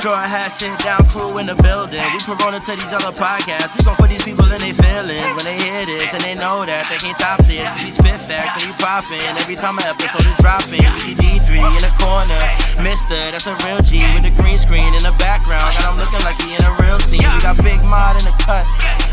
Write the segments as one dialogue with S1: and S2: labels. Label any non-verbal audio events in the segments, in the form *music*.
S1: Straw hat sit down crew in the building. We promote to these other podcasts. We gon' put these people in their feelings when they hear this and they know that they can't top this. We spit facts and we poppin'. Every time an episode is dropping, we see D3 in the corner. Mister, that's a real G with the green screen in the background. Got him looking like he in a real scene. We got Big Mod in the cut.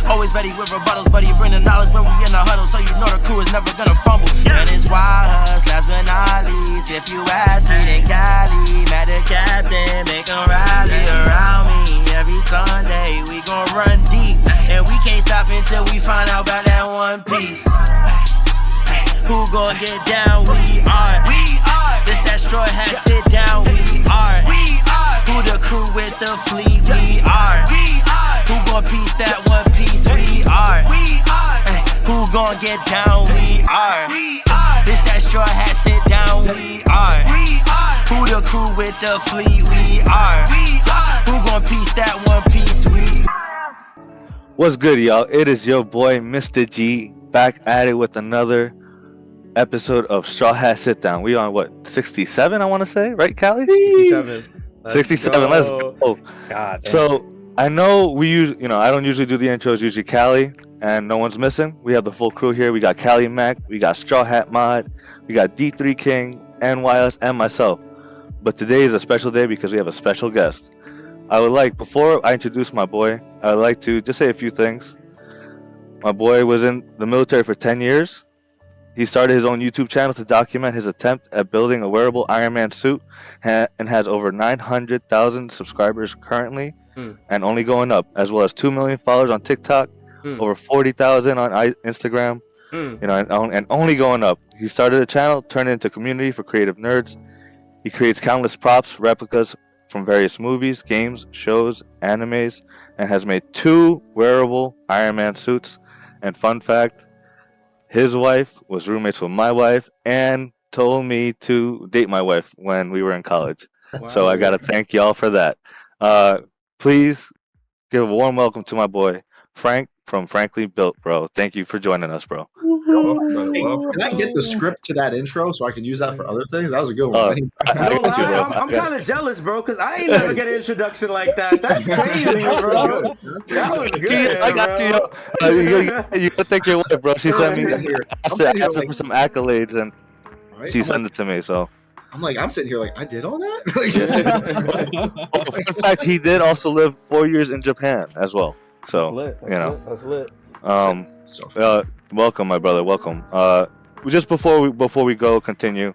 S1: Always ready with rebuttals, but he bring the knowledge when we in the huddle, so you know the crew is never gonna fumble. And it's wild us, last but not least. If you ask me, then Kali, mad the captain, make 'em rally around me. Every Sunday we gon' run deep, and we can't stop until we find out about that one piece. Who gon' get down? We are. We are. This that straw hat sit down. We are. We are. Who the crew with the fleet? We are. We are. Who gon' piece that one piece? We are. We are. Who gon' get down? We are. We are. This that straw hat sit down. We are. We are. Who the crew with the fleet? We are. We are. Who gon' piece that one piece? We
S2: What's good, y'all? It is your boy, Mysta G, back at it with another episode of Straw Hat Sit Down. We on what, 67, I want to say, right, Kali?
S3: 67. Let's
S2: 67, let's go.
S3: God.
S2: So, I know we use, you know, I don't usually do the intros, usually Kali, and no one's missing. We have the full crew here. We got Kali Mac, we got Straw Hat Mod, we got D3 King, NYS, and myself. But today is a special day because we have a special guest. I would like, before I introduce my boy, I would like to just say a few things. My boy was in the military for 10 years. He started his own YouTube channel to document his attempt at building a wearable Iron Man suit ha- and has over 900,000 subscribers currently
S3: Hmm.
S2: and only going up, as well as 2 million followers on TikTok,
S3: Hmm.
S2: over 40,000 on I- Instagram,
S3: Mm.
S2: you know, and, on- and only going up. He started a channel, turned it into a community for creative nerds. He creates countless props, replicas from various movies, games, shows, animes, and has made two wearable Iron Man suits. And fun fact, his wife was roommates with my wife and told me to date my wife when we were in college. So I gotta thank y'all for that. Uh, please give a warm welcome to my boy Frank from Frankly Built, bro. Thank you for joining us, bro.
S4: Hey, can I get the script to that intro so I can use that for other things? That was a good
S2: Uh,
S4: one.
S2: I, I
S3: No
S2: got you,
S3: lie,
S2: bro.
S3: I'm, I'm kind of jealous, bro, because I ain't never get an introduction like that. *laughs* That's crazy, bro. That was good.
S2: I got you.
S3: bro.
S2: Uh, you, you, you gotta thank your wife, bro. She sent me.
S4: I'm here-
S2: I asked her, asked her for some accolades, and
S4: right?
S2: she
S4: I'm,
S2: sent
S4: like,
S2: it to me. So,
S4: I'm like, I'm sitting here like, I did all that. *laughs*
S2: oh, fun fact, he did also live four years in Japan as well.
S3: That's
S2: So,
S3: lit. That's
S2: you know.
S3: lit. That's lit.
S2: um, uh, welcome, my brother. Welcome. Uh, just before we before we go continue,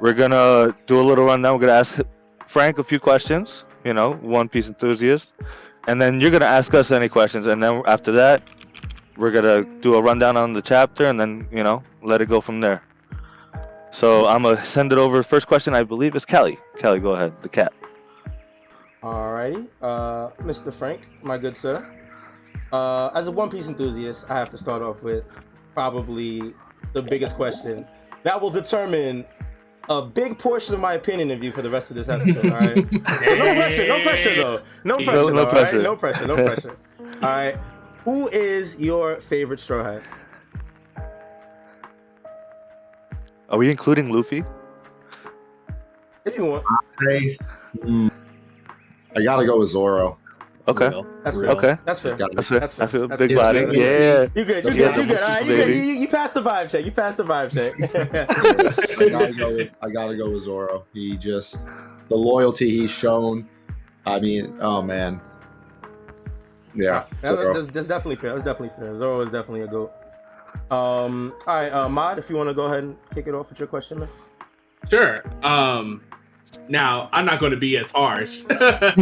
S2: we're gonna do a little rundown. We're gonna ask Frank a few questions. You know, One Piece enthusiast, and then you're gonna ask us any questions, and then after that, we're gonna do a rundown on the chapter, and then you know, let it go from there. So I'm gonna send it over. First question, I believe, is Kelly. Kelly, go ahead. The cat.
S3: Alrighty, uh, Mr. Frank, my good sir. Uh, as a One Piece enthusiast, I have to start off with probably the biggest question that will determine a big portion of my opinion of you for the rest of this episode. All right, *laughs* no pressure, no pressure though, no pressure,
S2: no
S3: though, all right?
S2: pressure.
S3: no pressure, no pressure. *laughs* all right, who is your favorite Straw Hat?
S2: Are we including Luffy?
S3: If you want,
S4: I, mm, I gotta go with Zoro.
S2: Okay.
S3: that's fair.
S5: Real.
S2: Okay.
S3: That's fair.
S4: Gotta-
S2: That's fair.
S3: That's
S2: I
S3: fair.
S2: feel
S3: That's
S2: big
S3: fair.
S2: body.
S3: That's
S2: Yeah.
S3: You good? You
S2: Yeah,
S3: good?
S2: the
S3: You good? All right, you good? You, you, you passed the vibe check. You passed the vibe check. *laughs* *laughs*
S4: I gotta go with I gotta go with Zoro. He just the loyalty he's shown. I mean, oh man. Yeah.
S3: That- that's, that's definitely fair. That's definitely fair. Zoro is definitely a goat. Um, all right, uh, Mod, if you want to go ahead and kick it off with your question, man.
S5: Sure. Um, now I'm not going to be as harsh, *laughs* but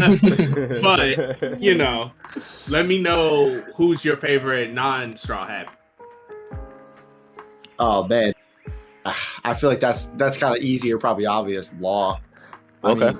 S5: you *laughs* know, let me know who's your favorite non-straw hat.
S4: Oh man. Ah, I feel like that's that's kind of easier, probably obvious. Law. I
S2: Okay.
S4: mean,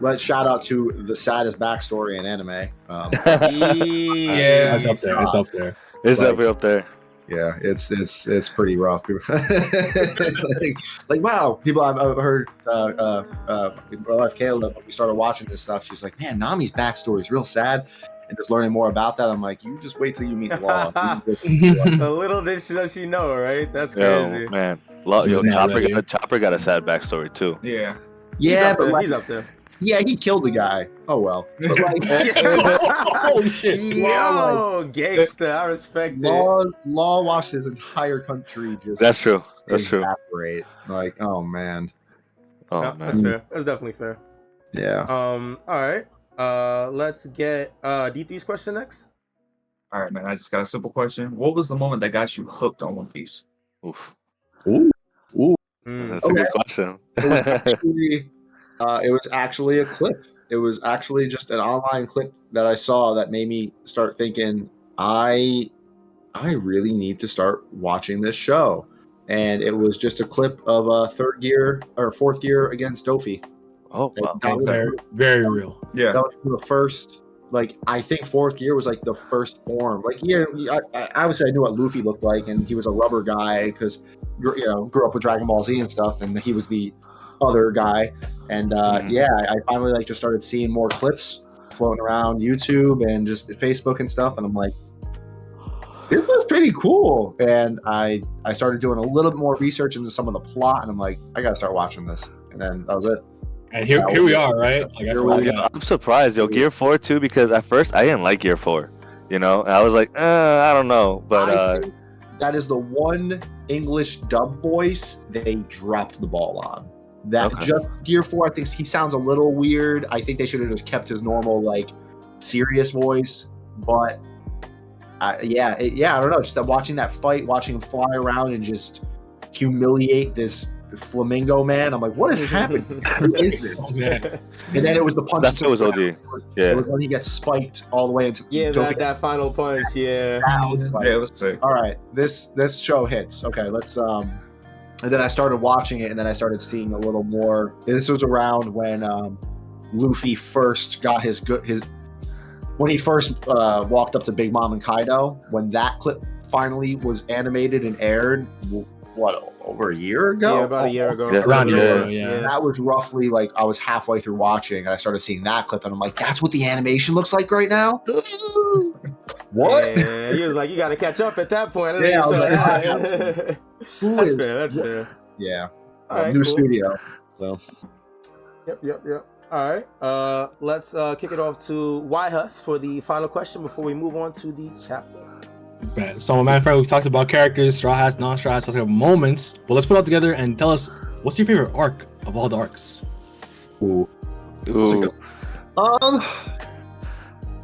S4: let's shout out to the saddest backstory in anime. Um, *laughs*
S5: Yeah,
S6: It's up there. It's up there.
S2: It's
S4: Like-
S2: definitely up there.
S4: Yeah, it's it's it's pretty rough. *laughs* like, like, wow, people I've, I've heard. Uh, uh, uh, my wife Kayla, when we started watching this stuff, she's like, "Man, Nami's backstory is real sad." And just learning more about that, I'm like, "You just wait till you meet Law." You *laughs* *laughs*
S3: A little did she, does she know, right? That's crazy
S2: Yo,
S3: crazy.
S2: man. Lo-
S6: She's
S2: yo, Chopper got, Chopper got a sad backstory too.
S7: Yeah.
S3: He's
S4: yeah,
S3: up
S4: but
S3: there.
S4: like,
S3: He's up there.
S4: Yeah, he killed the guy. Oh well. But like, *laughs*
S6: Holy *laughs* shit.
S3: Yo, gangsta, I respect it.
S4: Law, Law watched his entire country just
S2: That's true. That's true.
S4: evaporate. Like, oh man,
S2: Oh
S3: Yeah, that's fair. That's definitely fair.
S4: yeah.
S3: Um, all right. Uh, let's get uh D3's question next.
S7: All right, man. I just got a simple question. What was the moment that got you hooked on One Piece?
S2: Oof.
S4: Ooh, ooh.
S3: Mm.
S2: That's a good question.
S4: It was actually, uh, it was actually a clip. It was actually just an online clip that I saw that made me start thinking, I, I really need to start watching this show. And it was just a clip of uh, third gear or fourth gear against Dofi.
S2: oh wow.
S4: That was,
S6: Very, very real.
S7: Yeah.
S4: that was the first. Like I think fourth gear was like the first form. Like yeah, I, I, obviously I knew what Luffy looked like, and he was a rubber guy because you know grew up with Dragon Ball Z and stuff, and he was the other guy. And uh,
S2: Mhm.
S4: yeah, I finally like just started seeing more clips floating around YouTube and just Facebook and stuff, and I'm like, this is pretty cool. And I I started doing a little bit more research into some of the plot, and I'm like, I gotta start watching this. And then that was it.
S6: And here, here we are, right? Like, I
S4: Here
S6: feel
S4: we
S6: like,
S2: Yeah, I'm surprised, yo. Gear Four too, because at first I didn't like Gear Four. You know, and I was like, uh, I don't know, but
S4: I
S2: uh,
S4: that is the one English dub voice they dropped the ball on. That
S2: Okay.
S4: just Gear Four, I think he sounds a little weird. I think they should have just kept his normal like serious voice. But uh, yeah, it, yeah, I don't know. Just that watching that fight, watching him fly around and just humiliate this flamingo man. I'm like, what is happening? *laughs* Who is this? *laughs*
S6: oh.
S4: And then it was the punch.
S2: that shit was OD.
S4: It
S2: Yeah.
S4: was when he gets spiked all the way into
S3: Yeah, that, that final punch. Yeah.
S4: like,
S7: Yeah, it was sick.
S4: all right this this show hits okay let's um and then i started watching it and then i started seeing a little more this was around when um luffy first got his good his when he first uh walked up to big mom and kaido when that clip finally was animated and aired what over a year ago
S3: Yeah, about a year ago.
S2: Yeah.
S6: Around
S2: Yeah.
S6: here, yeah.
S4: and that was roughly like I was halfway through watching, and I started seeing that clip, and I'm like, "That's what the animation looks like right now." *laughs* what?
S3: Yeah, he was like, you got to catch up at that point.
S4: Yeah, I was like, *laughs*
S3: that's fair. That's fair.
S4: Yeah,
S3: All right,
S4: new
S3: cool.
S4: studio. So
S3: Yep, yep, yep. All right. Uh, let's uh, kick it off to Y Hus for the final question before we move on to the chapter.
S6: Bad. So, my of fact, we've talked about characters, straw hats, non-straw hats, talked about moments. But let's put it all together and tell us what's your favorite arc of all the arcs.
S4: Ooh.
S2: Ooh.
S4: Um,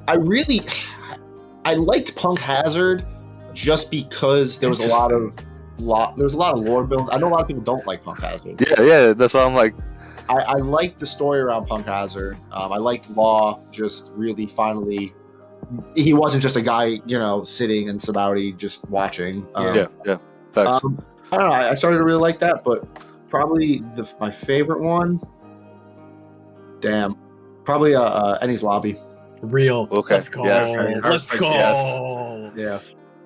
S4: I really, I liked Punk Hazard just because there was a lot of lot. There was a lot of lore build. I know a lot of people don't like Punk Hazard.
S2: Yeah, yeah. That's why I'm like,
S4: I, I liked the story around Punk Hazard. Um, I liked Law just really finally. He wasn't just a guy, you know, sitting in Sabaody just watching. Um,
S2: yeah, yeah. Facts.
S4: Um, I don't know. I I started to really like that, but probably the, my favorite one. Damn, probably uh, uh Enies Lobby.
S6: Real.
S2: Okay,
S6: Let's go.
S2: yes.
S6: Let's go.
S2: Yes.
S4: Yeah,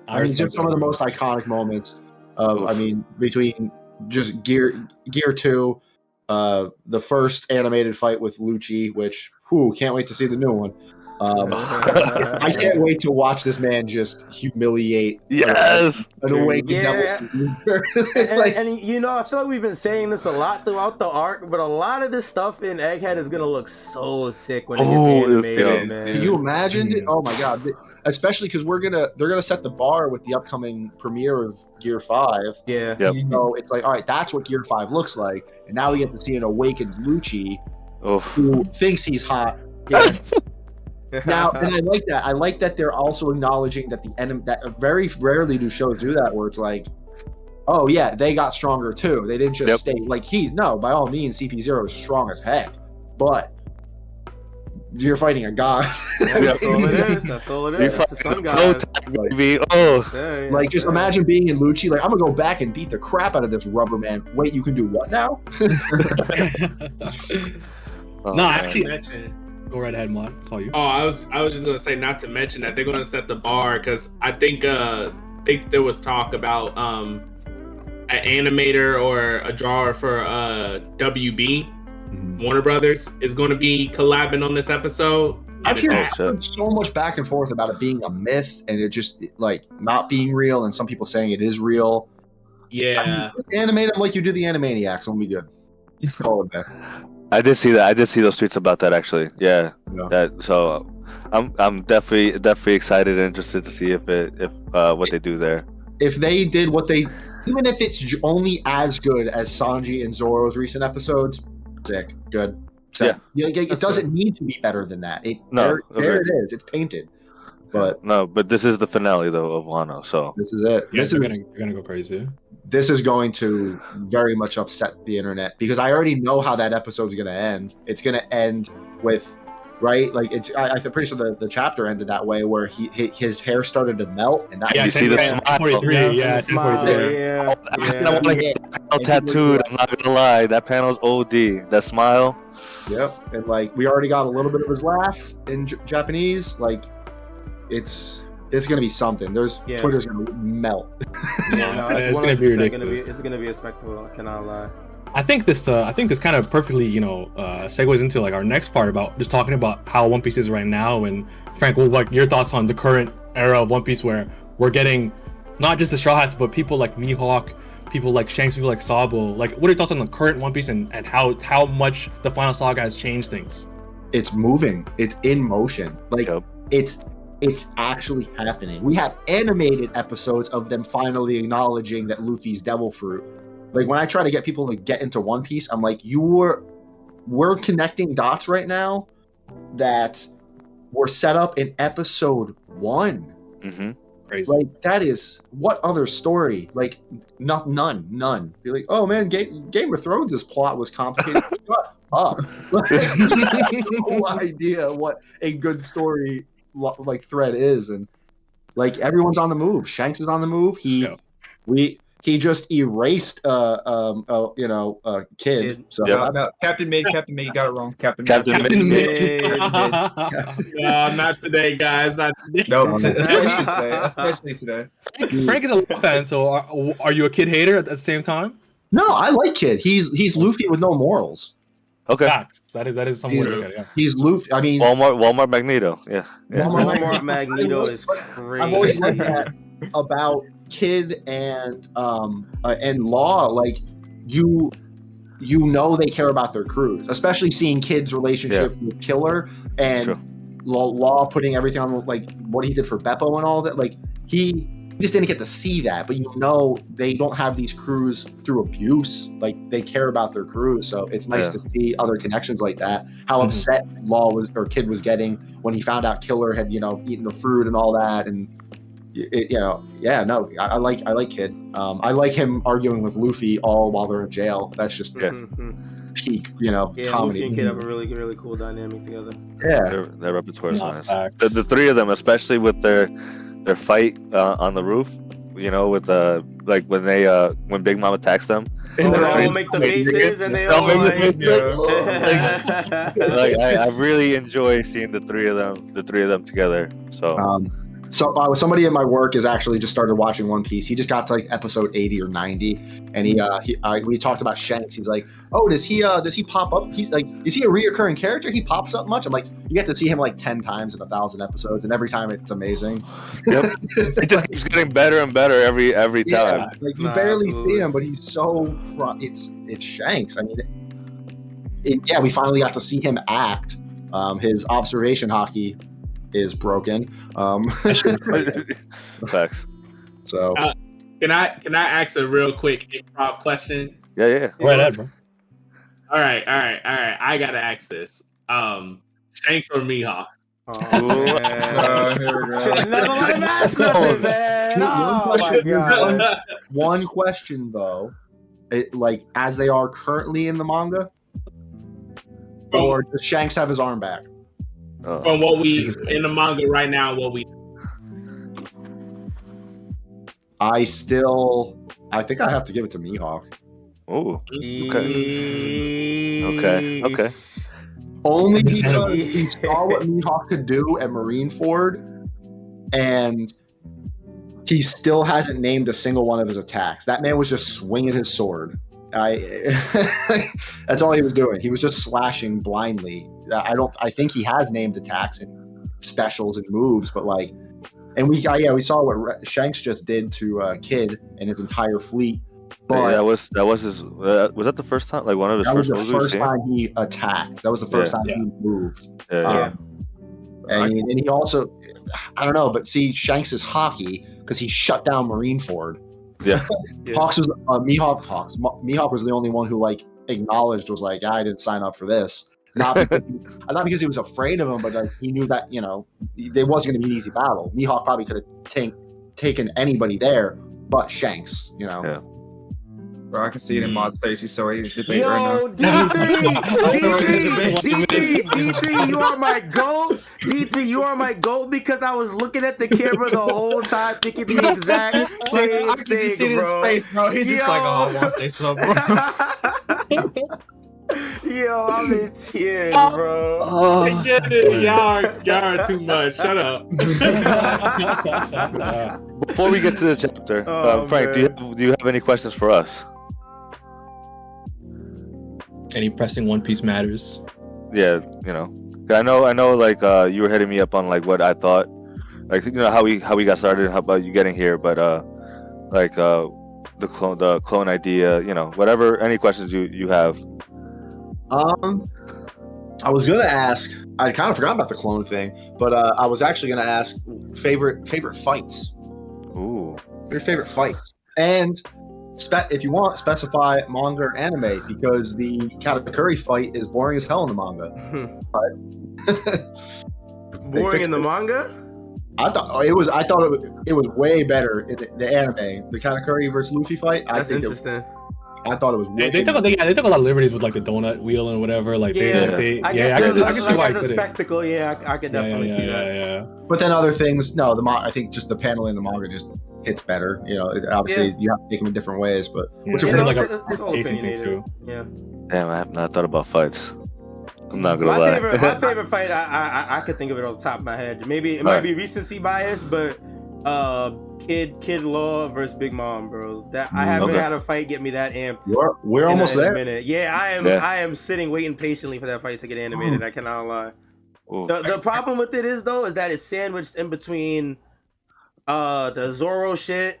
S6: I,
S4: I, mean, just some of the most iconic moments. Of, I mean, between just Gear Gear Two, uh, the first animated fight with Lucci, which who can't wait to see the new one. Um, *laughs* I can't wait to watch this man just humiliate
S2: yes.
S4: an awakened
S3: Yeah.
S4: devil. *laughs*
S3: And,
S4: like,
S3: and you know, I feel like we've been saying this a lot throughout the arc, but a lot of this stuff in Egghead is gonna look so sick when it
S2: Oh,
S3: gets
S2: it's-
S3: animated,
S2: yeah.
S3: man.
S4: Can you imagine it?
S6: Mm.
S4: Oh my god! Especially because we're gonna they're gonna set the bar with the upcoming premiere of Gear Five.
S3: yeah.
S2: Yep.
S4: You know, it's like all right, that's what Gear Five looks like, and now we get to see an awakened Lucci
S2: Oof.
S4: who thinks he's hot. *laughs*
S3: yeah.
S4: Now, *laughs* and I like that. I like that they're also acknowledging that the enemy that uh, very rarely do shows do that, where it's like, oh yeah, they got stronger too. They didn't just
S2: Yep.
S4: stay like he. No, by all means, CP Zero is strong as heck, but you're fighting a god.
S3: that's all it is. *laughs* That's all it
S2: You
S3: is. It's the sun
S2: fucking
S3: god.
S2: tag, baby. Oh.
S3: Say,
S4: Like, just
S3: say.
S4: imagine being in Lucci. Like, I'm gonna go back and beat the crap out of this rubber man. Wait, you can do what now? *laughs*
S2: oh,
S6: no,
S2: man.
S6: actually,
S5: Imagine.
S6: Go right ahead, Mod. It's all you.
S5: Oh, I was I was just gonna say not to mention that they're gonna set the bar because I think uh think there was talk about um an animator or a drawer for uh WB
S4: Mhm.
S5: Warner Brothers is going to be collabing on this episode.
S4: I've heard
S5: that-
S2: shit.
S4: so much back and forth about it being a myth and it just like not being real, and some people saying it is real.
S5: yeah,
S4: Just animate them like you do the Animaniacs, and we'll be good. *laughs* Call it that.
S2: I did see that. I did see those tweets about that actually. Yeah.
S4: Yeah.
S2: That so I'm I'm definitely definitely excited and interested to see if it if uh what they do there.
S4: If they did what they, even if it's only as good as Sanji and Zoro's recent episodes, sick, good. So,
S2: Yeah.
S4: you know, it
S3: That's
S4: doesn't need to be better than that. It,
S2: No,
S4: there, there it is. It's painted. But
S2: No, but this is the finale though of Wano. So
S4: this is it.
S6: Yeah,
S4: this
S6: they're
S4: is
S6: gonna, they're gonna go crazy.
S4: This is going to very much upset the internet because I already know how that episode's going to end. It's going to end with right like it's I, i'm pretty sure the, the chapter ended that way where he, his hair started to melt and that
S2: Yeah, you see the smile.
S6: 43,
S3: Yeah,
S6: yeah,
S3: smile,
S6: 1043.
S3: yeah, oh,
S2: I
S3: yeah.
S2: want to get that panel tattooed. I'm not gonna lie. That panel's OD. That smile.
S4: Yep. And like we already got a little bit of his laugh in J- Japanese. Like it's it's gonna be something. There's
S3: Yeah.
S4: Twitter's gonna melt. *laughs*
S3: Yeah, no,
S6: it's
S3: it's,
S6: gonna be
S3: 100% gonna be
S6: ridiculous.
S3: it's gonna be a spectacle. I cannot lie.
S6: I think this uh, I think this kind of perfectly you know uh, segues into like our next part about just talking about how One Piece is right now and Frank, what like your thoughts on the current era of One Piece where we're getting not just the Straw Hats but people like Mihawk, people like Shanks, people like Sabo. Like, what are your thoughts on the current One Piece and, and how how much the final saga has changed things?
S4: It's moving. It's in motion. Like
S2: Yep.
S4: it's it's actually happening. We have animated episodes of them finally acknowledging that Luffy's devil fruit. Like when I try to get people to get into One Piece, I'm like, you're we're connecting dots right now that were set up in episode one.
S2: hmm
S6: Crazy.
S4: Like that is what other story? Like not none, none. Be like, oh man, Game, Game of Thrones' This plot was complicated. *laughs* Shut up. *laughs* Like, no idea what a good story lo- like thread is, and like everyone's on the move. Shanks is on the move. He,
S6: Yeah.
S4: we, he just erased, uh, um, uh, you know, a kid.
S3: Kid.
S4: So
S2: Yeah.
S7: No, no, Captain Mid, Captain Mid, you got it wrong. Captain,
S2: Captain
S7: Mid.
S2: Mid.
S3: Yeah, *laughs*
S5: no, not today, guys. Not today.
S7: No, especially today. Especially today.
S6: Frank is a Luffy fan, so are, are you a kid hater at the same time?
S4: no, I like kid. He's he's Luffy with no morals.
S2: Okay.
S6: Facts. That is that is some way to look at it. Yeah.
S4: He's Luffy. I mean,
S2: Walmart. Walmart Magneto. Yeah. yeah.
S4: Walmart
S3: Walmart Magneto is crazy.
S4: I've always liked that about Kid and um uh, and Law. Like you, you know they care about their crews, especially seeing Kid's relationship with Killer and
S2: Sure.
S4: Law, Law putting everything on like what he did for Bepo and all that. Like he. He just didn't get to see that, but you know they don't have these crews through abuse. Like they care about their crews, so it's nice
S2: Yeah.
S4: to see other connections like that. How
S6: Mhm.
S4: upset Law was or Kid was getting when he found out Killer had you know eaten the fruit and all that, and it, you know, yeah, no, I, I like I like Kid. Um, I like him arguing with Luffy all while they're in jail. That's just
S2: Yeah.
S3: Mhm.
S4: peak, you know,
S3: Yeah,
S4: comedy.
S3: Luffy and Kid have a really, really cool dynamic together.
S4: yeah,
S2: Their, their repertoire is
S6: Nah,
S2: nice. The, the three of them, especially with their their fight uh, on the roof. You know, with uh, like when they uh, when Big Mom attacks them.
S3: Oh, they all make the faces and they all
S2: make the
S3: like.
S2: faces. *laughs* like I, I really enjoy seeing the three of them, the three of them together. So
S4: Um, so uh, somebody at my work has actually just started watching One Piece. He just got to like episode eighty or ninety, and he uh, he uh, we talked about Shanks. He's like, oh, does he uh does he pop up? He's like, is he a reoccurring character? He pops up much? I'm like, you get to see him like ten times in a thousand episodes, and every time it's amazing.
S2: Yep. it just keeps getting better and better every every time.
S4: Yeah, like you
S3: Nah,
S4: barely
S3: absolutely.
S4: see him, but he's so pro- it's it's Shanks. I mean, it, yeah, we finally got to see him act. Um, his observation haki is broken. Um, *laughs* *laughs*
S2: Facts.
S4: so
S5: Uh, Can I can I ask a real quick improv question?
S2: Yeah, yeah.
S6: Right ahead, bro.
S5: All right, all right, all right. I gotta ask this. Um, Shanks or Mihawk?
S3: Oh, *laughs* man.
S7: here we go.
S3: none of them asked nothing, man. Oh my god.
S4: one question though, it, like as they are currently in the manga, or does Shanks have his arm back?
S2: Oh.
S5: From what we in the manga right now, what we
S4: I still, I think I have to give it to Mihawk.
S2: Oh,
S3: Okay.
S2: Okay, okay.
S4: Only because he *laughs* saw what Mihawk could do at Marineford, and he still hasn't named a single one of his attacks. That man was just swinging his sword. I *laughs* that's all he was doing. He was just slashing blindly. I don't. I think he has named attacks and specials and moves, but like, and we uh, yeah we saw what Re- Shanks just did to uh, Kid and his entire fleet. But
S2: Yeah, that was that was his. Uh, was that the first time? Like one of his
S4: that was the first time he attacked. That was the first
S2: Yeah.
S4: time he moved.
S2: Yeah, yeah.
S3: Yeah.
S4: Um, and, and he also, I don't know, but see, Shanks is hockey because he shut down Marineford.
S2: Yeah. *laughs*
S3: Yeah.
S4: Hawks was uh, Mihawk. Hawks. Ma- Mihawk was the only one who like acknowledged was like, I didn't sign up for this. Not *laughs* because, not because he was afraid of him, but like he knew that you know there wasn't going to be an easy battle. Mihawk probably could have tank, taken anybody there, but Shanks. You know.
S2: Yeah.
S7: Bro, I can see it in hmm. Mod's face. He's so ready to debate right now.
S3: D3, D3, D3, D3, you are my goal. D3, you are my goal because I was looking at the camera the whole time thinking the exact *laughs*
S7: Like,
S3: same
S7: I can just see
S3: thing,
S7: it in his face, bro. He's just like, oh, I want to say something, bro. *laughs* *laughs*
S3: Yo, I'm in tears,
S7: Oh.
S3: bro.
S6: Oh.
S5: Get it? Y'all are, y'all are too much. Shut up. *laughs*
S2: Before we get to the chapter,
S3: Oh,
S2: uh, Frank, do you have, do you have any questions for us?
S6: Any pressing One Piece matters?
S2: Yeah, you know, I know, I know, like uh, you were hitting me up on like what I thought, like you know how we how we got started, how about you getting here, but uh, like uh, the clone the clone idea, you know, whatever, any questions you you have.
S4: Um, I was gonna ask. I kind of forgot about the clone thing, but uh, I was actually gonna ask favorite favorite fights.
S2: Ooh,
S4: Your favorite fights, and spe- if you want, specify manga or anime because the Katakuri fight is boring as hell in the manga. *laughs* *laughs*
S3: Boring in the manga?
S4: I thought oh, it was. I thought it was, it was way better in the, the anime. The Katakuri versus Luffy fight. I
S3: That's
S4: think it,
S3: interesting.
S4: I thought it was.
S6: They, they took they, yeah, they took a lot of liberties with like the donut wheel and whatever. Like they,
S3: Yeah.
S6: they,
S3: I
S6: yeah,
S3: guess
S6: I can, see- I can see why
S3: as
S6: he
S3: a
S6: said it.
S3: spectacle, yeah, I, I could
S6: Yeah,
S3: definitely
S6: yeah,
S3: see
S6: yeah,
S3: that.
S6: yeah, yeah.
S4: But then other things, no. The mo- I think just the paneling in the manga just hits better. You know, it, obviously you have to take them in different ways, but
S6: What's
S3: You
S6: your
S3: know,
S6: like a pacing thing
S3: opinionated.
S6: too?
S3: Yeah.
S2: damn, I have not thought about fights. I'm not gonna
S3: My
S2: lie.
S3: favorite, my *laughs* favorite fight, I, I I- I could think of it on the top of my head. Maybe it might
S2: Alright.
S3: be recency bias, but uh, Kid Kid Law versus Big Mom, bro. That I haven't
S2: Okay.
S3: had a fight get me that amped.
S4: we're we're
S3: in a-
S4: almost
S3: in a
S4: there.
S3: minute. Yeah, I am.
S2: Yeah.
S3: I am sitting waiting patiently for that fight to get animated. I cannot lie.
S2: Ooh.
S3: The, the problem with it is though is that it's sandwiched in between uh the Zoro shit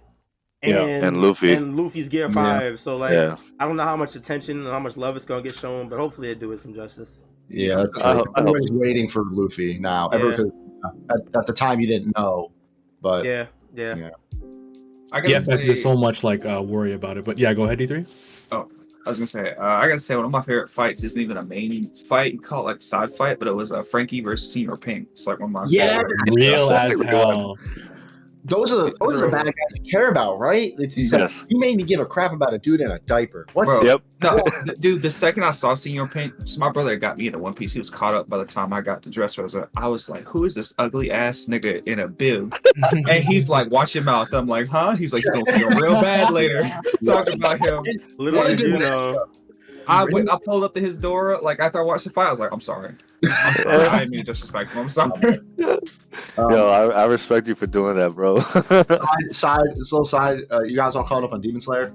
S3: and
S6: Yeah,
S2: and Luffy.
S3: and Luffy's Gear
S4: Yeah.
S3: Five. So like
S2: yeah,
S3: I don't know how much attention and how much love it's gonna get shown, but hopefully they do it some justice.
S4: Yeah, that's
S2: I hope- I
S4: everybody's waiting for Luffy now. Ever
S3: Yeah.
S4: 'cause, uh, at, at the time you didn't know, but
S3: Yeah, yeah.
S4: Yeah.
S7: I gotta
S6: Yeah,
S7: say,
S6: there's so much like uh, worry about it. But yeah, go ahead, D3.
S7: Oh, I was gonna say, uh, I gotta say, one of my favorite fights isn't even a main fight. You call it like side fight, but it was uh, Frankie versus Señor Pink. It's like one of my
S4: Yeah.
S7: favorite.
S6: Real as hell.
S4: Those are the those are the bad guys you care about, right? It's, it's like,
S2: Yes.
S4: you made me give a crap about a dude in a diaper. What?
S7: Bro,
S2: Yep. *laughs*
S7: No, th- dude, the second I saw Señor Pink, so my brother got me into One Piece. He was caught up by the time I got to Dressrosa. I was like, who is this ugly ass nigga in a bib? *laughs* and he's like, watch your mouth. I'm like, huh? He's like, you're gonna feel real bad later. *laughs* Talking about him.
S3: Little
S7: What
S3: did you
S7: it?
S3: know.
S7: I went, I pulled up to his door, like after I watched the fight, I was like, I'm sorry. *laughs* I'm sorry. I didn't mean to disrespect him. I'm sorry. *laughs*
S4: Um,
S2: Yo, I, I respect you for doing that, bro. *laughs*
S4: side, side, this little side. Uh, you guys all caught up on Demon Slayer?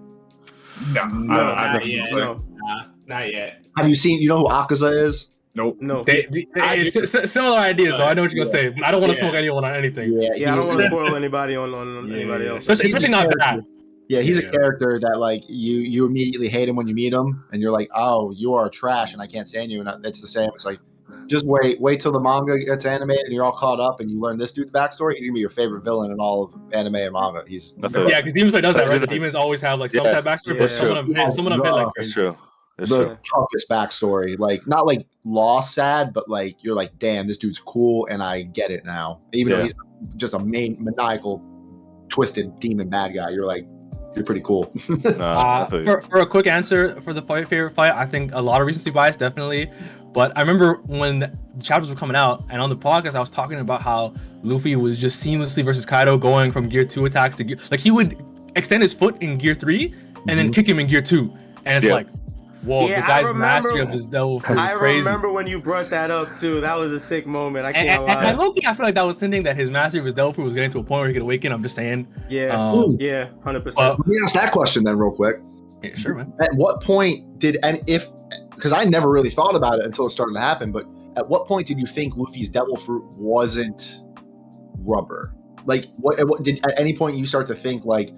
S7: No,
S3: No,
S7: I, I,
S5: not yet.
S7: was like,
S3: No,
S5: Nah, not yet.
S4: Have you seen? You know who Akaza is?
S7: Nope.
S3: no.
S6: They, they-
S5: I
S6: it's
S5: do.
S6: s- s- similar ideas, though. I know what you're gonna say, I don't want to
S5: Yeah.
S6: smoke anyone on anything.
S3: Yeah, yeah.
S4: I
S3: don't want to spoil anybody on, on anybody else.
S6: Especially, especially not that.
S4: Yeah, he's
S6: Yeah.
S4: a character that like you you immediately hate him when you meet him, and you're like, oh, you are trash, and I can't stand you, and I- it's the same. It's like, just wait, wait till the manga gets animated, and you're all caught up, and you learn this dude's backstory. He's gonna be your favorite villain in all of anime and manga. He's
S2: I feel-
S6: Yeah, because Demon Slayer does that, right? The demons always have like some
S2: Yeah.
S6: type backstory,
S3: Yeah.
S6: but some of them hit, some of them hit like
S2: It's
S6: crazy.
S2: true. It's
S4: the
S2: true.
S4: toughest backstory. Like not like lost sad, but like you're like, damn, this dude's cool, and I get it now. Even though he's just a main maniacal, twisted demon bad guy, you're like, you're pretty cool. *laughs*
S2: Nah,
S6: Uh, for, for a quick answer for the fight, favorite fight, I think a lot of recency bias, definitely. But I remember when the chapters were coming out, and on the podcast, I was talking about how Luffy was just seamlessly versus Kaido, going from Gear Two attacks to Gear. Like he would extend his foot in Gear Three, and then
S4: Mhm.
S6: kick him in Gear Two, and it's
S2: Yeah.
S6: like, Whoa,
S3: Yeah,
S6: the
S3: I
S6: guy's
S3: remember-
S6: mastery of his devil fruit
S3: I
S6: is crazy.
S3: remember when you brought that up too. That was a sick moment. I can't
S6: and, and,
S3: lie.
S6: and low-key, I feel like that was hinting that his mastery of his devil fruit was getting to a point where he could awaken. I'm just saying.
S3: yeah,
S6: Um,
S3: yeah, hundred percent.
S6: well,
S4: Let me ask that question then, real quick.
S6: yeah, sure, man.
S4: At what point did and if because I never really thought about it until it started to happen, but at what point did you think Luffy's devil fruit wasn't rubber? Like what at what did at any point you start to think like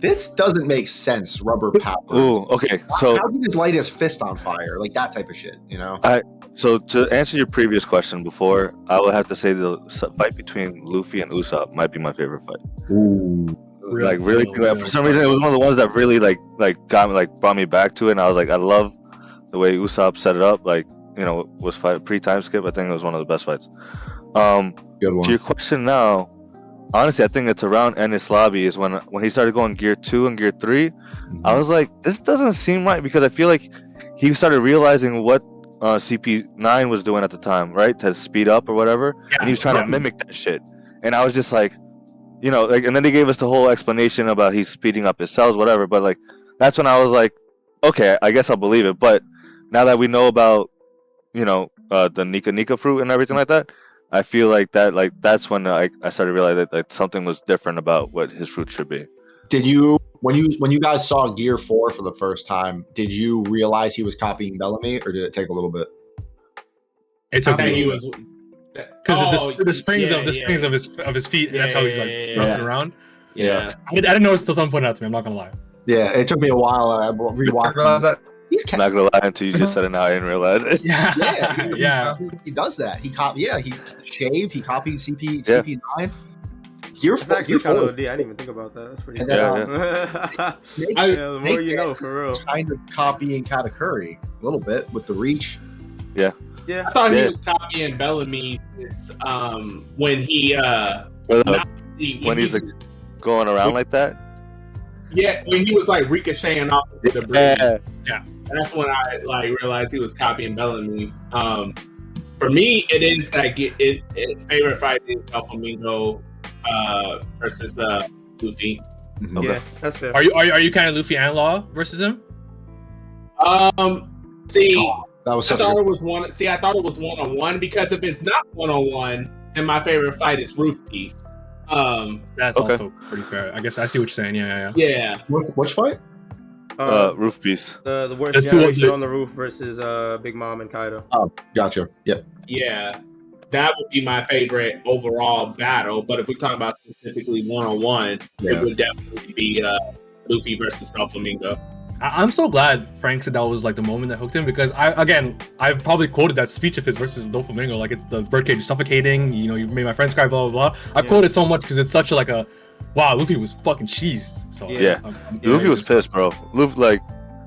S4: this doesn't make sense, rubber power.
S2: Ooh, okay. So
S4: how did his light his fist on fire? Like that type of shit, you know?
S2: I So to answer your previous question before, I would have to say the fight between Luffy and Usopp might be my favorite fight.
S4: Ooh.
S2: like really,
S6: Really, really
S2: for some reason, it was one of the ones that really like like got me like brought me back to it. And I was like, I love the way Usopp set it up. Like you know, was fight pre time skip. I think it was one of the best fights. Um,
S4: Good one.
S2: to your question now, honestly, I think it's around Enies Lobby is when when he started going gear two and gear three. I was like, this doesn't seem right because I feel like he started realizing what uh, CP9 was doing at the time, right? To speed up or whatever. and he was trying to mimic that shit. And I was just like, you know, like, and then they gave us the whole explanation about he's speeding up his cells, whatever. But like, that's when I was like, okay, I guess I'll believe it. But now that we know about, you know, uh, the Nika Nika fruit and everything like that, I feel like that, like, that's when I, I started realizing that like, something was different about what his fruit should be.
S4: Did you when you when you guys saw Gear Four for the first time? Did you realize he was copying Bellamy, or did it take a little bit?
S6: It's
S5: I think
S6: okay
S5: he was
S6: because
S5: Oh,
S6: the, the springs
S5: yeah,
S6: of the
S5: yeah.
S6: springs of his of his feet.
S5: Yeah,
S6: that's how he's
S5: yeah,
S6: like
S5: yeah, yeah.
S6: bouncing around.
S5: Yeah.
S6: I, I didn't know until someone pointed out to me. I'm not gonna lie.
S4: Yeah, it took me a while. Uh, I
S7: I
S4: rewatched.
S7: realized that.
S4: He's
S2: I'm
S4: ca-
S2: not gonna lie until you just said it now, I didn't realize it. *laughs*
S6: Yeah,
S4: yeah, he, *laughs*
S6: yeah.
S4: He, he does that. He cop. Yeah, he shaved. He copied CP
S2: Yeah.
S4: CP nine. Gear
S3: That's
S4: four.
S3: actually
S4: Gear
S3: kind of. OD. I didn't even think about that. That's pretty.
S4: And
S3: cool.
S4: then,
S2: Yeah,
S4: um, *laughs* Snake-
S3: yeah, the more
S4: Snake
S3: you
S4: Man
S3: know, for real.
S4: kind of copying Katakuri a little bit with the reach.
S3: Yeah, Yeah.
S5: I thought
S2: Yeah.
S5: he was copying Bellamy um, when he uh
S2: But, uh,
S5: not- he-
S2: when he's like going around like that.
S5: yeah when he was like ricocheting off of the bridge.
S2: Yeah.
S5: That's when I like realized he was copying Bellamy. Um, for me, it is like it, it, it favorite fight is El Flamingo uh, versus uh, Luffy.
S2: Okay.
S3: yeah, that's fair.
S6: Are you are you, are you kind of Luffy and Law versus him?
S5: Um, see,
S4: That was
S5: I
S4: such a
S5: thought
S4: good
S5: it was one. See, I thought it was one on one because if it's not one on one, then my favorite fight is Roof Piece. Um,
S6: That's
S2: Okay.
S6: also pretty fair. I guess I see what you're saying. Yeah, yeah, yeah.
S5: yeah,
S4: Which, which fight?
S2: Uh, roof piece.
S3: the the worst
S6: the two
S3: generation
S6: the-
S3: on the roof versus uh Big Mom and Kaido.
S4: Oh, gotcha. Yep.
S5: yeah, that would be my favorite overall battle. But if we talk about specifically one on one, it would definitely be uh, Luffy versus Doflamingo.
S6: I- I'm so glad Frank said that was like the moment that hooked him because I again I've probably quoted that speech of his versus Doflamingo like it's the birdcage is suffocating you know you made my friends cry blah blah blah I've
S3: Yeah.
S6: quoted so much because it's such a like a wow Luffy was fucking cheesed so
S3: Yeah.
S6: I'm- I'm-
S2: Luffy was pissed, bro. Luffy, like,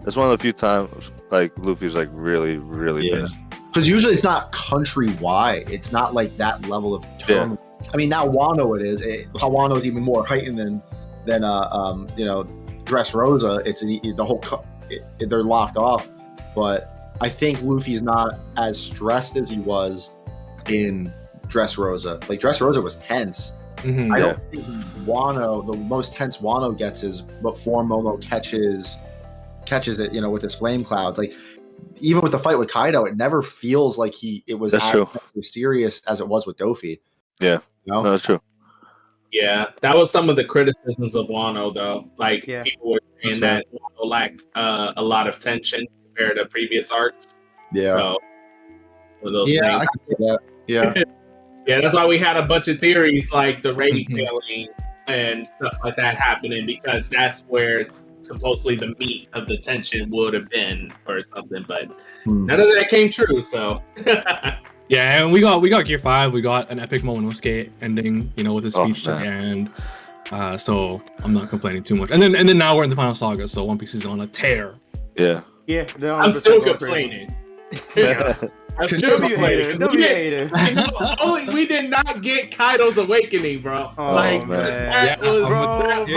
S2: that's one of the few times, like, Luffy's, like, really, really
S4: Yeah.
S2: pissed.
S4: Because usually it's not countrywide. It's not like that level of term. I mean, now Wano it is. It, Wano is even more heightened than than uh, um, you know Dressrosa. It's a, the whole co- it, it- they're locked off. But I think Luffy's not as stressed as he was in Dressrosa. Like Dressrosa was tense.
S6: Mhm.
S4: I
S2: Yeah.
S4: don't think Wano, the most tense Wano gets is before Momo catches catches it, you know, with his flame clouds. Like even with the fight with Kaido, it never feels like he it was
S2: That's
S4: as
S2: true.
S4: serious as it was with Dofi.
S2: Yeah.
S4: You know?
S2: No, that's true.
S5: Yeah, that was some of the criticisms of Wano, though. Like
S3: Yeah.
S5: people were saying
S4: That's
S5: that Wano lacked uh, a lot of tension compared to previous arcs.
S4: yeah.
S5: So, those
S4: yeah,
S5: things.
S4: I can see that. *laughs* Yeah.
S5: Yeah, that's why we had a bunch of theories like the rating
S6: Mhm.
S5: failing and stuff like that happening because that's where supposedly the meat of the tension would have been or something. But
S4: Hmm.
S5: none of that came true. So, *laughs*
S6: yeah and we got we got Gear Five we got an epic Momonosuke ending you know with his
S2: Oh,
S6: speech at the
S2: man.
S6: end uh, so I'm not complaining too much and then and then now we're in the final saga so One Piece is on a tear
S2: Yeah.
S3: Yeah, they're
S5: I'm still complaining. *laughs* *laughs* I'm still
S3: Don't be a
S5: complaining.
S3: hater.
S5: 'cause we didn't-
S3: hater.
S5: only we did not get Kaido's awakening, bro.
S3: Oh,
S5: like
S2: man.
S5: that
S6: Yeah,
S5: was
S3: Bro,
S5: that-
S3: bro,
S6: you,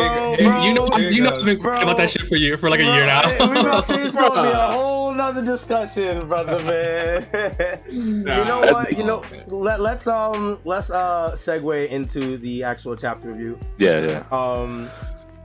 S3: bro,
S6: you know
S3: bro.
S6: you know I've been crying about that shit for you for like a year now
S3: we about to, it's gonna be a *laughs* whole nother discussion, brother man. *laughs* you know what? You know, let, let's um let's uh segue into the actual chapter review.
S2: yeah, yeah.
S3: Um,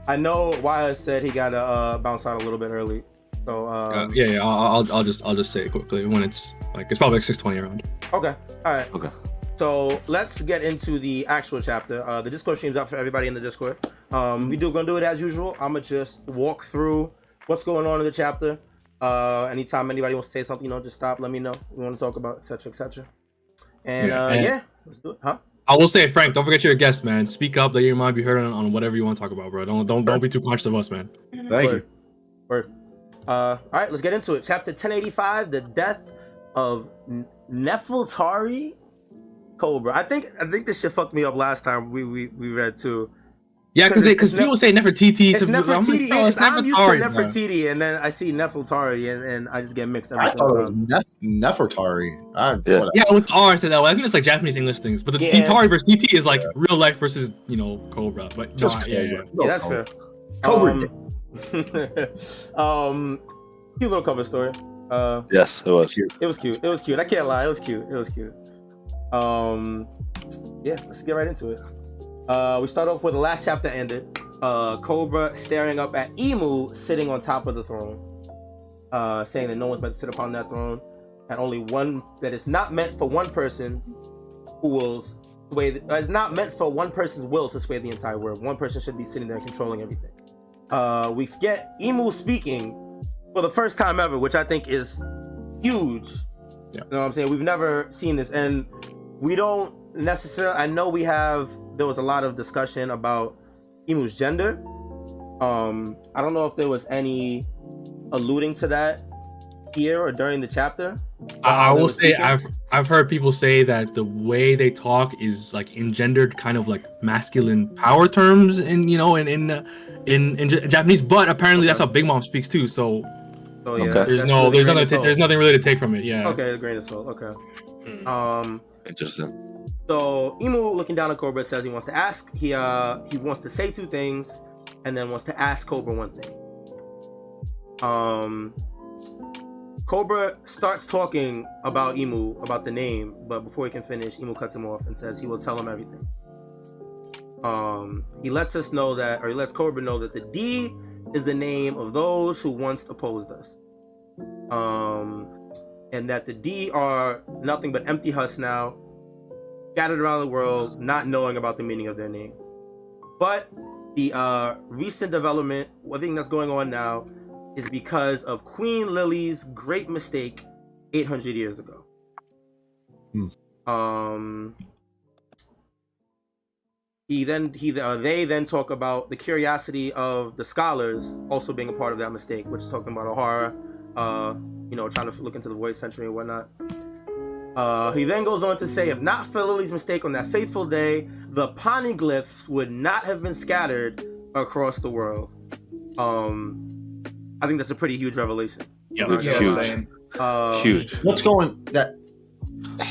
S3: I know Wyatt said he got to uh, bounce out a little bit early. So
S6: Uh,
S3: um,
S6: yeah, yeah. I'll, I'll, I'll just, I'll just say it quickly when it's like it's probably like six twenty around.
S3: Okay. All right.
S2: Okay.
S3: So let's get into the actual chapter. Uh, the Discord stream's up for everybody in the Discord. Um, we do gonna do it as usual. I'm gonna just walk through what's going on in the chapter. Uh, anytime anybody wants to say something, you know, just stop. Let me know. We want to talk about etc. etc. And
S6: Yeah,
S3: uh,
S6: and-
S3: yeah, let's do it. Huh?
S6: I will say, Frank, don't forget you're a guest, man. Speak up, let your mind be heard on, on whatever you want to talk about, bro. Don't, don't, don't be too conscious of us, man.
S4: Thank
S3: Word. Word. Uh, all right, let's get into it. Chapter 1085: The death of N- Nefeltari Cobra. I think I think this shit fucked me up last time we we, we read too.
S6: Yeah, because
S3: Because
S6: because people say Nefertiti.
S3: It's
S6: so people- I'm like,
S3: Nefertiti.
S6: no,
S3: yeah,
S6: it's
S3: 'cause I'm used to Nefertiti, and then I see Nefeltari, and, and I just get mixed every
S4: I thought it was. Nef- Nefertari. I,
S2: Yeah.
S4: whatever.
S6: Yeah, with R said that. Well, I think it's like Japanese English things, but the
S3: Yeah.
S6: Titari versus TT is like real life versus you know Cobra. But no,
S4: Just
S6: yeah, yeah.
S3: Yeah, that's fair.
S4: Cobra.
S3: Um, *laughs* um, cute little cover story. Uh,
S2: Yes, it was. Cute.
S3: It was cute. It was cute. I can't lie. It was cute. It was cute. Um, yeah, let's get right into it. Uh, we start off where the last chapter ended. Uh, Cobra staring up at Imu sitting on top of the throne, uh, saying that no one's meant to sit upon that throne, and only one that is not meant for one person who will sway. The, is not meant for one person's will to sway the entire world. One person should be sitting there controlling everything. Uh, we get Imu speaking for the first time ever, which I think is huge.
S6: Yeah.
S3: You know what I'm saying? We've never seen this, and we don't necessarily. I know we have. There was a lot of discussion about Imu's gender. Um, I don't know if there was any alluding to that here or during the chapter.
S6: I, I will say
S3: speaking.
S6: I've I've heard people say that the way they talk is like engendered kind of like masculine power terms in you know in in uh, in, in Japanese, but apparently that's how Big Mom speaks too. So
S3: So yeah,
S2: Okay.
S6: there's
S3: that's
S6: no
S3: really
S6: there's nothing
S3: of
S6: to, there's nothing really to take from it. Yeah.
S3: Okay, a grain of salt. Okay.
S5: Mm.
S3: Um,
S2: Interesting.
S3: So Imu looking down at Cobra says he wants to ask he uh he wants to say two things and then wants to ask Cobra one thing. Um Cobra starts talking about Imu, about the name, but before he can finish, Imu cuts him off and says he will tell him everything. Um he lets us know that or he lets Cobra know that the D is the name of those who once opposed us. Um and that the D are nothing but empty husks now, scattered around the world, not knowing about the meaning of their name. But the uh, recent development, one thing that's going on now, is because of Queen Lili's great mistake 800 years ago.
S4: Hmm.
S3: Um, he then he uh, they then talk about the curiosity of the scholars also being a part of that mistake, which is talking about Ohara, uh, you know, trying to look into the void century and whatnot. Uh, he then goes on to say, if not for Lily's mistake on that fateful day, the poneglyphs would not have been scattered across the world. Um, I think that's a pretty huge revelation.
S6: Yeah.
S2: Huge.
S7: Yeah,
S2: Huge.
S7: same.
S3: Uh,
S2: Huge.
S4: What's going that?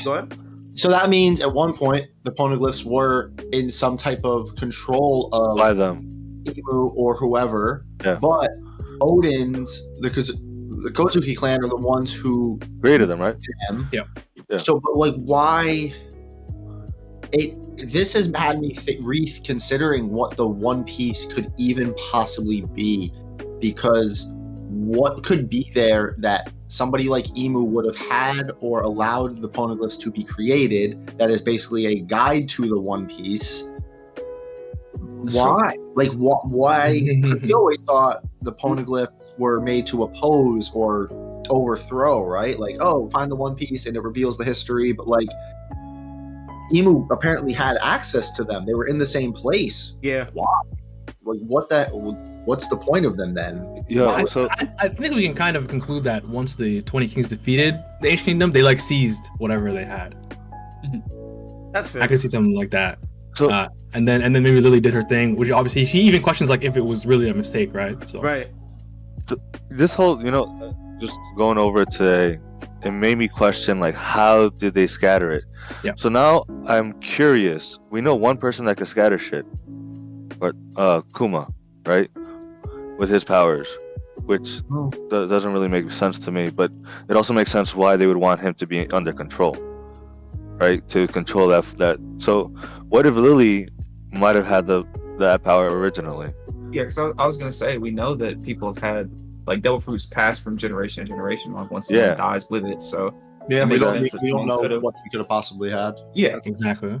S3: Go ahead.
S4: So that means at one point the poneglyphs were in some type of control of
S2: By them.
S4: Imu or whoever.
S2: Yeah.
S4: But Odin's because the Kozuki clan are the ones who
S2: Created them, right?
S4: them.
S6: Yeah.
S2: Yeah.
S4: So, but like, why? It this has had me th- reconsidering what the One Piece could even possibly be, because what could be there that somebody like Imu would have had or allowed the poneglyphs to be created? That is basically a guide to the One Piece. Why? Like, wh- why? *laughs* we always thought the poneglyphs were made to oppose or overthrow, right? Like, oh, find the One Piece and it reveals the history, but like Imu apparently had access to them. They were in the same place.
S3: Yeah. Why?
S4: Like, what that? What's the point of them then?
S2: Yeah.
S4: Why-
S2: So
S6: I, I think we can kind of conclude that once the 20 kings defeated the ancient kingdom, they like seized whatever they had. *laughs*
S3: That's fair.
S6: I could see something like that.
S2: So-
S6: uh, and then and then maybe Lili did her thing, which obviously she even questions like if it was really a mistake, right? So
S3: Right.
S2: this whole, you know, uh, just going over it today, it made me question like how did they scatter it?
S6: Yeah.
S2: So now I'm curious. We know one person that can scatter shit, but uh, Kuma, right, with his powers, which
S4: Oh.
S2: do- doesn't really make sense to me. But it also makes sense why they would want him to be under control, right, to control that that. So what if Lili might have had the that power originally?
S7: Yeah, because I, I was gonna say we know that people have had like devil fruits passed from generation to generation. Like once
S2: Yeah.
S7: someone dies with it, so
S4: Yeah, we don't, we, we don't know
S7: could've-
S4: what he could have possibly had.
S7: yeah,
S6: Exactly.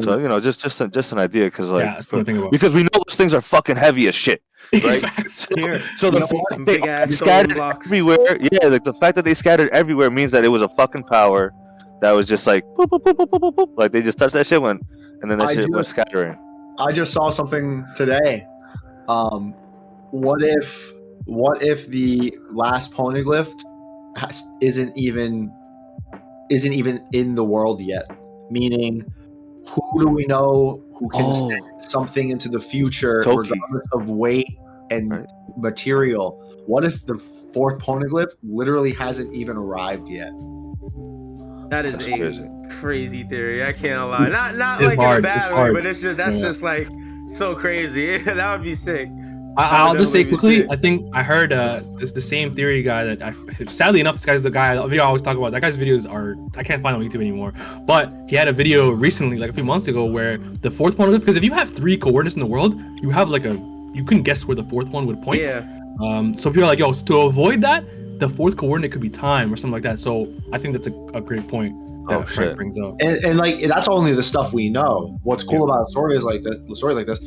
S2: So you know, just just a, just an idea, because like
S6: yeah, that's what I think about.
S2: because we know those things are fucking heavy as shit. *laughs* right?
S6: Facts.
S3: Here,
S2: So the fact that they
S3: Big ass stone
S2: scattered
S3: blocks.
S2: everywhere, yeah, like the fact that they scattered everywhere means that it was a fucking power that was just like boop, boop, boop, boop, boop, boop, boop. like they just touched that shit went, and then that
S4: I
S2: shit went
S4: just-
S2: scattering.
S4: I just saw something today. Um, what if what if the last poneglyph has, isn't even isn't even in the world yet? Meaning, who do we know who can
S2: Oh.
S4: send something into the future
S2: Toki.
S4: regardless of weight and
S2: Right.
S4: material? What if the fourth poneglyph literally hasn't even arrived yet?
S3: that is
S2: That's
S3: a
S2: crazy.
S3: crazy. theory. I can't lie. Not not
S6: It's
S3: like
S6: hard,
S3: in a
S6: it's
S3: bad way,
S6: hard.
S3: but it's just that's
S6: Yeah.
S3: just like so crazy. *laughs* that would be sick.
S6: I, I'll just say quickly. I think I heard uh, this, the same theory guy that I. Sadly enough, this guy's the guy. The video I always talk about. That guy's videos are I can't find on YouTube anymore. But he had a video recently, like a few months ago, where the fourth one. Because if you have three coordinates in the world, you have like a you couldn't guess where the fourth one would point.
S3: Yeah.
S6: Um, so people are like, yo, so to avoid that, the fourth coordinate could be time or something like that. So I think that's a, a great point that
S2: Oh,
S6: Frank
S2: shit.
S6: brings up.
S4: and, and like that's only the stuff we know. What's cool about a story is like that. A story like this,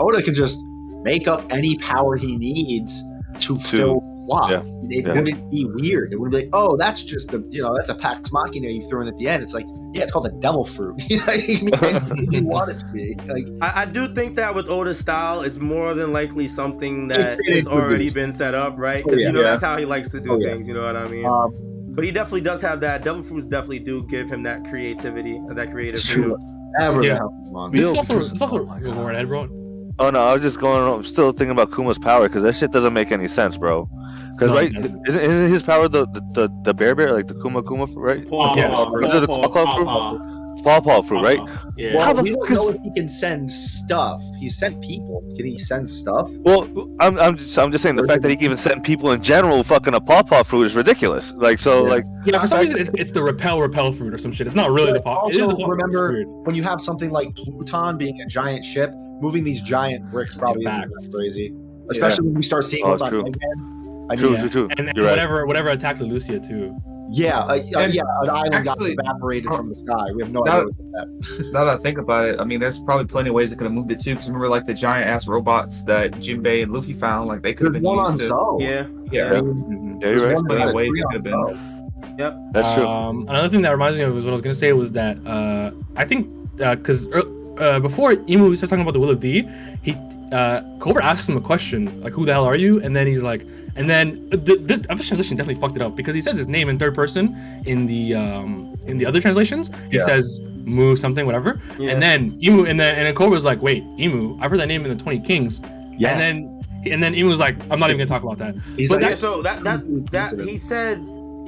S4: Oda can just make up any power he needs to, fill the slot.
S2: yeah,
S4: It
S2: yeah.
S4: wouldn't be weird. It wouldn't be like, oh, that's just a you know that's a pax machina you throw in at the end. It's like, yeah, it's called a devil fruit. *laughs* you can make anything you want it to be. Like,
S3: I, I do think that with Oda's style, it's more than likely something that
S4: It- it
S3: has already
S4: be.
S3: been set up, right?
S4: Oh,
S3: Because
S4: yeah.
S3: you know
S4: Yeah.
S3: that's how he likes to do
S4: Oh, yeah.
S3: things. You know what I mean?
S4: um,
S3: but he definitely does have that. Devil fruits definitely do give him that creativity, and that creative.
S2: It's true.
S4: ever
S6: Yeah.
S4: the hell.
S6: This is also, this is also
S2: Oh my
S6: go
S2: God.
S6: ahead, bro.
S2: Oh no, I was just going. I'm still thinking about Kuma's power because that shit doesn't make any sense, bro. Because
S6: No, it
S2: right,
S6: doesn't.
S2: isn't, isn't his power the, the the the bear bear like the Kuma Kuma fruit, right?
S3: Paw,
S6: Yeah.
S3: paw,
S2: Is it a
S3: paw,
S2: claw claw
S3: paw,
S2: fruit?
S3: paw.
S2: Paw paw fruit, right?
S5: Yeah.
S4: Well,
S2: How the
S4: we
S2: fuck
S4: don't
S2: is-
S4: know if he can send stuff. He sent people. Can he send stuff?
S2: Well, I'm I'm just I'm just saying the fact that he can even send people in general fucking a paw paw fruit is ridiculous. Like so,
S4: Yeah.
S2: like
S6: Yeah, for some reason it's, it's the repel repel fruit or some shit. It's not really the
S4: But
S6: pop. It is
S4: also,
S6: the pop.
S4: remember-
S6: It's weird.
S4: When you have something like Pluton being a giant ship, moving these giant bricks probably isn't crazy. Especially when we start seeing
S2: Oh,
S4: what's on
S2: true.
S4: Eggman. I
S2: true,
S4: mean,
S2: true, true.
S6: And, and
S2: You're right.
S6: whatever whatever attacked Lulusia too.
S4: yeah, uh, uh, yeah, an island
S7: actually-
S4: got evaporated from the sky. We have no
S7: That-
S4: idea that. *laughs*
S7: Now that I think about it, I mean, there's probably plenty of ways it could have moved it too. Because remember, like the giant ass robots that Jinbei and Luffy found, like they could have been
S4: one on
S7: used to.
S4: Zou.
S3: Yeah.
S7: Yeah,
S4: I mean,
S2: Yeah, you're right.
S4: there's one
S7: plenty of ways
S4: had
S7: it could have been.
S4: on Zou.
S2: That's true.
S6: Um, another thing that reminds me of is what I was gonna say was that uh, I think because uh, before Imu starts talking about the Will of D, he uh, Cobra asks him a question like, "Who the hell are you?" And then he's like, and then uh, th- this English translation definitely fucked it up because he says his name in third person in the um, in the other translations. He
S4: Yeah.
S6: says Mu something whatever,
S3: Yeah.
S6: and then Imu and then and then Cobra's like, "Wait, Imu? I've heard that name in the Twenty Kings."
S4: Yes.
S6: And then and then Imu was like, "I'm not even gonna talk about that."
S4: He's
S6: but
S4: like,
S3: yeah, so that that *laughs* that he said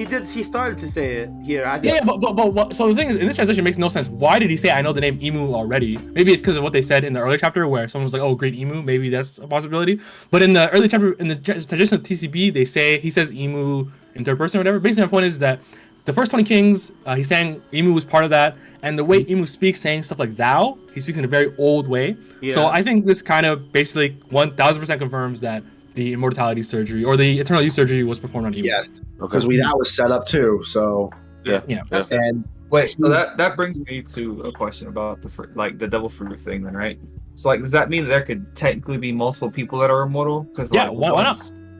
S3: he did he started to say it here. I just,
S6: Yeah, yeah, but, but, but, but so the thing is, in this transition makes no sense. Why did he say I know the name Imu already? Maybe it's because of what they said in the earlier chapter, where someone was like, "Oh, great Imu." Maybe that's a possibility. But in the early chapter, in the tra- translation of TCB, they say he says Imu in third person or whatever. Basically, my point is that the first twenty kings, uh, he's saying Imu was part of that, and the way Imu speaks, saying stuff like "thou," he speaks in a very old way.
S3: yeah.
S6: So I think this kind of basically one thousand percent confirms that the immortality surgery or the eternal youth surgery was performed on Imu.
S4: yes,
S2: Okay.
S4: because we that was set up too. So
S6: Yeah. yeah.
S4: and
S7: Wait, so that that brings me to a question about the fr- like the devil fruit thing, then, right? So, like, does that mean that there could technically be multiple people that are immortal? Because
S6: Yeah,
S7: like,
S6: why- why not?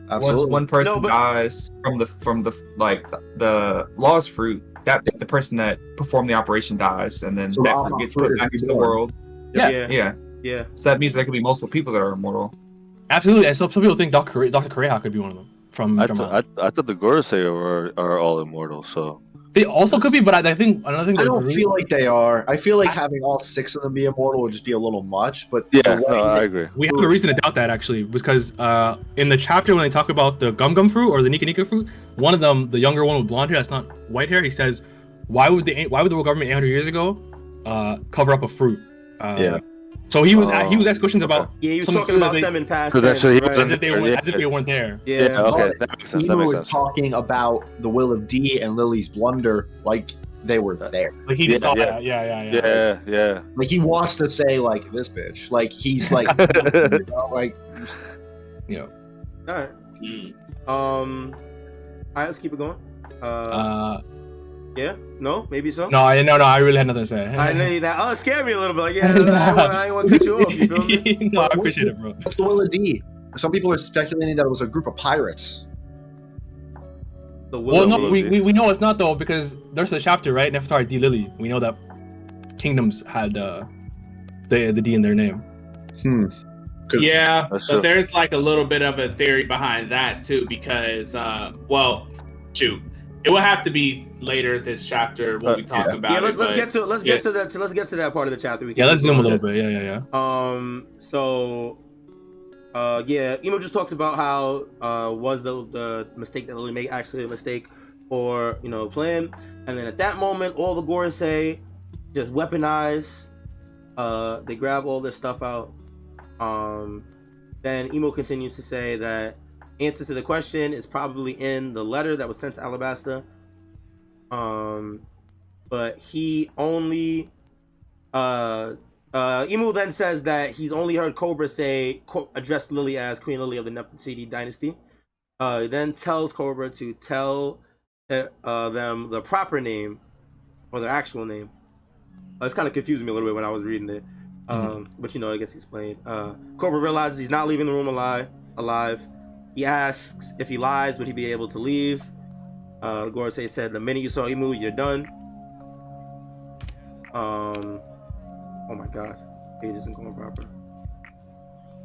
S7: once, once one person
S3: No, but-
S7: dies from the from the like the, the law's fruit, that the person that performed the operation dies, and then
S4: So
S7: that fruit gets
S4: fruit
S7: put back into the world.
S6: Yeah.
S3: yeah,
S7: Yeah,
S3: yeah.
S7: so that means there could be multiple people that are immortal.
S6: Absolutely, and some, some people think Dr. Kore- Dr. Kureha could be one of them. From,
S2: I, th- I, I thought the Gorosei are are all immortal. So
S6: they also could be, but I, I think another thing
S4: I don't
S6: really-
S4: feel like they are. I feel like
S6: I-
S4: having all six of them be immortal would just be a little much. But
S2: yeah,
S4: the way
S2: no, I agree.
S6: we have a reason to doubt that actually, because uh, in the chapter when they talk about the gum gum fruit or the Nika Nika fruit, one of them, the younger one with blonde hair, that's not white hair, he says, "Why would the why would the world government 800 years ago uh, cover up a fruit?" Uh,
S4: Yeah.
S6: So he was
S2: Oh,
S6: he was asked questions
S2: okay.
S6: about
S3: Yeah, he was talking about
S6: they-
S3: them in past tense,
S2: shit he
S3: right?
S6: as if they were
S2: Yeah.
S6: as if they weren't there.
S3: Yeah,
S2: Yeah, okay,
S4: But
S2: that makes sense. That
S4: Imu
S2: makes
S4: was
S2: sense.
S4: talking about the will of D and Lili's blunder like they were there.
S6: Like he just
S2: Yeah,
S6: saw
S2: yeah.
S6: that. Yeah, yeah, yeah.
S2: Yeah, yeah.
S4: Like he wants to say like this bitch. Like he's like you *laughs* know, like
S6: You know.
S3: All right.
S5: Mm.
S3: Um, all right, let's keep it going. Uh,
S6: Uh,
S3: yeah, no, maybe so.
S6: no, I no, no, I really had nothing to say.
S3: I know that. Oh, it scared me a little bit. Like, yeah, I *laughs* didn't want, I want to cut you off. You feel me? *laughs*
S6: no, I appreciate it, bro.
S4: What's the Will of D? Some people are speculating that it was a group of pirates.
S3: The
S6: Well,
S3: Willow
S6: no,
S3: Willow.
S6: we, we, we know it's not though because there's the chapter right, Nefertari D Lili. We know that kingdoms had uh, the the D in their name.
S4: Hmm.
S5: Yeah,
S2: That's
S5: but
S2: true.
S5: there's like a little bit of a theory behind that too, because uh, well, shoot, it will have to be later this chapter when
S2: Uh,
S5: we talk
S2: yeah.
S5: about
S3: yeah, let's, let's
S5: but-
S3: get to let's
S5: yeah.
S3: get to that. Let's get to that part of the chapter. We can
S6: Yeah, let's zoom a little bit. Yeah, yeah, yeah.
S3: Um. So, uh, yeah, Imu just talks about how uh was the the mistake that Lili made actually a mistake or you know plan, and then at that moment, all the Gorosei just weaponize. Uh, they grab all this stuff out. Um, then Imu continues to say that answer to the question is probably in the letter that was sent to Alabasta. Um, but he only uh uh, Imu then says that he's only heard Cobra say quote, address Lili as Queen Lili of the Nefertari dynasty. Uh, then tells Cobra to tell uh, uh, them the proper name or their actual name. Uh, it's kind of confusing me a little bit when I was reading it, um, but you know it gets explained. Uh, Cobra realizes he's not leaving the room alive. Alive. He asks if he lies, would he be able to leave? Uh, Gorosei said, "The minute you saw Imu, you're done." Um. Oh my god, page isn't going proper.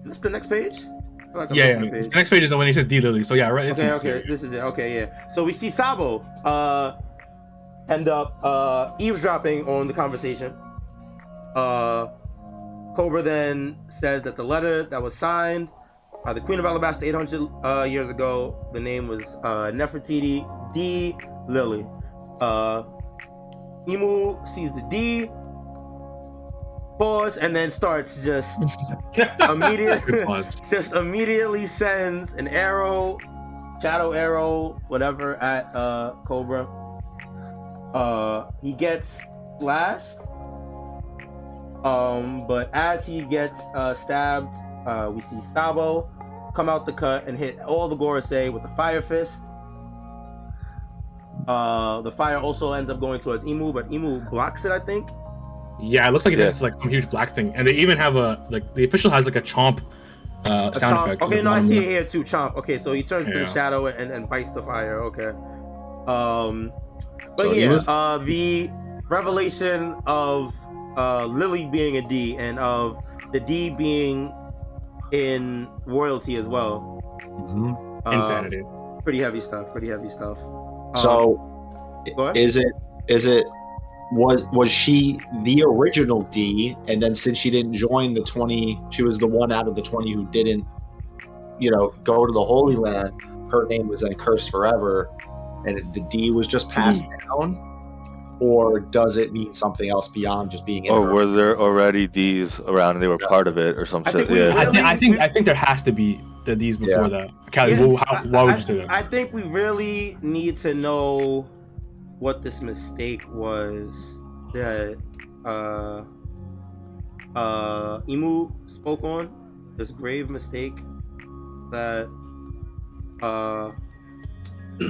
S3: Is this the next page? Like
S6: Yeah, yeah.
S3: a page.
S6: The next page is when he says D Lili. So yeah, right. It's
S3: Okay, okay, this is it. Okay, yeah. So we see Sabo uh end up uh eavesdropping on the conversation. Uh Cobra then says that the letter that was signed by the Queen of Alabasta 800 uh, years ago, the name was uh, Nefertari D. Lili. Uh, Imu sees the D, pause, and then starts just *laughs* immediately *laughs* just immediately sends an arrow, shadow arrow, whatever, at uh Cobra. Uh he gets slashed. Um, but as he gets uh stabbed, uh we see Sabo come out the cut and hit all the Gorosei with the fire fist. Uh the fire also ends up going towards Imu, but Imu blocks it, I think.
S6: Yeah, it looks like
S2: Yeah.
S6: it's like some huge black thing, and they even have a like the official has like a chomp uh,
S3: A
S6: sound
S3: chomp-
S6: effect.
S3: Okay, no, I see it here too. Chomp. Okay, so he turns to the shadow and, and bites the fire. Okay. Um, but
S2: So
S3: yeah, uh, the revelation of uh, Lili being a D and of the D being in royalty as well. Uh,
S6: Insanity.
S3: Pretty heavy stuff. Pretty heavy stuff. Um,
S4: So,
S3: go
S4: is it is it was was she the original D, and then since she didn't join the twenty, she was the one out of the twenty who didn't, you know, go to the Holy Land. Her name was then cursed forever, and the D was just passed down. Or does it mean something else beyond just being in
S2: Or
S4: her-
S2: were there already these around and they were part of it or some
S3: I
S2: shit?
S3: think we-
S2: Yeah.
S6: I, think I think I think there has to be the these before
S4: Yeah.
S6: that. Kali,
S3: Yeah,
S6: well, how,
S3: I-
S6: why would
S3: I-
S6: you say that?
S3: I think we really need to know what this mistake was that uh uh Imu spoke on. This grave mistake that uh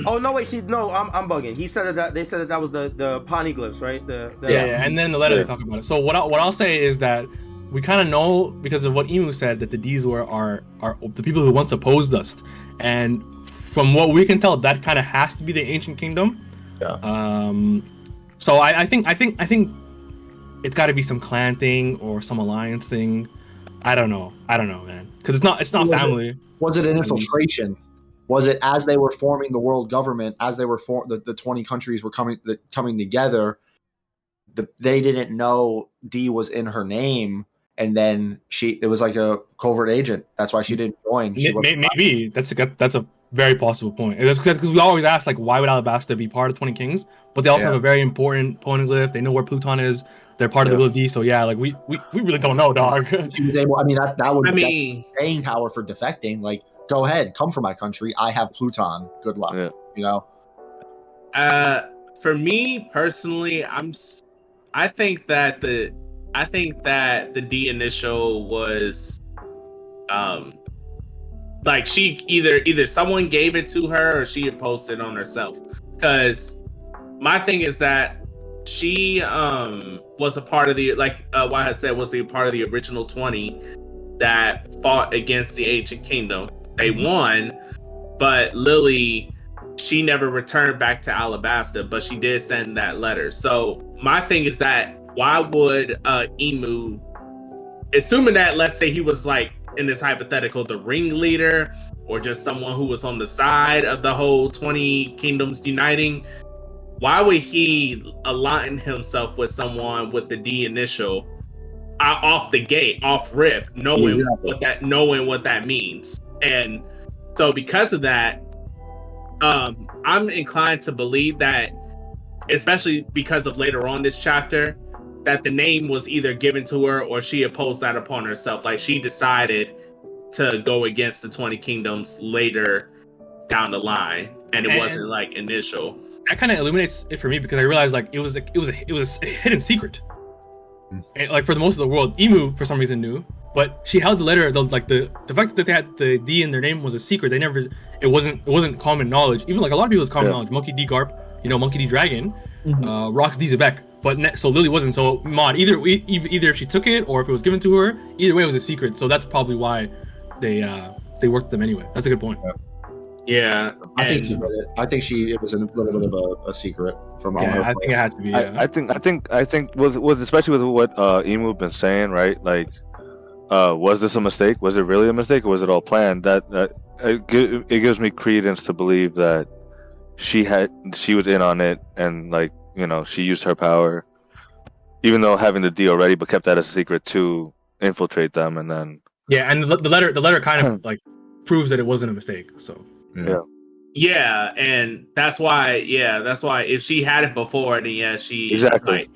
S3: Oh no! Wait, she no. I'm, I'm bugging. He said that, that they said that that was the the poneglyphs, right? The, the
S6: yeah, yeah, and then the letter
S2: Yeah.
S6: they talk about it. So what I, what I'll say is that we kind of know because of what Imu said that the D's were are are the people who once opposed us, and from what we can tell, that kind of has to be the ancient kingdom.
S4: Yeah.
S6: Um. So I, I think I think I think it's got to be some clan thing or some alliance thing. I don't know. I don't know, man. Because it's not it's not
S4: Was it-
S6: family.
S4: Was it an
S6: At least.
S4: Infiltration? Was it as they were forming the world government, as they were for the, the twenty countries were coming the, coming together? The, they didn't know D was in her name, and then she it was like a covert agent. That's why she didn't join. She
S6: May-
S4: was-
S6: may- Maybe that's a that's a very possible point. Because we always ask like, why would Alabasta be part of Twenty Kings? But they also
S4: Yeah.
S6: have a very important poneglyph. They know where Pluton is. They're part of the
S2: Yes.
S6: Will of D. So yeah, like we, we, we really don't know, dog.
S4: she was able. I mean, that that would
S5: I
S4: be
S5: mean,
S4: staying power for defecting. Like, go ahead, come for my country. I have Pluton. Good luck.
S2: Yeah.
S4: You know.
S5: uh, for me personally, I'm. I think that the, I think that the D initial was, um, like she either either someone gave it to her or she had posted on herself. Because my thing is that she um was a part of the like uh, why I said was a part of the original twenty that fought against the ancient kingdom. They won, but Lili she never returned back to Alabasta, but she did send that letter. So my thing is that why would uh Imu assuming that let's say he was like in this hypothetical the ringleader or just someone who was on the side of the whole 20 kingdoms uniting why would he align himself with someone with the D initial uh, off the gate, off rip, knowing
S4: Exactly.
S5: what that knowing what that means? And so because of that, um, I'm inclined to believe that, especially because of later on this chapter, that the name was either given to her or she imposed that upon herself. Like she decided to go against the 20 kingdoms later down the line, and it
S6: And-
S5: wasn't like initial.
S6: that kind of illuminates it for me because I realized like it was like it was a it was a hidden secret.
S4: Hmm.
S6: And, like for the most of the world, Imu for some reason knew, but she held the letter. The, like the the fact that they had the D in their name was a secret. They never it wasn't it wasn't common knowledge. Even like a lot of people, it's common
S2: Yeah.
S6: knowledge. Monkey D Garp, you know, Monkey D Dragon,
S7: Mhm.
S6: uh, Rocks D Xebec. But ne- so Lili wasn't. So Mod either e- either if she took it or if it was given to her, either way it was a secret. So that's probably why they uh they worked them anyway. That's a good point.
S5: Yeah,
S4: I think she did it. I think she it was a little bit of a, a secret from on
S6: Yeah,
S4: her
S6: I
S4: part.
S6: think it had to be. Yeah.
S2: I, I think I think I think with with especially with what uh Imu been saying, right? Like, uh, was this a mistake? Was it really a mistake, or was it all planned? That that it, gi- it gives me credence to believe that she had she was in on it, and like you know she used her power, even though having the deal already, but kept that a secret to infiltrate them, and then
S6: Yeah, and the, the letter the letter kind of like proves that it wasn't a mistake. So
S5: Yeah, Yeah, and that's why. Yeah, that's why. If she had it before, then yeah, she
S2: Exactly.
S5: like-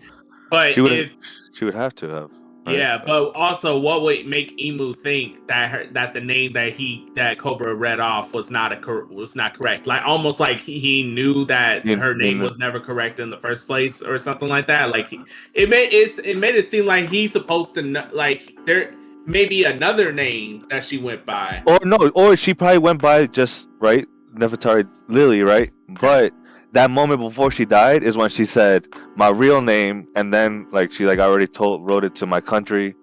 S5: but
S2: she would
S5: if
S2: she would have to have. Right?
S5: yeah, but also, what would make Imu think that her that the name that he that Cobra read off was not a was not correct? Like almost like he, he knew that
S2: He-
S5: her name
S2: knew.
S5: was never correct in the first place, or something like that. Like he- it made it's it made it seem like he's supposed to know, like there may be another name that she went by.
S2: Or no, or she probably went by just right, Nefertari Lili, right? But that moment before she died is when she said my real name, and then like she like already told wrote it to my country,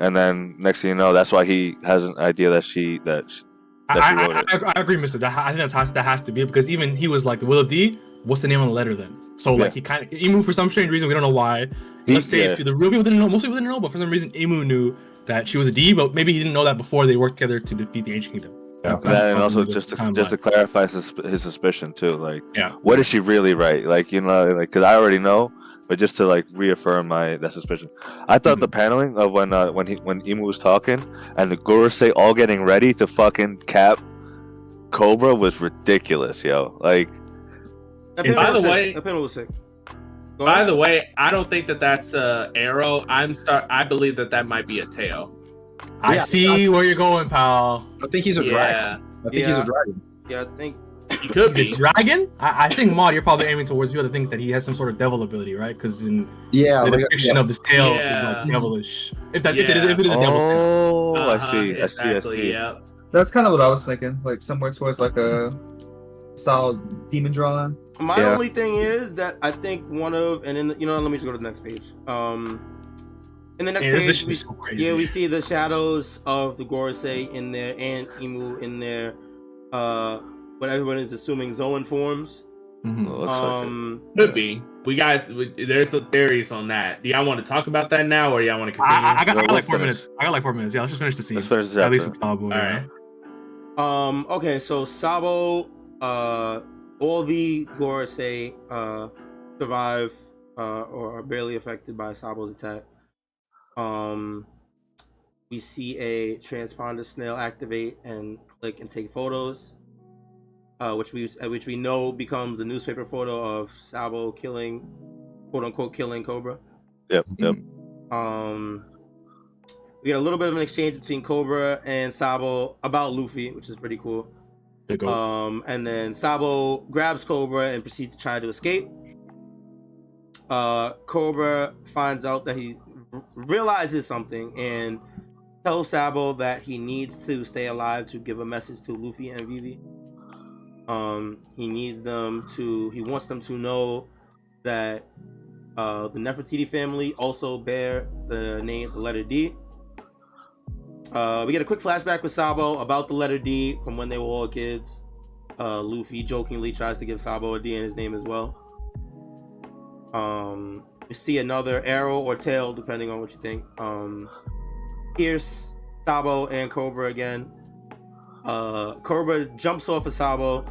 S2: and then next thing you know, that's why he has an idea that she that sh-
S6: I,
S2: That she
S6: I,
S2: wrote it.
S6: I, I, I agree, Mister. That, I think that's, has- that has to be because even he was like the Will of D. What's the name on the letter then? So like he kind of Imu for some strange reason we don't know why.
S2: he,
S6: Let's say
S2: yeah,
S6: if the real people didn't know, most people didn't know, but for some reason Imu knew that she was a D, but maybe he didn't know that before they worked together to defeat the Ancient Kingdom.
S4: Yeah.
S6: That's
S2: that and also just to
S6: timeline.
S2: just to clarify his, his suspicion too, like
S6: Yeah.
S2: what is she really right? Like you know, like because I already know, but just to like reaffirm my that suspicion. I thought the paneling of when uh, when he when Imu was talking and the Gorosei all getting ready to fucking cap Cobra was ridiculous, yo. Like
S3: That
S6: And
S5: by the
S3: sick.
S5: way-
S3: that panel was sick. Go
S5: By
S3: ahead.
S5: the way, I don't think that that's a arrow. I'm start. I believe that that might be a tail.
S6: I
S4: Yeah,
S6: see where you're going, pal.
S4: I think he's a dragon.
S5: Yeah,
S4: I think he's a dragon.
S3: yeah, I think
S5: he could
S6: He's a
S5: be.
S6: dragon? I, I think Mod, you're probably aiming towards people to think that he has some sort of devil ability, right? Because in
S4: Yeah,
S6: the
S4: like,
S6: depiction
S4: yeah.
S6: of this tail is like devilish. If that if it is if it is a devil's tail.
S2: oh, I
S5: Uh-huh,
S2: see, I see, I see.
S5: Yeah.
S7: That's kind of what I was thinking, like somewhere towards like a style demon drawing.
S3: My
S2: Yeah.
S3: only thing is that I think one of and then you know let me just go to the next page. Um, in the next
S6: Man, this, this
S3: page, we,
S6: so crazy.
S3: yeah, we see the shadows of the Gorosei in there and Imu in there. Uh, what everyone is assuming Zoan forms.
S6: Mhm.
S2: Well, looks like it.
S3: Um,
S5: Could be. We got. We, there's some theories on that. Do y'all want to talk about that now, or do y'all want to continue?
S6: I, I got, I got like
S2: we'll
S6: four
S2: finish.
S6: minutes. I got like four minutes. Yeah, let's just finish the scene.
S2: Let's finish the
S6: At least
S2: chapter.
S6: with Sabo.
S5: All
S6: yeah.
S5: right.
S3: Um. Okay. So Sabo, uh, all the Gorosei uh survive uh or are barely affected by Sabo's attack. Um, we see a transponder snail activate and click and take photos. Uh, which we uh, which we know becomes the newspaper photo of Sabo killing, quote unquote, killing Cobra.
S2: Yep, yep.
S3: Um, we get a little bit of an exchange between Cobra and Sabo about Luffy, which is pretty cool.
S6: They go.
S3: Um, and then Sabo grabs Cobra and proceeds to try to escape. Uh, Cobra finds out that he r- realizes something and tells Sabo that he needs to stay alive to give a message to Luffy and Vivi. Um, he needs them to. He wants them to know that uh, the Nefertari family also bear the name, the letter D. Uh, we get a quick flashback with Sabo about the letter D from when they were all kids. Uh, Luffy jokingly tries to give Sabo a D in his name as well. Um, you see another arrow or tail, depending on what you think. Um, Pierce, Sabo, and Cobra again. Uh, Cobra jumps off of Sabo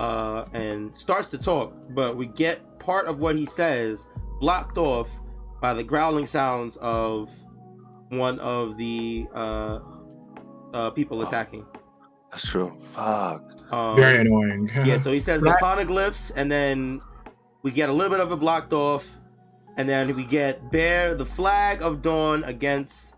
S3: uh, and starts to talk, but we get part of what he says blocked off by the growling sounds of one of the uh, uh, people attacking.
S2: That's true. Fuck.
S3: Um,
S6: Very annoying.
S3: yeah, so he says *laughs* the
S4: Right.
S3: poneglyphs, and then we get a little bit of it blocked off, and then we get bear the flag of dawn against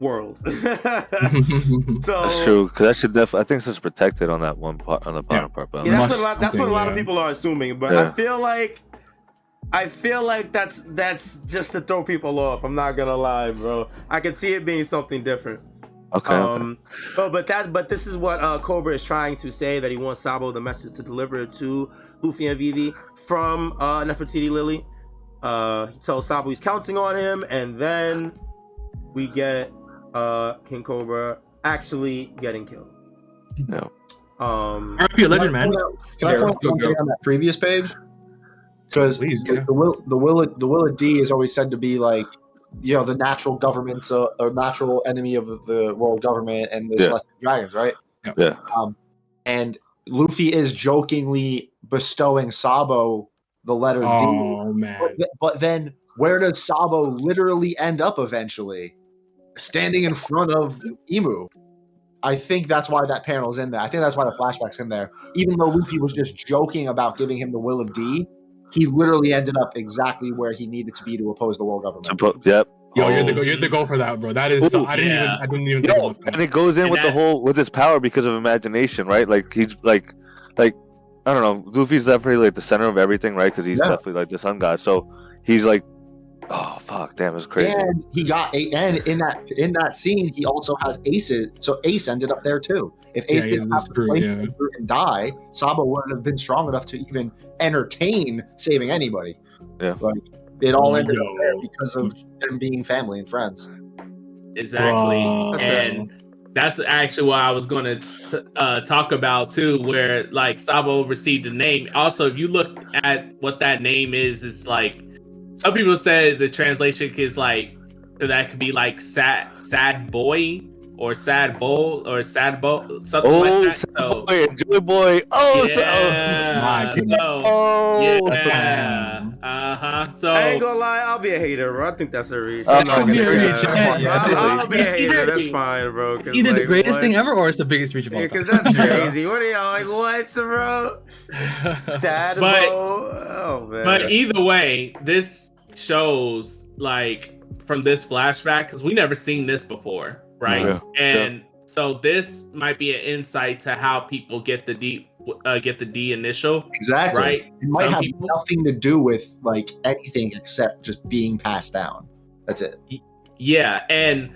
S3: world. *laughs* *laughs* so
S2: That's true. Cause that should def. I think this is protected on that one part on the bottom part. But
S3: Yeah, that's what, a lot, that's what a
S6: something,
S3: lot of people are assuming, but I feel like I feel like that's that's just to throw people off. I'm not gonna lie, bro. I could see it being something different.
S2: Okay. okay.
S3: Um, but but that but this is what uh, Cobra is trying to say that he wants Sabo the message to deliver to Luffy and Vivi from uh, Nefertari Lili. Uh, he tells Sabo he's counting on him, and then we get uh, King Cobra actually getting killed.
S2: No.
S3: Um,
S6: RP a legend, man.
S4: Can I point out
S7: go,
S4: one
S7: go.
S4: thing on that previous page? Because the,
S6: yeah.
S4: the will the will the will of D is always said to be like, you know, the natural government, uh, a natural enemy of the world government and the
S2: Yeah.
S4: celestial dragons, right?
S2: Yeah.
S4: Um, and Luffy is jokingly bestowing Sabo the letter D.
S6: Oh man.
S4: But, th- but then, where does Sabo literally end up eventually? Standing in front of Imu. I think that's why that panel's in there. I think that's why the flashback's in there. Even though Luffy was just joking about giving him the will of D, he literally ended up exactly where he needed to be to oppose the world government.
S2: put, yep.
S6: Yo, you're the
S2: Oh.
S6: go. You're the go for that, bro. That is.
S2: Ooh,
S6: I didn't even.
S5: yeah.
S6: I didn't even think
S2: Yo,
S6: about that.
S2: and it goes in
S5: And
S2: with the whole with his power because of imagination, right? Like he's like, like I don't know. Luffy's definitely like the center of everything, right? Because he's
S4: Yeah.
S2: definitely like the sun god. So he's like, oh fuck, damn, it's crazy.
S4: And he got a, and in that in that scene, he also has Aces. So Ace ended up there too. If Ace
S6: he
S4: didn't have to
S6: screwed,
S4: play
S6: yeah.
S4: and die, Sabo wouldn't have been strong enough to even entertain saving anybody.
S2: Yeah.
S4: like it all ended
S6: Yo.
S4: up there because of them being family and friends.
S5: Exactly.
S6: Bro.
S3: That's
S5: and that's actually what I was going to t- uh, talk about too, where like Sabo received a name. Also, if you look at what that name is, it's like some people said the translation is like so that could be like sad, sad boy or sad bull or sad bull, something
S2: Oh,
S5: like that.
S2: sad
S5: So,
S2: boy, enjoy boy. Oh, so,
S5: yeah,
S6: My goodness.
S5: so
S2: oh,
S5: yeah, uh huh. So
S3: I ain't gonna lie, I'll be a hater, bro. I think that's a reach.
S2: Oh,
S3: I'm not
S2: I'll
S3: gonna
S2: be a reach,
S3: that.
S2: yeah,
S3: I'll-
S2: yeah,
S3: I'll be a
S8: It's
S3: hater.
S8: either-
S3: That's fine, bro. 'cause,
S8: It's either the greatest
S3: what?
S8: thing ever or it's the biggest reach of all
S3: Yeah,
S8: time.
S3: because that's *laughs* crazy. What are y'all like? What, bro? *laughs* Dad,
S5: But-
S3: bro? Oh man.
S5: But either way, this shows like from this flashback because we never seen this before, right?
S2: Yeah,
S5: and so this might be an insight to how people get the D uh, get the D initial,
S4: Exactly.
S5: right?
S4: It might
S5: Some
S4: have
S5: people-
S4: nothing to do with like anything except just being passed down. That's it.
S5: Yeah, and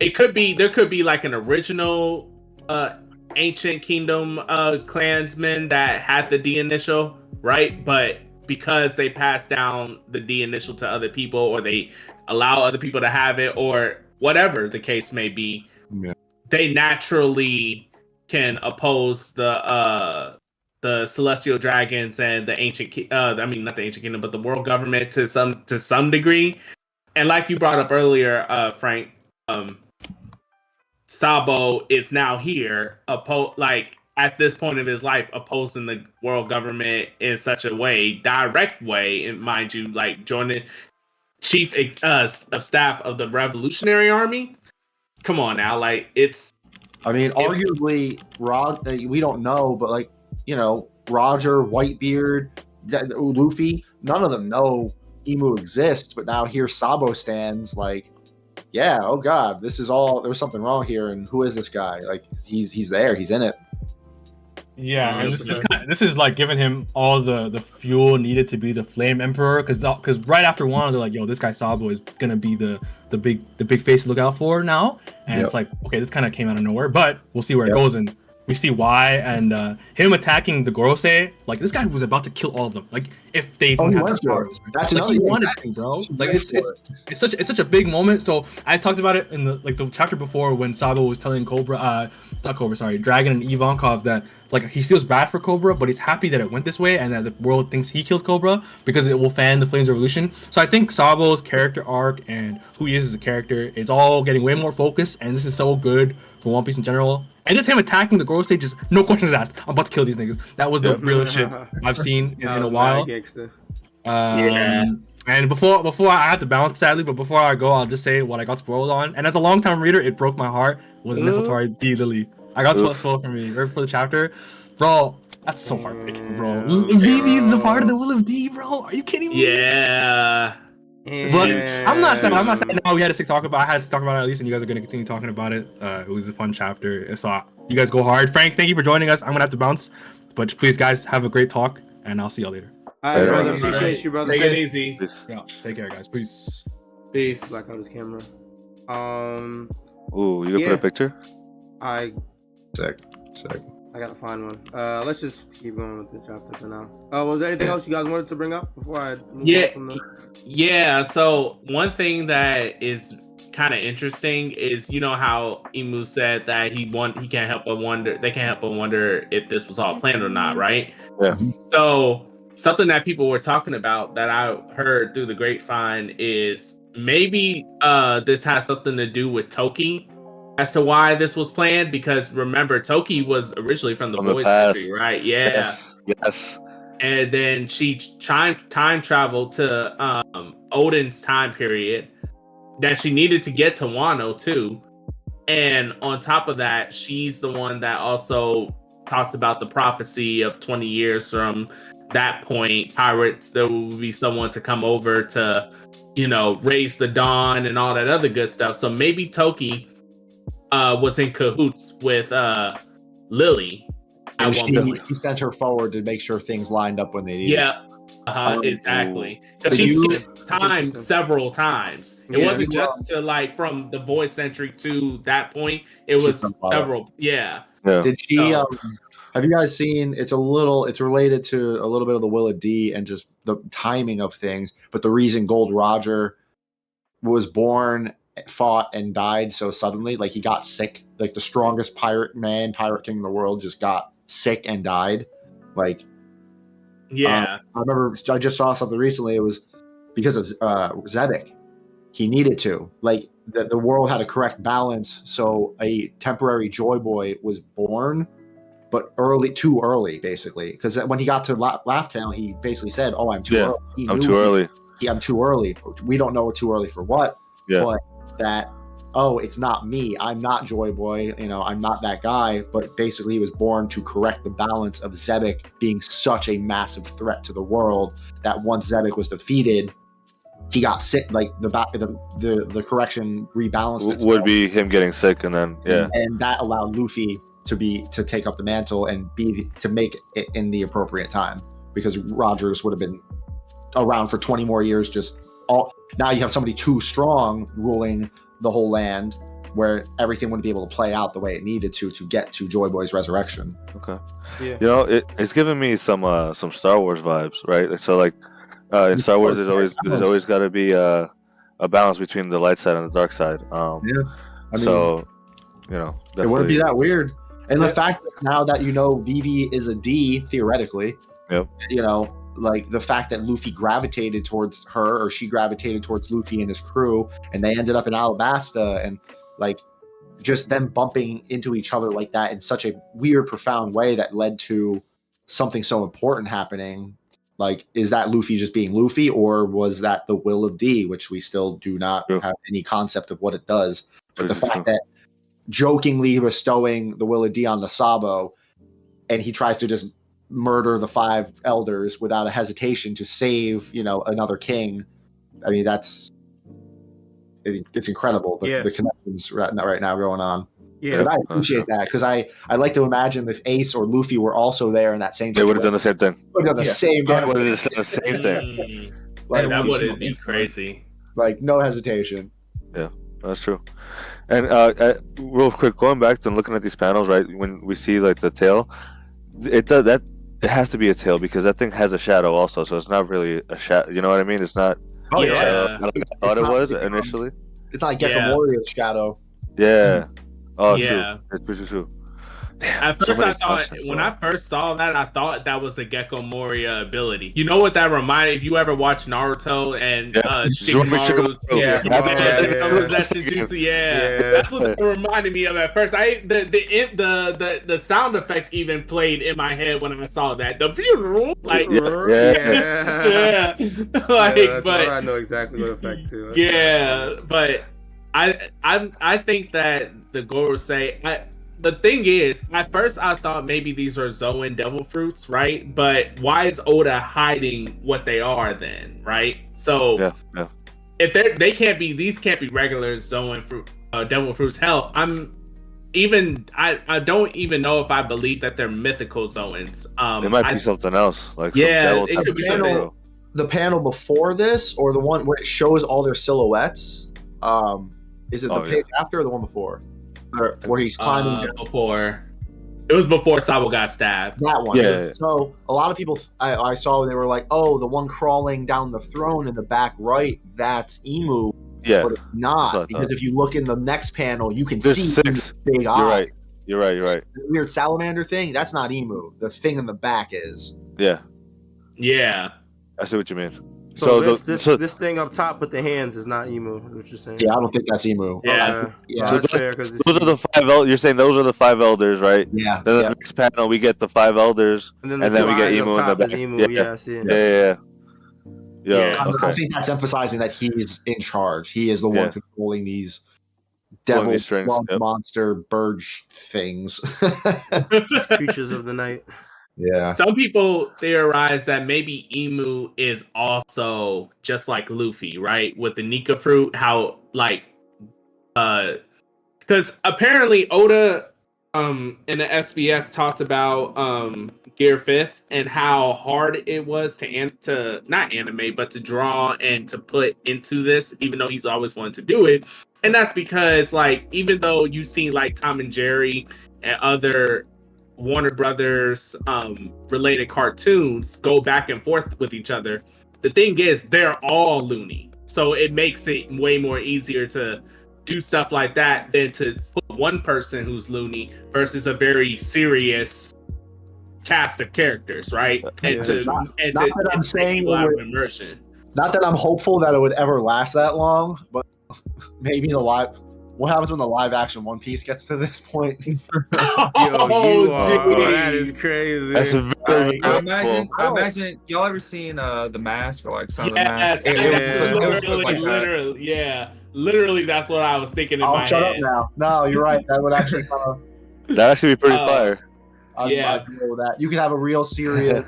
S5: it could be there could be like an original uh ancient kingdom uh clansman that had the D initial, right? But because they pass down the D initial to other people or they allow other people to have it or whatever the case may be,
S6: Yeah.
S5: they naturally can oppose the uh the celestial dragons and the ancient uh I mean not the ancient kingdom but the world government to some to some degree. And like you brought up earlier, uh Frank, um Sabo is now here, oppo- like at this point of his life, opposing the world government in such a way, direct way, and mind you, like joining chief uh, of staff of the Revolutionary Army. Come on now, like it's
S4: I mean, arguably, Rod. uh, We don't know, but like you know, Roger, Whitebeard, Luffy. None of them know Imu exists, but now here Sabo stands. Like, yeah, oh god, this is all. There's something wrong here, and who is this guy? Like, he's he's there. He's in it.
S6: Yeah, and this, this, kind of, this is like giving him all the the fuel needed to be the Flame Emperor, because because right after Wano, they're like, yo, this guy Sabo is gonna be the the big the big face to look out for now, and
S4: Yep.
S6: it's like, okay, this kind of came out of nowhere, but we'll see where
S4: Yep.
S6: it goes, and we see why, and uh him attacking the Gorosei, like this guy was about to kill all of them, like if they
S4: Oh,
S6: didn't
S4: he
S6: have
S4: went
S6: the
S4: for it.
S6: powers.
S4: That's
S6: like he wanted to, bro. Like it's, it's it's such it's such a big moment. So I talked about it in the like the chapter before when Sabo was telling Cobra, uh, not Cobra, sorry, Dragon and Ivankov that like he feels bad for Cobra, but he's happy that it went this way and that the world thinks he killed Cobra because it will fan the flames of revolution. So I think Sabo's character arc and who he is as a character, it's all getting way more focused, and this is so good for One Piece in general. And just him attacking the Gorosei, just no questions asked. I'm about to kill these niggas. That was the
S2: Yep.
S6: realest shit *laughs* I've seen in, in a while. Um,
S5: Yeah.
S6: And before before I have to bounce sadly, but before I go, I'll just say what I got spoiled on. And as a longtime reader, it broke my heart. Was
S3: Ooh.
S6: Nefertari D Lily? I got spoiled,
S2: Oof.
S6: spoiled for me right before the chapter, bro. That's so heartbreaking, bro.
S3: Yeah,
S6: Vivi's the
S3: bro.
S6: part of the will of D, bro. Are you kidding me?
S5: Yeah.
S6: But I'm not saying I'm not
S3: saying
S6: No, we had to talk about. I had to talk about it at least, and you guys are gonna continue talking about it. Uh, it was a fun chapter. So you guys go hard. Frank, thank you for joining us. I'm gonna have to bounce, but please, guys, have a great talk, and I'll see y'all later.
S3: All right, brother.
S2: Alright.
S3: Appreciate you, brother.
S5: Take it easy.
S2: Peace.
S6: Yeah, take care, guys. Peace.
S5: Peace.
S3: Black out his camera. Um,
S2: Ooh, you gonna
S3: Yeah.
S2: put a picture?
S3: I
S4: Sick. Sick.
S3: I gotta find one. Uh, let's just keep going with the chapter for now. Uh, was there anything else you guys wanted to bring up before I move
S5: Yeah.
S3: on from the?
S5: Yeah, so one thing that is kind of interesting is you know how Imu said that he want he can't help but wonder they can't help but wonder if this was all planned or not, right?
S2: Yeah.
S5: So something that people were talking about that I heard through the grapevine is maybe uh this has something to do with Toki as to why this was planned because remember Toki was originally from the
S2: From the Void
S5: Century, right? Yeah
S2: Yes. Yes.
S5: and then she time time traveled to um Oden's time period that she needed to get to Wano too. And on top of that, she's the one that also talked about the prophecy of 20 years from that point. Pirates, there will be someone to come over to, you know, raise the dawn and all that other good stuff. So maybe Toki uh was in cahoots with uh Lili at
S4: And
S5: one
S4: she, he sent her forward to make sure things lined up when they needed.
S5: Yeah, uh,
S4: Um,
S5: exactly.
S4: so
S5: Because she
S4: you-
S5: skipped time several times. It
S3: Yeah.
S5: wasn't just to like from the Void Century to that point. It
S4: She
S5: was several. Yeah.
S2: Yeah.
S4: Did she?
S5: No.
S4: Um, have you guys seen? It's a little. It's related to a little bit of the Will of D and just the timing of things. But the reason Gold Roger was born, fought, and died so suddenly, like he got sick. Like the strongest pirate man, pirate king in the world, just got sick and died. Like
S5: Yeah.
S4: I remember I just saw something recently. It was because of uh, Xebec. He needed to. Like the, the world had a correct balance, so a temporary Joy Boy was born, but early, too early, basically. Because when he got to La- Laugh Tale, he basically said, "Oh, I'm too
S2: Yeah,
S4: early." He
S2: I'm too
S4: he-
S2: early.
S4: he- I'm too early. We don't know too early for what.
S2: Yeah.
S4: But that, oh, it's not me. I'm not Joy Boy. You know, I'm not that guy. But basically, he was born to correct the balance of Xebec being such a massive threat to the world that once Xebec was defeated, he got sick. Like the back, the the, the correction rebalanced. Itself,
S2: Would be him getting sick and then yeah.
S4: and that allowed Luffy to be to take up the mantle and be to make it in the appropriate time because Rogers would have been around for 20 more years just all now you have somebody too strong ruling the whole land where everything wouldn't be able to play out the way it needed to to get to Joy Boy's resurrection.
S2: Okay.
S3: Yeah.
S2: You know, it, it's giving me some uh some Star Wars vibes, right? So like uh in Star Wars there's always *laughs* there's always gotta be a a balance between the light side and the dark side. Um
S4: Yeah. I mean,
S2: so you know
S4: it wouldn't be that weird. And
S3: Yeah.
S4: the fact that now that you know Vivi is a D theoretically,
S2: Yep.
S4: you know, like the fact that Luffy gravitated towards her or she gravitated towards Luffy and his crew, and they ended up in Alabasta, and like just them bumping into each other like that in such a weird, profound way that led to something so important happening. Like, is that Luffy just being Luffy, or was that the will of D, which we still do not
S2: True.
S4: have any concept of what it does? But the fact that jokingly bestowing the will of D on the Sabo, and he tries to just murder the five elders without a hesitation to save, you know, another king. I mean, that's it, it's incredible the,
S3: Yeah.
S4: the connections right now, right now going on.
S3: Yeah.
S4: But I
S2: Oh,
S4: appreciate that because I I like to imagine if Ace or Luffy were also there in that same.
S2: They would have done the same thing.
S4: Would have done the
S7: Yeah.
S4: same.
S2: They
S4: damn
S2: would
S4: thing.
S2: have done the same thing.
S5: Mm,
S4: Like,
S5: that would
S7: see
S5: have been
S7: these-
S5: crazy.
S4: like no hesitation.
S2: Yeah that's true. And uh, uh, real quick, going back to looking at these panels, right? When we see like the tail, it does that. It has to be a tail because that thing has a shadow also, so it's not really a shadow. You know what I mean? It's not.
S4: Oh
S5: Yeah.
S4: yeah,
S2: shadow like I thought it
S4: It's not
S2: was
S4: really, um,
S2: initially.
S4: it's not like Gecko
S5: Yeah.
S4: Warrior's shadow.
S2: Yeah. Oh,
S5: Yeah.
S2: true. It's pretty true. Damn,
S5: At *laughs* first,
S2: many
S5: I thought
S2: questions,
S5: when. I first saw that, I thought that was a Gecko Moria ability. You know what that reminded? If you ever watched Naruto and
S2: Yeah.
S5: uh, Shikamaru's,
S2: Shikamaru.
S5: yeah,
S3: Yeah,
S5: yeah,
S3: yeah,
S5: Shikamaru's
S3: yeah.
S5: yeah.
S3: Yeah.
S5: that's what it reminded me of at first. I the the the the, the sound effect even played in my head when I saw that. The funeral, like
S2: Yeah. *laughs*
S5: yeah, like
S3: Yeah,
S5: but
S3: I know exactly what effect too.
S5: yeah, but I I I think that the Gorosei. I, the thing is, at first I thought maybe these are Zoan devil fruits, right? But why is Oda hiding what they are then, right? So
S2: Yeah, yeah.
S5: if they they can't be these can't be regular Zoan fruit uh, devil fruits. Hell, I'm even I I don't even know if I believe that they're mythical Zoans. Um,
S2: It might
S5: I-
S2: be something else. Like
S5: Yeah,
S2: some devil
S5: it could be
S2: shit,
S4: something- The panel before this, or the one where it shows all their silhouettes. Um, is it the
S2: Oh,
S4: page after or the one before? Or, where he's climbing
S5: uh, before. It was before Sabo got stabbed.
S4: That one.
S2: Yeah.
S4: So a lot of people I, I saw they were like, "Oh, the one crawling down the throne in the back right, that's Imu."
S2: Yeah.
S4: But it's
S2: That's what I
S4: not
S2: thought.
S4: because if you look in the next panel, you can
S2: There's
S4: see
S2: six.
S4: Imu's big
S2: You're
S4: eye.
S2: right. You're right. You're right.
S4: The weird salamander thing. That's not Imu. The thing in the back is.
S2: Yeah.
S5: Yeah.
S2: I see what you mean.
S3: So,
S2: So,
S3: this
S2: the,
S3: this
S2: so,
S3: this thing up top with the hands is not Imu. What you're saying?
S4: Yeah, I don't think that's Imu.
S5: Yeah.
S3: Okay.
S4: Yeah.
S3: Well,
S2: So
S3: that's
S2: those-
S3: fair, 'cause
S2: those are the five. El- you're saying those are the five elders, right?
S4: Yeah.
S2: Then the
S4: yeah.
S2: next panel, we get the five elders.
S3: and then,
S2: and then we get
S3: Imu
S2: in the back.
S3: Imu.
S2: Yeah.
S3: Yeah, I see it.
S2: Yeah, yeah, yeah. Yo,
S5: Yeah.
S4: I- I think that's emphasizing that he's in charge. He is the
S2: Yeah.
S4: one controlling these
S2: Pulling
S4: devil,
S2: these strings, yep.
S4: monster, bird things. *laughs*
S3: Creatures of the night.
S4: Yeah.
S5: Some people theorize that maybe Imu is also just like Luffy, right? With the Nika fruit, how like uh because apparently Oda um in the SBS talked about um Gear Fifth and how hard it was to an- to not animate but to draw and to put into this, even though he's always wanted to do it. And that's because like even though you see like Tom and Jerry and other Warner Brothers um related cartoons go back and forth with each other. The thing is they're all loony. So it makes it way more easier to do stuff like that than to put one person who's loony versus a very serious cast of characters, right? And
S3: Yeah.
S5: to
S4: Not-
S5: and
S4: not
S5: to,
S4: that I'm saying
S5: people out of immersion.
S4: Not that I'm hopeful that it would ever last that long, but *laughs* maybe the live. What happens when the live action One Piece gets to this point? *laughs* *laughs* *laughs*
S3: Yo,
S5: Oh,
S3: you are. That is crazy.
S2: That's a very,
S7: I
S2: very
S7: imagine,
S2: cool.
S7: I imagine y'all ever seen uh the mask or like some of the
S5: Yes,
S7: masks? It, it would just look, it would just
S5: literally,
S7: like
S5: literally, yeah, literally. That's what I was thinking in
S4: Oh,
S5: my
S4: shut
S5: head.
S4: up now. No, you're right. That would actually kind of.
S2: That'd actually be pretty
S5: Uh,
S2: fire.
S4: I'd,
S5: Yeah.
S4: I'd deal with that. You could have a real serious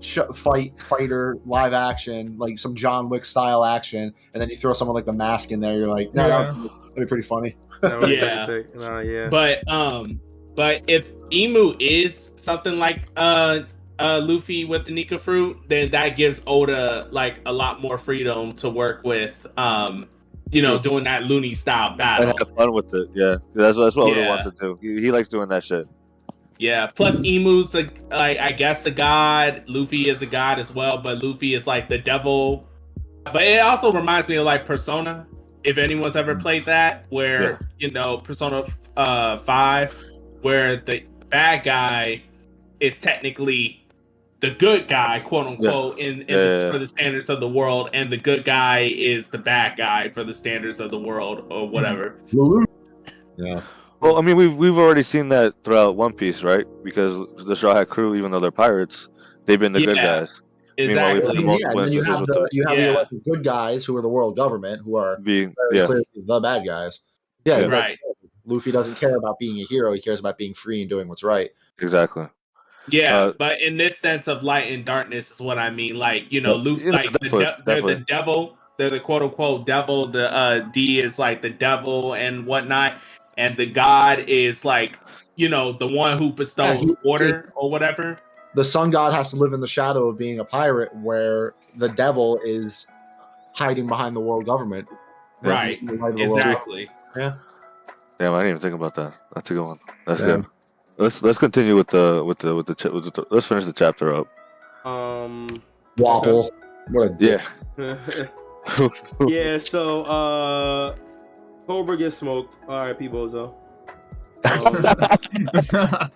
S4: sh- fight fighter live action, like some John Wick style action, and then you throw someone like the mask in there. You're like, no,
S7: Yeah.
S4: That would be pretty funny.
S3: That would be
S5: Yeah.
S3: sick. No, yeah.
S5: But um, but if Imu is something like uh uh Luffy with the Nika fruit, then that gives Oda like a lot more freedom to work with um, you know, doing that loony style
S2: And
S5: battle.
S2: have fun with it. Yeah, that's that's what Oda
S5: Yeah.
S2: wants to do. He, he likes doing that shit.
S5: Yeah. Plus, Imu's a, like I guess a god. Luffy is a god as well, but Luffy is like the devil. But it also reminds me of like Persona. If anyone's ever played that, where
S2: Yeah.
S5: you know Persona uh five, where the bad guy is technically the good guy, quote unquote, in, in
S2: Yeah,
S5: the,
S2: yeah, yeah.
S5: for the standards of the world, and the good guy is the bad guy for the standards of the world or whatever.
S4: Yeah.
S2: Well, I mean, we've we've already seen that throughout One Piece, right? Because the Straw Hat Crew, even though they're pirates, they've been the good guys. Meanwhile, we've had
S5: Exactly.
S4: Yeah, and then you have the
S2: the
S4: you have the
S5: Yeah.
S4: elected good guys who are the world government who are
S2: being yeah,
S4: clearly the bad guys. Yeah,
S2: Yeah.
S4: like,
S5: Right.
S4: Luffy doesn't care about being a hero; he cares about being free and doing what's right.
S2: exactly.
S5: Yeah,
S2: Uh,
S5: but in this sense of light and darkness is what I mean. Like you know,
S2: Yeah,
S5: Luke,
S2: yeah,
S5: like the de- they're the devil. They're the quote unquote devil. The uh, D is like the devil and whatnot. and the god is like you know the one who bestows
S4: he-
S5: water or whatever.
S4: The sun god has to live in the shadow of being a pirate, where the devil is hiding behind the world government.
S5: Right.
S4: He's the light of the world.
S5: Exactly.
S2: Damn, I didn't even think about that. That's a good one. That's
S4: Yeah.
S2: good. Let's let's continue with the with the with the, cha- with the let's finish the chapter up.
S3: Um.
S4: Wobble. What a
S2: Yeah. *laughs*
S3: yeah. So, uh, Cobra gets smoked. R.I.P. Bozo. *laughs*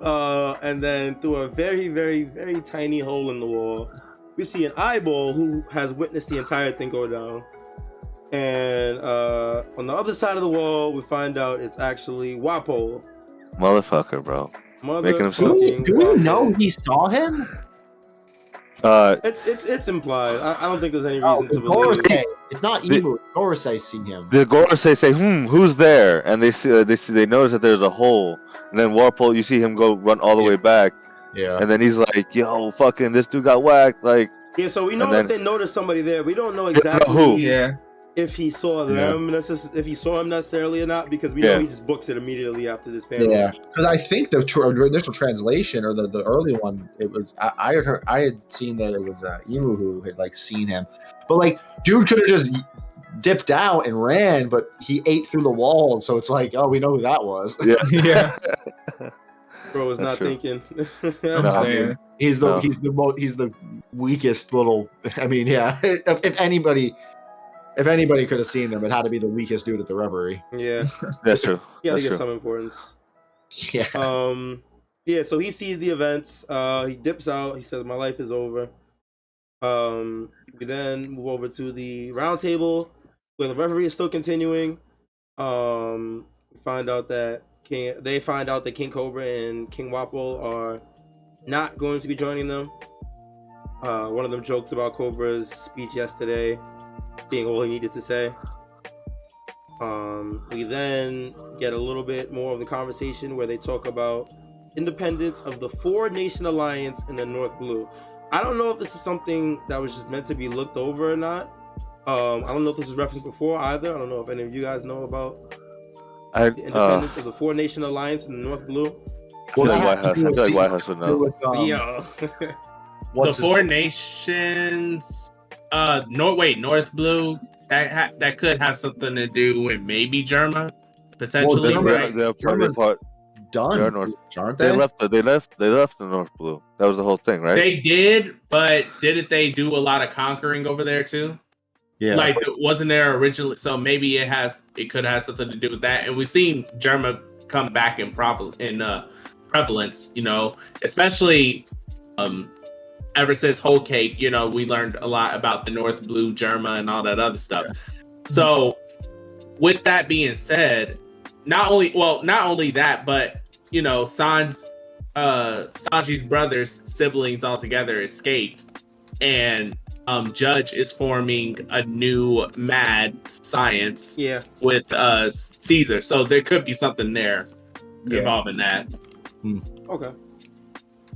S3: Uh, and then through a very, very, very tiny hole in the wall, we see an eyeball who has witnessed the entire thing go down. And uh, on the other side of the wall, we find out it's actually Wapol.
S2: Motherfucker, bro. Making himself-
S4: Do we, do we know he saw him?
S2: Uh,
S3: It's it's it's implied. I, I don't think there's any
S4: Oh,
S3: reason to believe.
S4: Gorosei. It's not
S2: The-
S4: Imu. Gorosei seen him.
S2: the Gorosei say, "Hmm, who's there?" And they see, uh, they see, they notice that there's a hole. And then Wapol, you see him go run all the way back,
S4: Yeah.
S2: and then he's like, "Yo, fucking, this dude got whacked." Like,
S3: Yeah, so we know
S2: And then-
S3: that they noticed somebody there. We don't know
S2: don't know
S3: exactly
S2: who.
S7: yeah.
S3: If he saw them, necess- if he saw him necessarily or not, because we
S2: Yeah.
S3: know he just books it immediately after this panel.
S4: Yeah, because I think the tr- initial translation or the, the early one, it was I, I had heard I had seen that it was uh, Imu who had like seen him, but like dude could have just dipped out and ran, but he ate through the wall, so it's like oh we know who that was.
S2: yeah, *laughs*
S7: Yeah.
S3: Bro was
S2: That's
S3: not
S2: true.
S3: thinking. *laughs*
S7: I'm
S2: No.
S7: saying.
S4: He's the
S2: No.
S4: he's the mo- he's the weakest little. *laughs* I mean, yeah. If, if anybody, if anybody could have seen them, it had to be the weakest dude at the reverie.
S3: yeah, *laughs* *laughs*
S2: that's true.
S3: yeah,
S2: That's
S3: to get
S2: true.
S3: some importance. *laughs*
S4: Yeah.
S3: Um, yeah, so he sees the events. Uh, he dips out. He says, "My life is over." Um, we then move over to the round table where the reverie is still continuing. Um, we find out that King. They find out that King Cobra and King Wapol are not going to be joining them. Uh, one of them jokes about Cobra's speech yesterday being all he needed to say. Um, we then get a little bit more of the conversation where they talk about independence of the Four Nation Alliance in the North Blue. I don't know if this is something that was just meant to be looked over or not. Um, I don't know if this was referenced before either. I don't know if any of you guys know about
S2: I,
S3: the
S2: uh,
S3: independence of the Four Nation Alliance in the North Blue.
S2: I feel like White House. I feel like
S4: the-
S2: White House would know.
S4: With, um,
S3: yeah. *laughs*
S5: the
S4: his-
S5: four nations, uh, North wait, North Blue. That ha- that could have something to do with maybe Germa, potentially,
S4: Germa-
S2: They're,
S5: right?
S2: they're part, they're part,
S4: done?
S2: they're North-
S4: aren't
S2: they
S4: they?
S2: left. The, they left. They left the North Blue. That was the whole thing, right?
S5: They did, but didn't they do a lot of conquering over there too?
S4: yeah.
S5: Like, wasn't there originally? So maybe it has. It could have something to do with that. And we've seen Germa come back in preval in uh, prevalence. You know, especially um, ever since Whole Cake. You know, we learned a lot about the North Blue Germa and all that other stuff. So, with that being said, not only well, not only that, but you know, San uh Sanji's brothers, siblings all together escaped, and um Judge is forming a new mad science
S3: yeah.
S5: with uh Caesar. So there could be something there
S7: Yeah.
S5: involving that.
S3: Okay.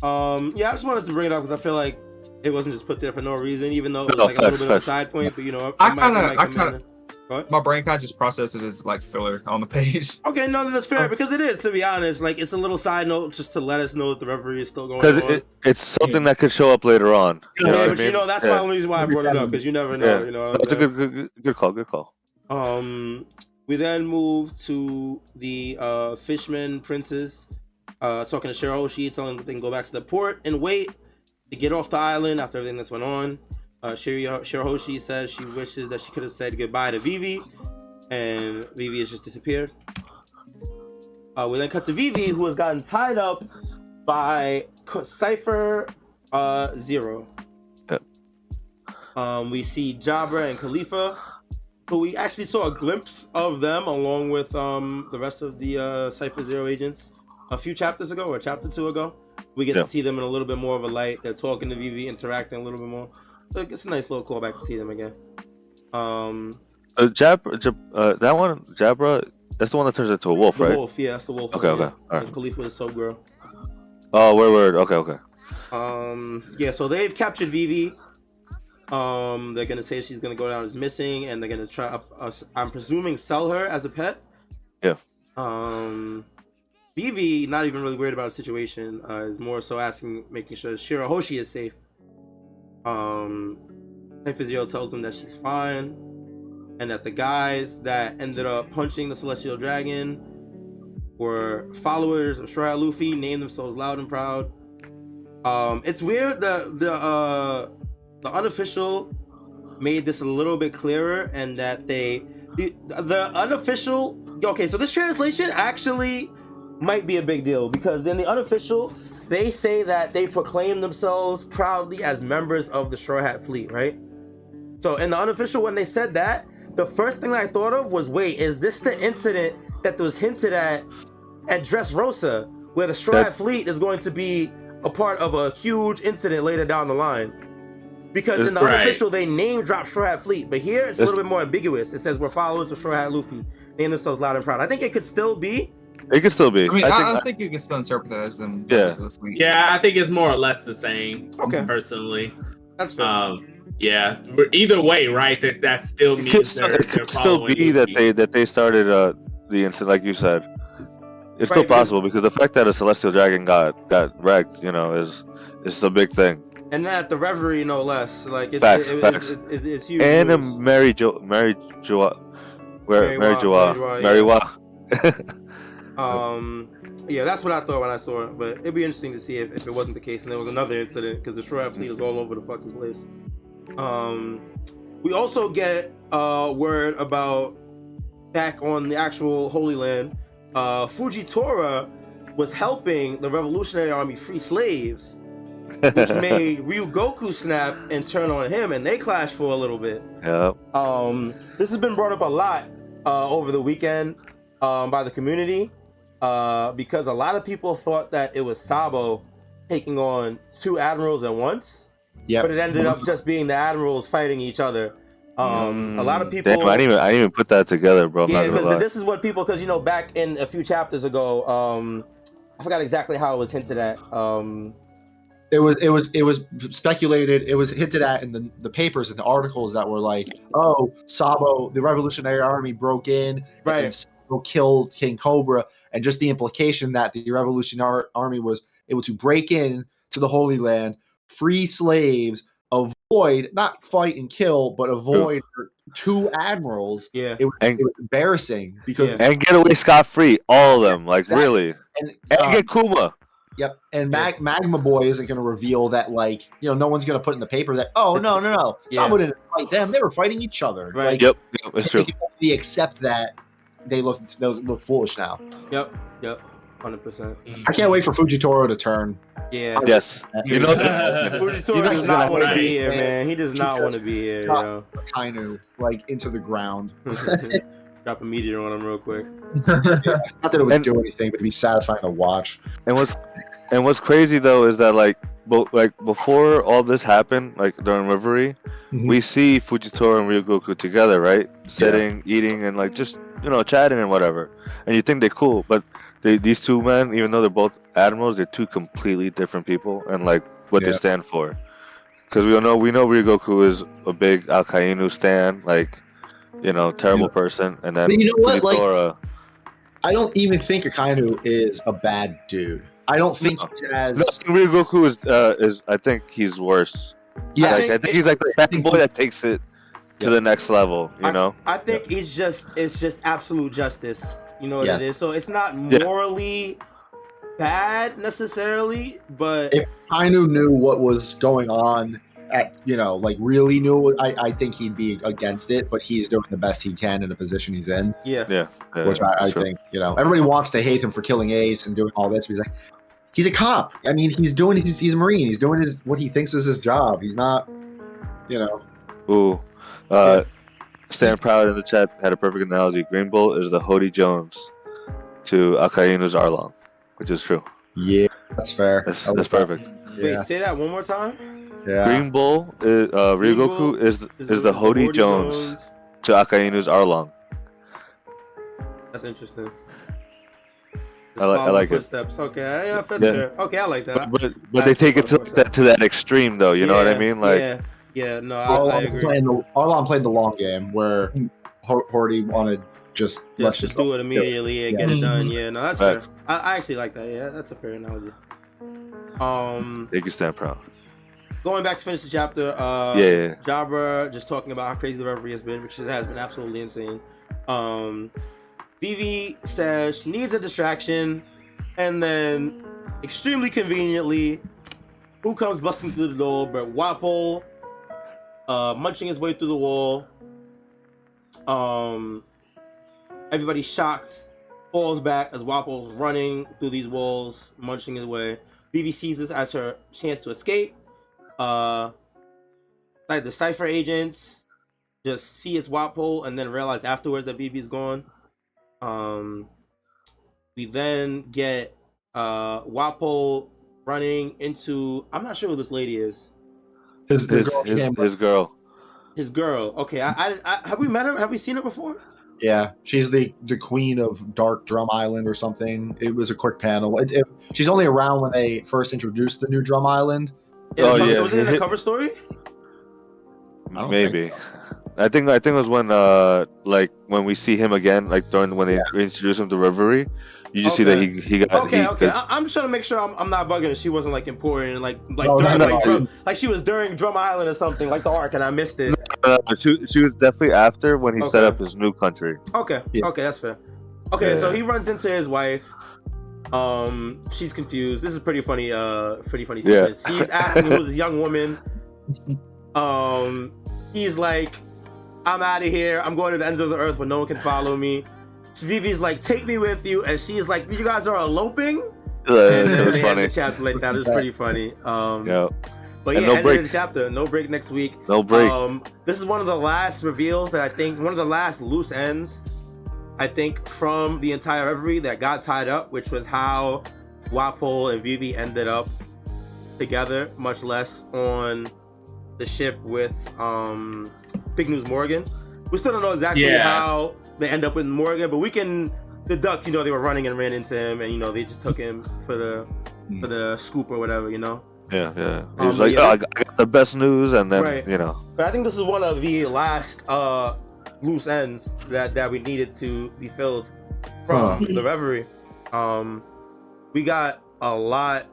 S3: Um, yeah, I just wanted to bring it up because I feel like it wasn't just put there for no reason, even though it was
S2: No,
S3: like a little
S2: facts,
S3: bit of a side point. But you know,
S7: I kinda- I kinda- My brain kind of just processed it as like filler on the page. *laughs*
S3: Okay, no, that's
S7: Oh.
S3: fair because it is. To be honest, like it's a little side note just to let us know that the reverie is still going
S2: Because
S3: on.
S2: it, it's something that could show up later on. You
S3: yeah,
S2: know what I
S3: but you know that's
S2: yeah.
S3: the only reason why I brought it up because you never know.
S2: Yeah.
S3: You know, what
S2: That's a good, good, good call. Good call.
S3: Um, we then move to the uh, Fishman princes, uh, talking to Shirahoshi, telling them they can go back to the port and wait to get off the island after everything that's went on. Uh, Shiro- Shirahoshi says she wishes that she could have said goodbye to Vivi, and Vivi has just disappeared. Uh, we then cut to Vivi, who has gotten tied up by Cipher uh, Zero.
S2: Yep.
S3: Um, we see Jabra and Kalifa, who we actually saw a glimpse of them along with um, the rest of the uh, Cypher Zero agents a few chapters ago or a chapter two ago. We get
S2: Yeah.
S3: to see them in a little bit more of a light. They're talking to Vivi, interacting a little bit more. So it's a nice little callback to see them again. Um,
S2: Uh, Jab, Jab uh, that one, Jabra, that's the one that turns into a wolf, right?
S3: wolf, yeah, that's the wolf.
S2: Okay,
S3: one,
S2: okay,
S3: yeah.
S2: alright.
S3: And Kalifa is sub girl.
S2: Oh, word, word. Okay, okay.
S3: Um, yeah, so they've captured Vivi. Um, they're gonna say she's gonna go down as missing, and they're gonna try. Uh, I'm presuming sell her as a pet.
S2: Yeah.
S3: Um, Vivi not even really worried about the situation. Uh, is more so asking, making sure Shirahoshi is safe. Um, Saint Physio tells him that she's fine, and that the guys that ended up punching the Celestial Dragon were followers of Hat Luffy, named themselves Loud and Proud. Um, it's weird the the uh the unofficial made this a little bit clearer, and that they the, the unofficial. Okay, so this translation actually might be a big deal because then the unofficial they say that they proclaim themselves proudly as members of the Straw Hat Fleet, right? So in the unofficial, when they said that, the first thing I thought of was, wait, is this the incident that was hinted at at Dressrosa, where the Straw Hat Fleet is going to be a part of a huge incident later down the line? Because in the
S5: Right.
S3: unofficial, they name drop Straw Hat Fleet, but here it's a little bit more ambiguous. It says we're followers of Straw Hat Luffy, name themselves loud and proud. I think it could still be.
S2: It could still be.
S7: I mean,
S2: I
S7: I,
S2: think,
S7: I think you can still interpret that as them.
S2: Yeah.
S7: as the.
S5: Yeah, I think it's more or less the same.
S3: Okay.
S5: Personally,
S3: That's fair.
S5: um, yeah. But either way, right? That that still
S2: it
S5: means
S2: could still,
S5: they're,
S2: it
S5: they're
S2: could still
S5: following
S2: be that they that they started uh, the incident, like you said. It's still
S3: Right, because-
S2: possible because the fact that a celestial dragon got got wrecked, you know, is is the big thing.
S3: and at the reverie, no less. Like it's
S2: Facts,
S3: it, it,
S2: facts.
S3: It, it, it's huge.
S2: And a Mary Jo, Mary Jo, where
S3: Mary
S2: Mary
S3: Wa-
S2: Joa,
S3: Mary Wa,
S2: Wa. *laughs*
S3: Um, yeah, that's what I thought when I saw it. But it'd be interesting to see if, if it wasn't the case and there was another incident because the Hat Fleet is all over the fucking place. Um, we also get uh word about back on the actual Holy Land. Uh, Fujitora was helping the Revolutionary Army free slaves, which *laughs* made Ryugoku snap and turn on him, and they clashed for a little bit.
S2: yeah.
S3: Um, this has been brought up a lot uh, over the weekend um, by the community uh, because a lot of people thought that it was Sabo taking on two admirals at once,
S4: Yeah.
S3: but it ended up just being the admirals fighting each other. Um, a lot of
S2: Mm,
S3: people.
S2: Damn, I didn't even I didn't even put that together, bro. I'm
S3: yeah, because this is what people because you know back in a few chapters ago, um, I forgot exactly how it was hinted at. Um,
S4: it was it was it was speculated it was hinted at in the, the papers and the articles that were like oh sabo the revolutionary army broke in
S3: Right.
S4: and Sabo killed king cobra and just the implication that the revolutionary army was able to break in to the holy land free slaves avoid not fight and kill but avoid two admirals
S3: yeah,
S4: it was,
S2: And-
S4: it was embarrassing because
S3: Yeah.
S2: and get away scot free, all of them, like
S4: Exactly.
S2: really,
S4: and,
S2: and
S4: um,
S2: get Kuma.
S4: Yep. And Mag- Magma Boy isn't going to reveal that, like, you know, no one's going to put in the paper that, oh, no, no, no.
S3: Yeah.
S4: Someone didn't fight them. They were fighting each other.
S3: Right.
S4: Like,
S2: Yep, yep, it's true.
S4: they accept that they look they look foolish now.
S3: yep, yep, hundred percent.
S4: I can't wait for Fujitora to turn.
S3: Yeah.
S2: Yes, you know,
S3: Fujitora
S4: You know
S3: does not want to be here, man. He does not want to be here. You know?
S4: Kainu like into the ground. *laughs*
S3: Drop a meteor on him real quick.
S4: Not that it would
S2: And-
S4: do anything, but it'd be satisfying to watch.
S2: and what's and what's crazy though is that like, bo- like before all this happened, like during Reverie,
S4: Mhm.
S2: we see Fujitora and Ryugoku together, right? Sitting, eating, and like just you know chatting and whatever. And you think they're cool, but they, these two men, even though they're both admirals, they're two completely different people and like what they stand for. Because we all know we know Ryugoku is a big Akainu stan, like you know terrible
S4: Yeah.
S2: person, and then
S4: But you know what, like- I don't even think Akainu is a bad dude. I don't think
S2: No.
S4: he's as
S2: No, Ryugoku is uh, is I think he's worse.
S4: yeah.
S2: like, I think he's like the bad boy that takes it to the next level. You
S3: I-
S2: know?
S3: I think it's just it's just absolute justice. You know what
S4: Yes.
S3: it is. So it's not
S2: Yeah.
S3: morally bad necessarily, but
S4: If Kainu knew what was going on at you know like really knew I, I think he'd be against it but he's doing the best he can in the position he's in
S3: yeah,
S2: Yeah. yeah
S4: which I, I
S2: sure.
S4: think you know everybody wants to hate him for killing Ace and doing all this. But he's like, he's a cop. I mean, he's doing he's, he's a marine. He's doing his what he thinks is his job. He's not, you know.
S2: Ooh. Uh, Stand Proud in the chat had a perfect analogy. Green Bull is the Hody Jones to Akainu's Arlong, which is true.
S4: Yeah, that's fair.
S2: That's, that's perfect.
S4: that.
S3: Wait, say that one more time.
S4: yeah.
S2: Green Bull, is, uh,
S3: Green
S2: Ryugoku
S3: Bull
S2: is is the Hody Jones to Akainu's Arlong.
S3: That's interesting.
S2: I li- I
S3: follow
S2: like it.
S3: footsteps. Okay, yeah, that's
S2: Yeah.
S3: fair. Okay, I like that.
S2: But but, but they take it to that to that extreme though. You know what I mean? Like
S3: yeah, yeah. No, I, I
S4: Arlong
S3: agree.
S4: playing the Arlong played the long game where Hor- Hody wanted just
S3: Just,
S4: let's
S3: just
S4: just
S3: do it immediately and
S4: Yeah.
S3: get it done. Yeah, no, that's
S2: Facts.
S3: fair. I, I actually like that. Yeah, that's a fair analogy. Um,
S2: They can stand proud.
S3: going back to finish the chapter. Uh,
S2: Yeah, yeah.
S3: Jabra just talking about how crazy the reverie has been, which has been absolutely insane. Um, Vivi says she needs a distraction, and then extremely conveniently, who comes busting through the door? But Wapol, uh, munching his way through the wall. Um, everybody's shocked, falls back as Wapol's running through these walls, munching his way. Vivi sees this as her chance to escape. Uh, like the cipher agents just see it's Wapol and then realize afterwards that Vivi's gone. Um, we then get uh running into I'm not sure who this lady is.
S4: His, the
S2: His
S4: girl
S2: his, his girl.
S3: His girl. Okay, I, I, I have we met her? Have we seen her before?
S4: yeah, she's the the queen of Dark Drum Island or something. It was a quick panel. It, it, she's only around when they first introduced the new Drum Island.
S3: In the
S2: Oh,
S3: cover-
S2: yeah,
S3: Was it in the cover story?
S2: Maybe.
S4: think
S2: I think I think it was when uh like when we see him again, like during when they introduce him to Reverie, you just see that he he got
S3: Okay,
S2: he,
S3: okay. I, I'm just trying to make sure I'm, I'm not bugging. She wasn't like important, like like
S4: No,
S3: during,
S4: no,
S3: like,
S4: no.
S3: drum, like she was during Drum Island or something, like the arc, and I missed it.
S2: uh, she, she was definitely after when he set up his new country.
S3: Okay,
S4: Yeah.
S3: okay, that's fair. Okay, so he runs into his wife. Um, she's confused. This is pretty funny. Uh, pretty funny
S2: Yeah.
S3: She's asking who's this young woman. Um, he's like, "I'm out of here. I'm going to the ends of the earth where no one can follow me." Vivi's like, "Take me with you," and she's like, "You guys are eloping."
S2: Uh,
S3: And then
S2: was *laughs* funny.
S3: the chapter like that. It's pretty funny. Um,
S2: Yeah,
S3: but
S2: And
S3: yeah,
S2: no
S3: end
S2: break.
S3: of the chapter. No break next week.
S2: no break.
S3: Um, this is one of the last reveals that I think one of the last loose ends, I think, from the entire reverie that got tied up, which was how Wapol and Vivi ended up together, much less on the ship with um Big News Morgan. We still don't know exactly
S5: Yeah.
S3: how they end up with Morgan, but we can deduct, you know, they were running and ran into him, and you know they just took him for the for the scoop or whatever, you know.
S2: yeah, yeah. He
S3: um,
S2: was like,
S3: yeah,
S2: oh, I got the best news, and then
S3: Right.
S2: you know,
S3: But I think this is one of the last uh loose ends that that we needed to be filled from the reverie. Um we got a lot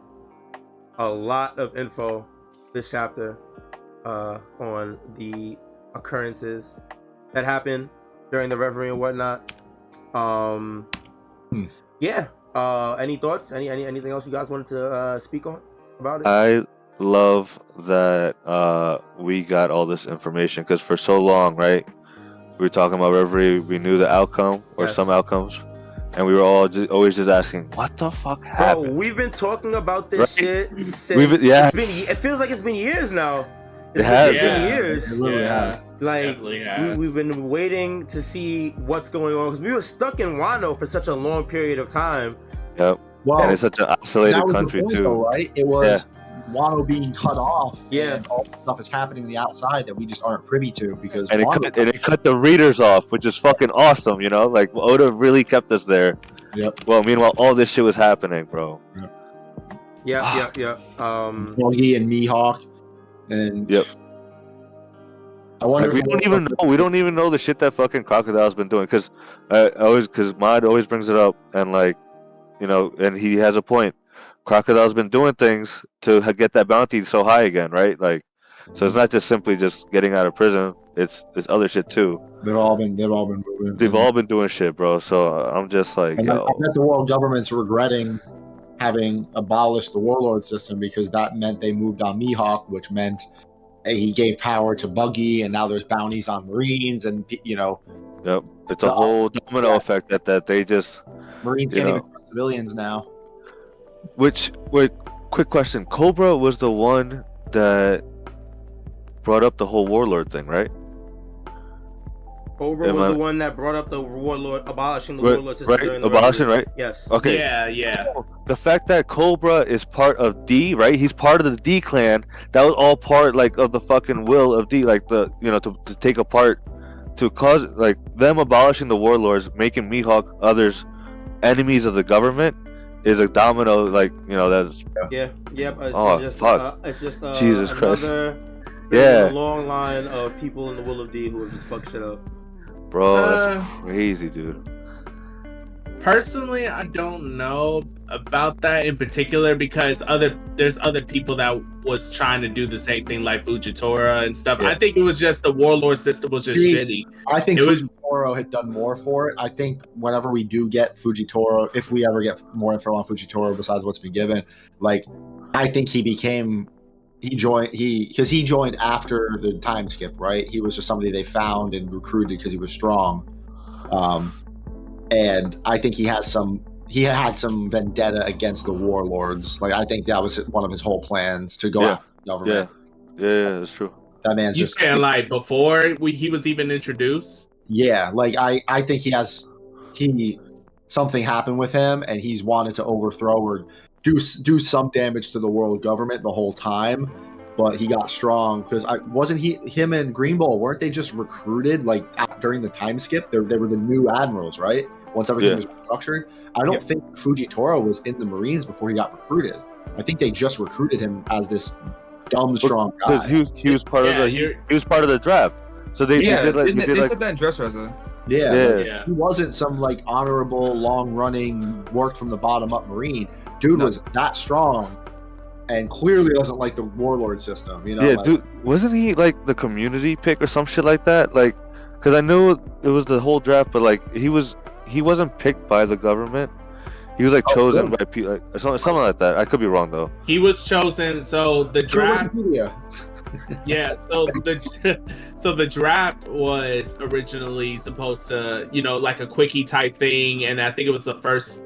S3: a lot of info this chapter uh on the occurrences that happened during the reverie and whatnot. Um
S4: Hmm.
S3: yeah. Uh any thoughts? Any any anything else you guys wanted to uh speak on about it?
S2: I love that uh we got all this information because for so long, right? We were talking about Reverie, we knew the outcome or
S3: Yes.
S2: some outcomes, and we were all just, always just asking, "What the fuck
S3: Bro,
S2: happened?"
S3: we've been talking about this
S2: Right?
S3: shit since
S2: We've been- yes.
S3: it's been. It feels like it's been years now.
S2: It
S3: It's
S2: has
S3: It's been
S5: been.
S3: years.
S4: It really
S5: yeah,
S4: has.
S3: Like we, we've been waiting to see what's going on because we were stuck in Wano for such a long period of time.
S2: Yep,
S4: Well,
S2: and it's such an isolated
S4: that was the
S2: country
S4: point,
S2: too.
S4: though, right? It was
S2: Yeah.
S4: Wano being cut off.
S3: Yeah.
S4: and all the stuff is happening on the outside that we just aren't privy to because
S2: and it cut, and it cut the readers off, which is fucking awesome. You know, like Oda really kept us there.
S4: Yep.
S2: Well, meanwhile, all this shit was happening, bro.
S3: Yeah,
S2: Ah.
S3: yeah, *sighs* yeah. Um,
S4: Buggy and Mihawk, and
S2: Yep.
S4: I wonder.
S2: Like, we don't even know. We don't even know the shit that fucking crocodile's been doing. Cause uh, I always, cause Mod always brings it up, and like, you know, and he has a point. Crocodile's been doing things to get that bounty so high again, right? Like, so it's not just simply just getting out of prison. It's it's other shit too.
S4: They've all been. They've all been moving.
S2: They've all been doing shit, bro. So I'm just like,
S4: And I, I bet the world government's regretting having abolished the warlord system because that meant they moved on Mihawk, which meant he gave power to Buggy, and now there's bounties on Marines, and you know
S2: yep. It's a whole domino
S4: yeah.
S2: effect that that they just.
S4: Marines can't
S2: know.
S4: even trust civilians now.
S2: Which wait, quick question. Cobra was the one that brought up the whole warlord thing, right?
S3: Cobra
S2: Am
S3: was
S2: I-
S3: the one that brought up the warlord, abolishing the
S2: Right,
S3: warlord system
S2: right?
S3: during the
S2: Abolishing,
S3: reverie.
S2: right?
S3: Yes.
S2: Okay.
S5: Yeah, yeah.
S2: The fact that Cobra is part of D, right? He's part of the D clan. That was all part like of the fucking will of D, like the you know to, to take apart, to cause like them abolishing the warlords, making Mihawk others enemies of the government, is a domino. Like you know that's
S3: Yeah. Yep. It's
S2: Oh,
S3: just,
S2: fuck.
S3: Uh, it's just uh,
S2: Jesus Christ. Yeah.
S3: A long line of people in the will of D who have just fucked shit up.
S2: Bro, that's
S5: Uh,
S2: crazy, dude.
S5: personally, I don't know about that in particular because other there's other people that was trying to do the same thing like Fujitora and stuff.
S4: Yeah.
S5: I think it was just the warlord system was just
S4: See,
S5: shitty.
S4: I think
S5: It was-
S4: Fujitora had done more for it. I think whenever we do get Fujitora, if we ever get more info on Fujitora besides what's been given, like I think he became he joined he because he joined after the time skip, right? He was just somebody they found and recruited because he was strong. Um, and I think he has some he had some vendetta against the warlords. Like I think that was one of his whole plans to go
S2: Yeah.
S4: after the government.
S2: Yeah, yeah, yeah, that's true.
S4: That man's
S5: You
S4: just
S5: saying like before we, he was even introduced?
S4: Yeah, like I, I think he has he something happened with him, and he's wanted to overthrow or do do some damage to the world government the whole time. But he got strong because I wasn't he him and Green Bull weren't they just recruited like at, during the time skip? They they were the new admirals, right? Once everything
S2: Yeah.
S4: was structured, I don't think Fujitora was in the Marines before he got recruited. I think they just recruited him as this dumb strong
S2: Because
S4: guy.
S2: he was he was part
S5: Yeah,
S2: of the
S5: you're-
S2: he was part of the draft. So they,
S7: yeah,
S2: they did like
S7: didn't
S2: they
S7: they,
S2: did
S7: they
S2: like
S7: said that in Dressrosa.
S4: yeah,
S2: yeah.
S5: Yeah.
S4: he wasn't some like honorable, long running, worked from the bottom up Marine. Dude
S7: No.
S4: was that strong and clearly doesn't like the warlord system, you know?
S2: yeah,
S4: like-
S2: dude, wasn't he like the community pick or some shit like that? Like, because I knew it was the whole draft, but like he was he wasn't picked by the government. He was like
S4: Oh,
S2: chosen
S4: really?
S2: by people, like, something, something like that. I could be wrong though.
S5: He was chosen. So the draft
S4: Wikipedia. *laughs*
S5: Yeah, so the *laughs* so the draft was originally supposed to, you know, like a quickie type thing, and I think it was the first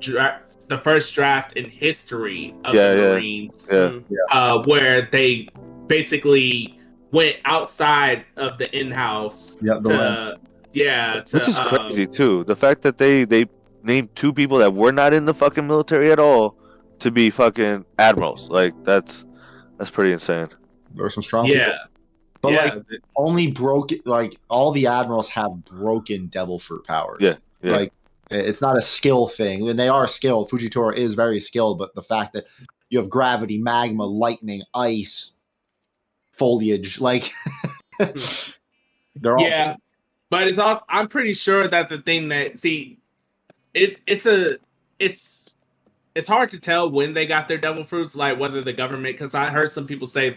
S5: draft, the first draft in history of
S2: Yeah,
S5: the
S2: yeah,
S5: Marines,
S2: yeah.
S5: uh, where they basically went outside of the in-house
S4: Yeah, the
S5: to, yeah, to,
S2: Which is
S5: um,
S2: crazy too. The fact that they they named two people that were not in the fucking military at all to be fucking admirals. Like that's that's pretty insane.
S4: There were some strong people.
S5: yeah,
S4: But
S5: yeah,
S4: like only broken like all the admirals have broken devil fruit powers.
S2: Yeah, yeah.
S4: Like it's not a skill thing. And they are skilled. Fujitora is very skilled, but the fact that you have gravity, magma, lightning, ice, foliage, like *laughs* they're all
S5: yeah but it's also i'm pretty sure that the thing that see it, it's a it's it's hard to tell when they got their devil fruits like whether the government because i heard some people say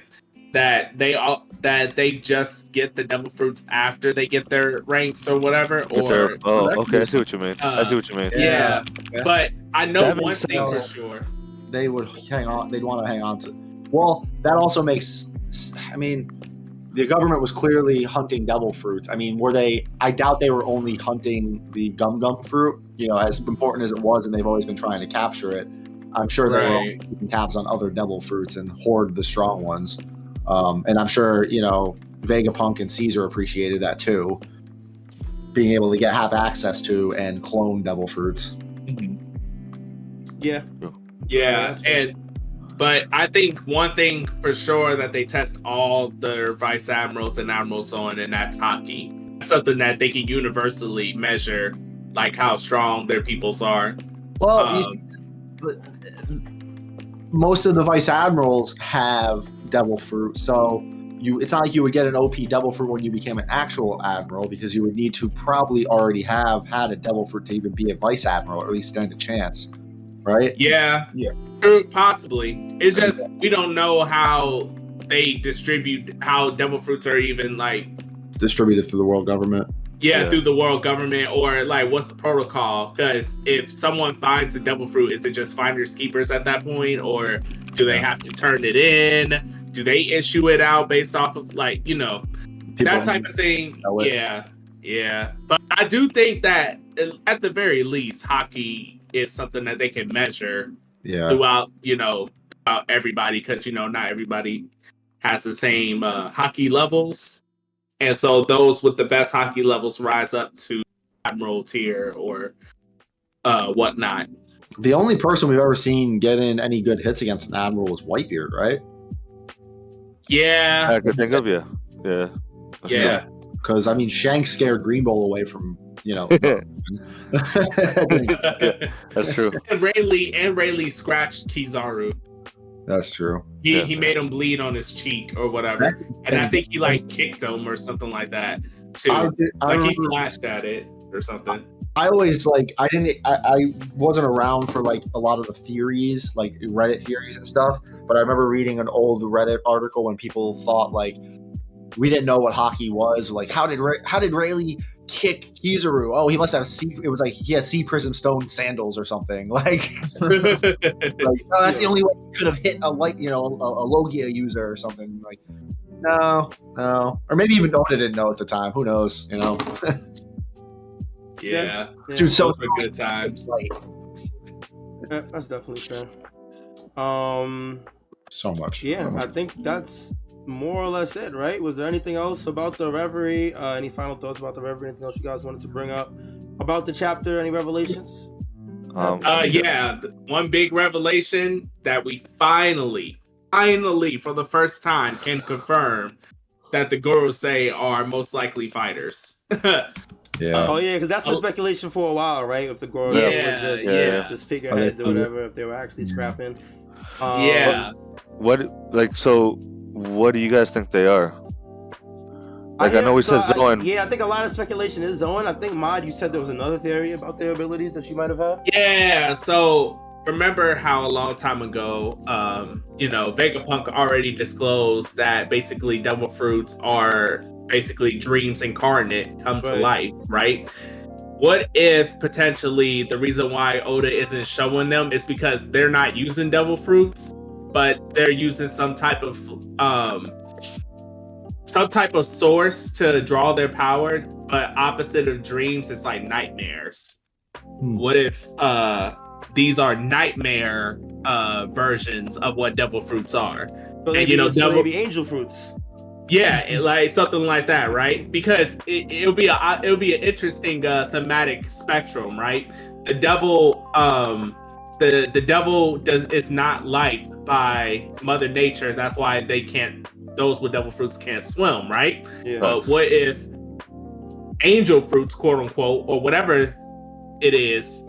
S5: that they all that they just get the devil fruits after they get their ranks or whatever or
S2: they're- oh, okay, I see what you mean. I see
S5: Uh,
S2: what you mean.
S5: yeah,
S4: Yeah.
S5: but i know
S2: That
S5: one
S2: makes
S5: thing for sure
S4: they would hang on they'd want to hang on to well that also makes i mean the government was clearly hunting devil fruits i mean were they i doubt they were only hunting the gum gum fruit you know as important as it was and they've always been trying to capture it i'm sure they were
S5: Right.
S4: keeping tabs on other devil fruits and hoard the strong ones um, and i'm sure you know vegapunk and caesar appreciated that too being able to get have access to and clone devil fruits
S3: Yeah.
S5: Yeah,
S3: that's
S5: and but I think one thing for sure that they test all their vice admirals and admirals on, and that's haki. Something that they can universally measure, like how strong their peoples are.
S4: well you
S5: Um,
S4: most of the vice admirals have devil fruit. So you it's not like you would get an op devil fruit when you became an actual admiral because you would need to probably already have had a devil fruit to even be a vice admiral or at least stand a chance right?
S5: Yeah,
S4: Yeah.
S5: possibly. It's just we don't know how they distribute how devil fruits are even like
S4: distributed through the world government?
S5: Yeah,
S2: Yeah.
S5: through the world government or like what's the protocol? Because if someone finds a devil fruit is it just finders keepers at that point or do they have to turn it in do they issue it out based off of like you know
S4: People
S5: that type of thing? yeah yeah. But i do think that at the very least haki is something that they can measure
S4: yeah.
S5: throughout you know throughout everybody because you know not everybody has the same uh, haki levels. And so those with the best haki levels rise up to admiral tier or uh whatnot.
S4: The only person we've ever seen get in any good hits against an admiral was whitebeard right
S5: yeah
S2: I could think of you. Yeah.
S5: Yeah
S4: because i mean shank scared green bull away from you know *laughs*
S2: true. *laughs* *laughs* That's true.
S5: and Rayleigh and Rayleigh scratched Kizaru.
S4: that's true
S5: He
S2: Yeah.
S5: he made him bleed on his cheek or whatever. And I think he like kicked him or something like that. too.
S4: I, I
S5: like he
S4: remember-
S5: flashed at it or something.
S4: I always like I didn't I, I wasn't around for like a lot of the theories like Reddit theories and stuff but I remember reading an old Reddit article when people thought like we didn't know what hockey was like how did Ray, how did Rayleigh kick Kizaru? Oh he must have sea it was like he has sea prism stone sandals or something *laughs* like *laughs* like oh, that's the only way he could have hit a like you know a, a Logia user or something like no no or maybe even Oda didn't know at the time who knows you know *laughs*
S5: yeah,
S4: dude so
S5: those were good times.
S4: like
S3: Yeah, that's definitely fair. Um,
S4: so much
S3: yeah, I think that's more or less it, right? Was there anything else about the Reverie? Uh, any final thoughts about the Reverie? Anything else you guys wanted to bring up about the chapter? Any revelations?
S2: Um,
S5: Uh, yeah, one big revelation that we finally, finally, for the first time, can confirm that the Gorosei are most likely fighters. *laughs*
S4: yeah
S3: Oh yeah, because that's the
S5: Oh.
S3: speculation for a while, right? If the Goros
S5: Yeah,
S3: were just,
S2: yeah.
S3: just figureheads or
S4: Oh,
S3: whatever, if they were actually scrapping. Um,
S5: yeah,
S2: what like so? What do you guys think they are? Like I, know we
S3: so
S2: said Zoan.
S3: yeah, I think a lot of speculation is Zoan. I think Mod, you said there was another theory about their abilities that you might have had.
S5: yeah. So remember how a long time ago, um, you know, Vegapunk already disclosed that basically devil fruits are basically dreams incarnate come to life, right? What if potentially the reason why Oda isn't showing them is because they're not using devil fruits, but they're using some type of um some type of source to draw their power, but opposite of dreams it's like nightmares.
S4: Hmm.
S5: What if uh these are nightmare uh versions of what devil fruits are?
S3: They
S5: And, you know, devil-
S3: angel fruits.
S5: Yeah, it- like something like that, right? Because it, it'll be a it'll be an interesting uh, thematic spectrum, right? The devil, um, the the devil does is not liked by Mother Nature. That's why they can't. Those with devil fruits can't swim, right?
S3: Yeah.
S5: But what if angel fruits, quote unquote, or whatever it is,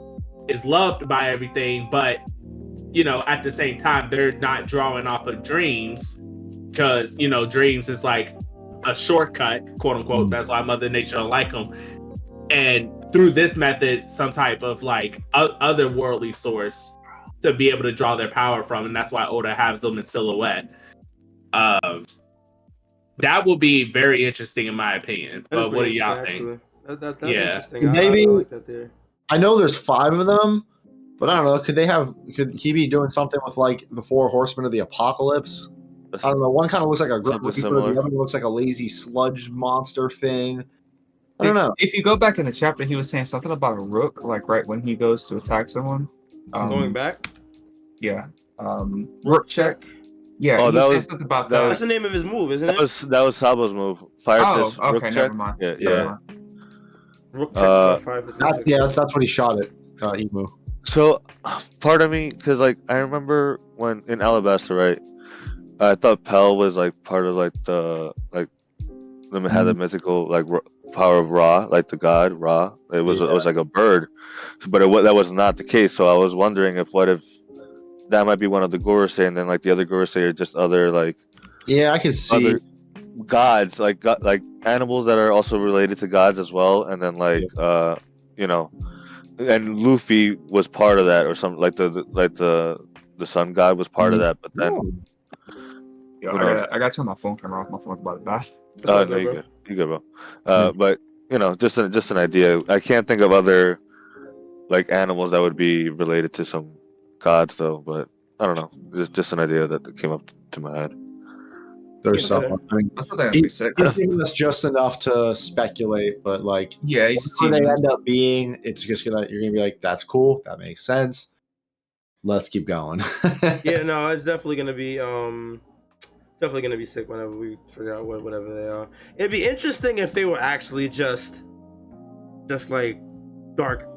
S5: is loved by everything, but you know, at the same time, they're not drawing off of dreams because you know, dreams is like a shortcut, quote unquote.
S4: Mm.
S5: That's why Mother Nature don't like them. And through this method, some type of like o- otherworldly source to be able to draw their power from, and that's why Oda has them in silhouette. Um, that will be very interesting in my opinion.
S3: That is
S5: But what do y'all think?
S3: That, that, that's
S5: Yeah.
S3: interesting. I- I,
S4: Maybe-
S3: I like that.
S4: I know there's five of them, but I don't know. Could they have? Could he be doing something with like the four horsemen of the apocalypse? I don't know. One kind of looks like a
S2: Something
S4: grip the other one looks like a lazy sludge monster thing. I don't know.
S7: If you go back in the chapter, he was saying something about a rook, like right when he goes to attack someone. Um,
S3: Going back,
S7: Yeah. Um, rook check. Yeah.
S2: Oh,
S7: he
S2: that was-
S7: something about
S2: that
S7: that.
S3: that's the name of his move, isn't
S2: That
S3: it?
S2: was that was Sabo's move. Fire
S7: oh,
S2: fist,
S7: okay.
S2: rook
S7: Never
S2: check.
S7: mind.
S2: Yeah, yeah.
S7: mind.
S3: Rook check,
S2: Uh,
S3: fire fist,
S4: That's, yeah, that's, that's what he shot it. uh, Imu.
S2: So, part of me, because like I remember when in Alabasta, right? I thought Pell was like part of like the like them had the mythical like power of Ra, like the god Ra. It was it was like a bird, but it that was not the case. So I was wondering if what if that might be one of the Gorosei, and then like the other Gorosei are just other like
S4: Yeah, I can see.
S2: other gods, like go- like animals that are also related to gods as well, and then like uh you know, and Luffy was part of that or something like the, the like the the sun god was part of
S4: Mhm.
S2: that, but then
S4: Oh,
S7: Yeah,
S2: Who
S7: I,
S2: knows?
S7: got, I got to turn my phone camera off. My phone's about to die.
S3: That's
S2: uh, no,
S3: good,
S2: you
S3: bro.
S2: good, you good, bro. Uh, but you know, just an, just an idea. I can't think of other like animals that would be related to some gods though, but I don't know. Just just an idea that came up to my head.
S4: there's
S3: Yeah.
S4: some. I mean,
S7: I thought that would sick.
S4: he's giving us just enough to speculate, but like
S7: Yeah, he's just
S4: whatever they end up being, it's just gonna you're gonna be like, that's cool, that makes sense. Let's keep going. *laughs*
S3: Yeah, no, it's definitely gonna be um, it's definitely gonna be sick whenever we figure out what whatever they are. It'd be interesting if they were actually just, just like dark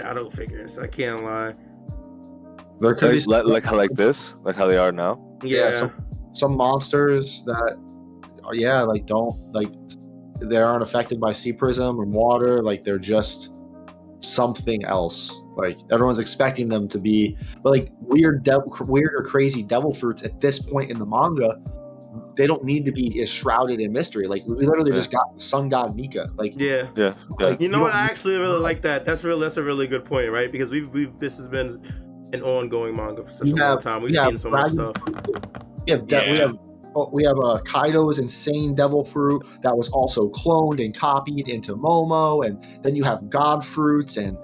S3: shadow figures. I can't lie.
S4: there could be
S2: Like, like like like this, like how they are now.
S3: Yeah,
S4: Yeah, some monsters that are, yeah like don't like they aren't affected by sea prism or water like they're just something else like everyone's expecting them to be but like weird devil weird or crazy devil fruits at this point in the manga they don't need to be as shrouded in mystery. Like we literally
S2: Yeah.
S4: just got Sun God Nika. Like
S3: Yeah.
S2: Yeah, yeah.
S4: Like,
S3: You know
S4: You
S3: what? I actually really like that. That's real. That's a really good point, right? Because we've we've this has been an ongoing manga for such
S4: We
S3: a long time. We've
S4: we
S3: seen so much stuff.
S4: we have de- we have oh, we have uh, Kaido's insane devil fruit that was also cloned and copied into Momo, and then you have God fruits and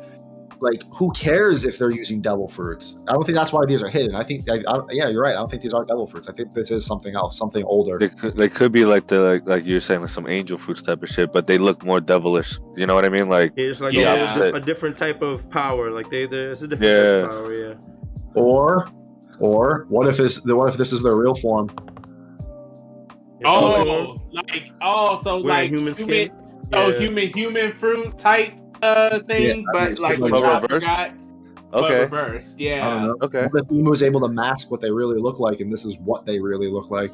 S4: like who cares if they're using devil fruits? I don't think that's why these are hidden. I think I, I, yeah, you're right. I don't think these are devil fruits. I think this is something else, something older.
S2: They could, they could be like the like, like you're saying like some angel fruits type of shit, but they look more devilish. You know what I mean? Like
S3: It's like
S5: Yeah.
S3: a,
S2: Opposite.
S3: a different type of power. Like they, there's a different
S2: Yeah.
S3: type of power. Yeah.
S4: Or or what if this what if this is their real form?
S5: Oh, like oh, so
S3: Wearing
S5: like
S3: human
S5: human,
S3: skin?
S5: oh,
S3: Yeah.
S5: human human fruit type uh thing,
S4: Yeah,
S5: but like
S4: like
S5: what Chopper
S2: reversed?
S5: got, but
S2: okay,
S5: reversed. Yeah.
S2: okay.
S4: The if Imu is able to mask what they really look like, and this is what they really look like?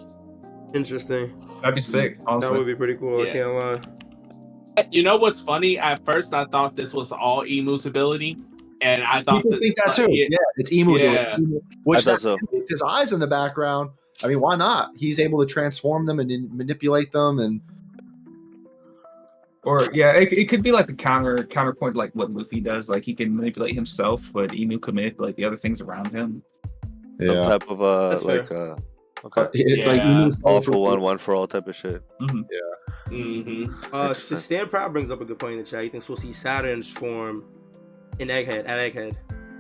S3: Interesting.
S7: That'd be sick.
S3: That would be pretty cool.
S5: Yeah.
S3: I can't lie.
S5: You know what's funny? At first, I thought this was all Imu's ability, and I thought
S4: People think that
S5: like,
S4: too.
S5: yeah,
S4: Yeah, it's Imu doing
S5: Yeah.
S4: it. Which
S2: I
S4: that-
S2: so.
S4: his eyes in the background. I mean, why not? He's able to transform them and in- manipulate them, and
S7: or yeah, it, it could be like a counter counterpoint, like what Luffy does. Like he can manipulate himself, but Imu can manipulate the other things around him.
S2: Some type of uh
S3: That's
S2: like
S3: fair.
S2: uh okay.
S4: But it- like,
S5: Yeah.
S4: Imu's
S2: All for one, one for all type of shit.
S5: hmm
S3: Uh, Stan Proud brings up a good point in the chat. He thinks we'll see Saturn's form in Egghead at Egghead.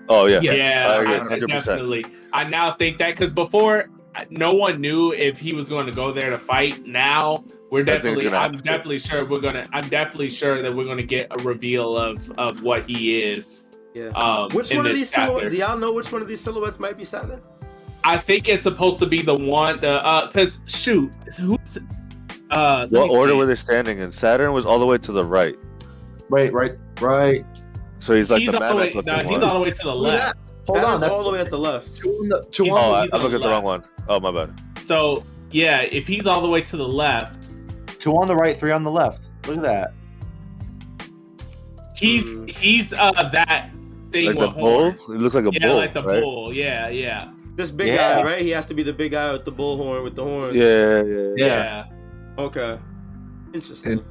S2: Oh yeah.
S7: Yeah.
S5: Yeah,
S2: I
S5: I,
S2: agree, 100%.
S5: definitely. I now think that because before no one knew if he was going to go there to fight. Now we're
S2: I think it's
S5: definitely. I'm
S2: happen.
S5: definitely sure we're gonna. I'm definitely sure that we're gonna get a reveal of of what he is.
S3: Yeah.
S5: Um,
S3: Which one of these
S5: chapter.
S3: silhouettes? Do y'all know which one of these silhouettes might be Saturn?
S5: I think it's supposed to be the one. The uh, because shoot, who's uh? let
S2: What order
S5: see.
S2: were they standing in? Saturn was all the way to the right.
S4: Right, right, right.
S2: So he's like
S5: he's,
S2: the
S5: all
S2: man
S5: the way,
S2: looking
S5: no, he's all the way to the
S4: Look at
S5: left.
S4: Hold on, that's
S3: all the way at the left.
S4: two on the two
S5: He's-
S4: on,
S2: Oh, I,
S5: he's
S2: I
S5: on
S2: looked at the wrong one. Oh my bad.
S5: So yeah, if he's all the way to the left,
S4: two on the right, three on the left. Look at that.
S5: he's
S3: Hmm.
S5: he's uh that thing
S2: Like the bull?
S5: horns.
S2: It looks like a
S5: Yeah,
S2: bull.
S5: like the
S2: right?
S5: bull. Yeah, yeah,
S3: This big
S4: Yeah.
S3: guy, right? He has to be the big guy with the bullhorn with the horns.
S2: Yeah, yeah, yeah.
S5: yeah,
S3: Okay. Interesting.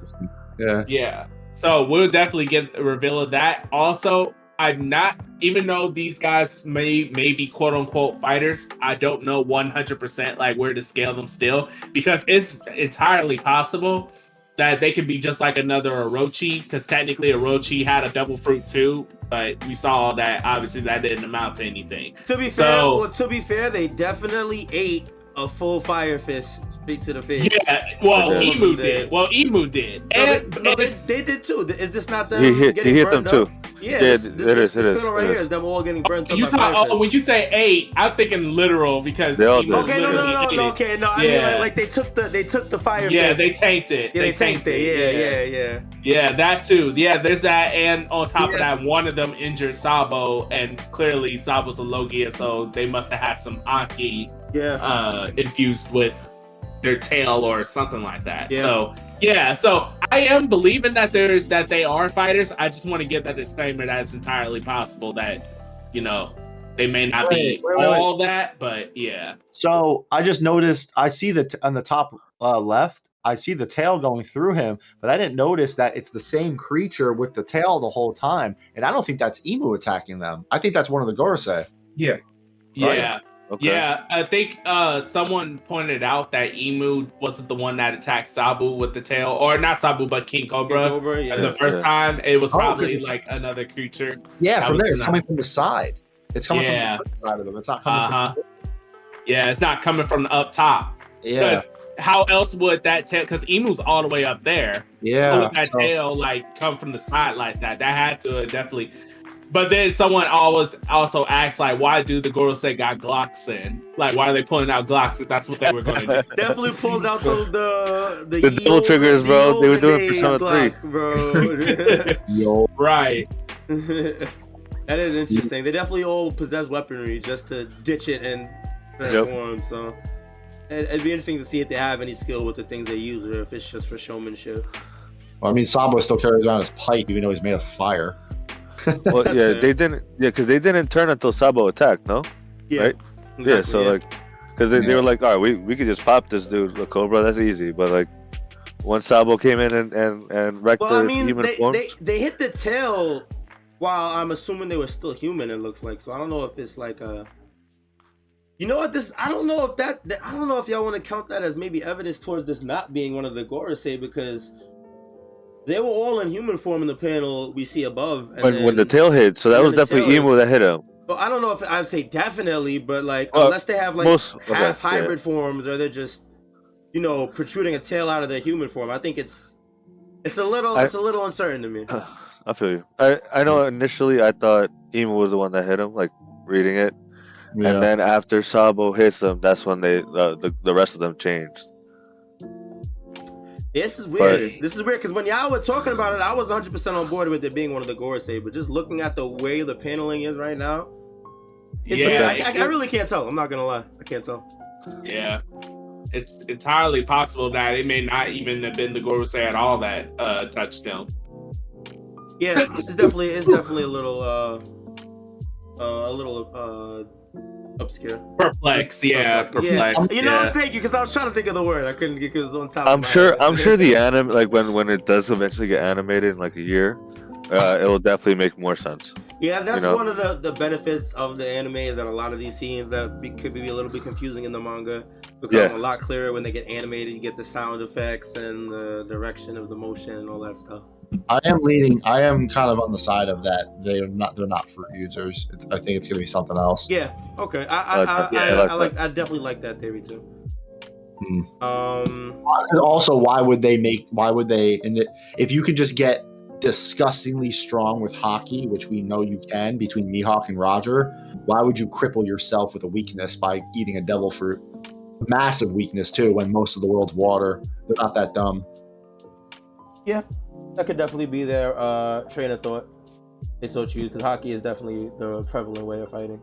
S4: Yeah.
S5: yeah. So we'll definitely get a reveal of that. Also, I'm not even though these guys may may be quote unquote fighters, I don't know 100% like where to scale them still because it's entirely possible that they could be just like another Orochi because technically Orochi had a devil fruit too, but we saw that obviously that didn't amount to anything.
S3: To be fair, well, to be fair, they definitely ate a full fire fist straight to the face.
S5: Yeah, well,
S2: Yeah.
S5: Imu did. Well, Imu did.
S3: No, they,
S5: And,
S3: no, they, they did too. Is this not them
S2: He hit, he hit them
S3: burned
S2: too.
S3: Yeah,
S2: Yeah,
S3: this,
S2: it
S3: this,
S2: is,
S3: this,
S2: it
S3: this
S2: is,
S3: panel right
S2: it
S3: here
S2: is.
S3: is them all getting burnt up
S5: you
S3: by
S5: talk,
S3: fire
S5: oh, when you say eight, I'm thinking literal because
S2: They all
S5: Imu
S2: did.
S3: Okay, no, no, no, no,
S5: ate
S3: no,
S5: it.
S3: okay, no. I mean, like, like they took the they took the fire
S5: Yeah,
S3: fist.
S5: they tanked it.
S3: yeah, they tanked it. Yeah, yeah, yeah.
S5: Yeah, that too. Yeah, there's that, and on top of that, one of them injured Sabo, and clearly Sabo's a Logia, so they must have had some Aki
S3: Yeah.
S5: uh, infused with their tail or something like that.
S3: Yeah.
S5: So yeah, so I am believing that they're that they are fighters. I just want to give that disclaimer that it's entirely possible that you know they may not be
S4: Wait, wait, wait, wait.
S5: all that, but yeah.
S4: So I just noticed. I see that on the top uh, left. I see the tail going through him, but I didn't notice that it's the same creature with the tail the whole time. And I don't think that's Imu attacking them. I think that's one of the Gorosei.
S7: Yeah,
S5: Yeah,
S2: Okay.
S5: yeah. I think uh, someone pointed out that Imu wasn't the one that attacked Sabo with the tail, or not Sabo, but King Cobra.
S3: Over, yeah.
S5: the first
S2: yeah.
S5: time, it was
S4: Oh,
S5: probably
S4: good.
S5: like another creature.
S4: Yeah, from there. It's coming from the side. It's coming
S5: Yeah.
S4: from the side of them. It's not coming
S5: Uh-huh.
S4: from.
S5: Yeah, it's not coming from the up top.
S4: Yeah,
S5: Because how else would that tail? Because Imu's all the way up there. How
S4: yeah.
S5: would that
S4: So-
S5: tail like come from the side like that? That had to definitely. But then someone always also asks like, why do the Gorosei got Glocks in? Like, why are they pulling out Glocks if that's what they were going to do? *laughs*
S3: Definitely pulled out the the the,
S2: The double
S3: old-
S2: triggers,
S3: the
S2: bro. They were
S3: olden
S2: doing
S3: days
S2: Persona
S3: Glock,
S4: Yo, *laughs* *laughs*
S5: right.
S3: that is interesting. They definitely all possess weaponry just to ditch it and transform. So it, it'd be interesting to see if they have any skill with the things they use, or if it's just for showmanship.
S4: Well, I mean, Sabo still carries around his pipe, even though he's made of fire. *laughs*
S2: Well,
S3: That's
S2: yeah, they didn't. Yeah, because they didn't turn until Sabo attacked. No.
S3: Yeah,
S2: Right? Yeah. So
S3: exactly,
S2: like, because they, they were like, all right, we, we could just pop this dude, the Cobra, that's easy. But like, once Sabo came in and and and wrecked
S3: Well, I
S2: the
S3: mean,
S2: human
S3: they,
S2: forms,
S3: they they hit the tail while I'm assuming they were still human. It looks like so. I don't know if it's like a. You know what? This I don't know if that, that- I don't know if y'all want to count that as maybe evidence towards this not being one of the Gorosei because they were all in human form in the panel we see above. And
S2: when when the tail hit, so that
S3: when
S2: was
S3: the
S2: definitely
S3: tail
S2: Imu that hit him.
S3: Well, I don't know if I'd say definitely, but like
S2: Well,
S3: unless they have like
S2: most- okay,
S3: half
S2: yeah.
S3: hybrid forms or they're just, you know, protruding a tail out of their human form. I think it's it's a little
S2: I-
S3: it's a little uncertain to me. *sighs*
S2: I feel you. I I know initially I thought Imu was the one that hit him, like reading it,
S4: Yeah.
S2: and then after Sabo hits them, that's when they uh, the the rest of them changed.
S3: This is weird.
S5: But-
S3: this is weird because when y'all were talking about it, I was 100 percent on board with it being one of the Gorosei, but just looking at the way the paneling is right now, it's
S5: Yeah,
S3: I, I, I really can't tell. I'm not gonna lie, I can't tell.
S5: Yeah. It's entirely possible that it may not even have been the Gorosei at all that uh, touched him.
S3: Yeah, it's definitely it's definitely a little uh uh a little uh obscure.
S5: Perplex, yeah, perplex.
S3: Yeah. You know,
S5: yeah.
S3: thank you, because I was trying to think of the word. I couldn't get because on top.
S2: I'm
S3: my
S2: sure.
S3: head.
S2: I'm sure the anime, like when when it does eventually get animated in like a year, uh, it will definitely make more sense.
S3: Yeah, that's
S2: know.
S3: one of the, the benefits of the anime is that a lot of these scenes that be, could be a little bit confusing in the manga become
S2: Yeah.
S3: a lot clearer when they get animated. You get the sound effects and the direction of the motion and all that stuff.
S4: I am leaning. I am kind of on the side of that. They're not. They're not fruit users. It's, I think it's gonna be something else.
S3: Yeah. Okay. I I, I. I,
S2: Yeah, I like
S3: I like I definitely like that theory too.
S4: Hmm.
S3: Um.
S4: Also, why would they make? Why would they? And it, if you could just get disgustingly strong with haki, which we know you can between Mihawk and Roger, why would you cripple yourself with a weakness by eating a devil fruit? Massive weakness too. When most of the world's water, they're not that dumb.
S3: That could definitely be their uh, train of thought. They so choose because haki is definitely the prevalent way of fighting.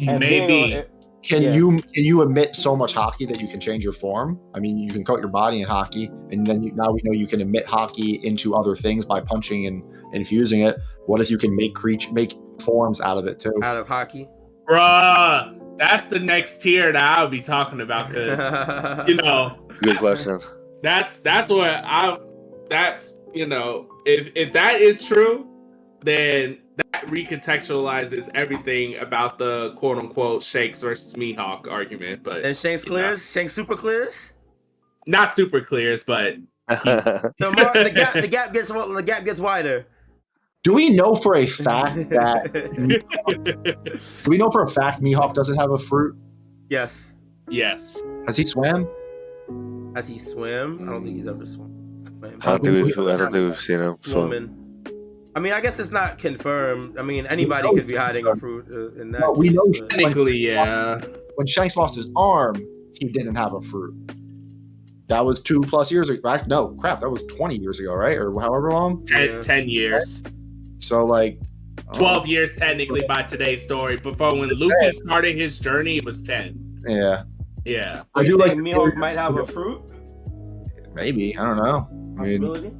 S3: And being
S5: Maybe.
S3: a-
S4: Can
S3: Yeah.
S4: you can you emit so much haki that you can change your form? I mean, you can coat your body in haki, and then you, now we know you can emit haki into other things by punching and infusing it. What if you can make creature make forms out of it too?
S3: out of haki.
S5: Bruh, that's the next tier that I'll be talking about because, *laughs* you know,
S2: Good question.
S5: that's that's what I that's you know if if that is true then that recontextualizes everything about the quote unquote Shanks versus Mihawk argument but
S3: and Shanks clears. Shanks super clears.
S5: not super clears but
S3: The *laughs* more the gap, the gap gets the gap gets wider.
S4: Do we know for a fact *laughs* that *laughs* do we know for a fact Mihawk doesn't have a fruit?
S3: yes.
S5: yes
S4: Has he swam?
S3: Has he swam? I don't think he's ever swum.
S2: I don't think we've. I don't think we've seen him. So
S3: Swimming. I mean, I guess it's not confirmed. I mean, anybody could be hiding a fruit uh, in that.
S4: No, we
S3: case,
S4: know
S3: but-
S5: technically yeah
S4: When Shanks lost his arm, he didn't have a fruit. That was two plus years ago. Right? No, crap, that was twenty years ago, right? Or however long.
S5: 10,
S3: Yeah.
S5: 10 years
S4: So like, oh,
S5: 12 years technically by today's story before when Luffy started his journey it was 10
S4: Yeah,
S5: yeah
S4: I
S3: you
S4: do like
S3: think Mihawk might have a fruit
S4: maybe. I don't know. I mean,
S3: possibility.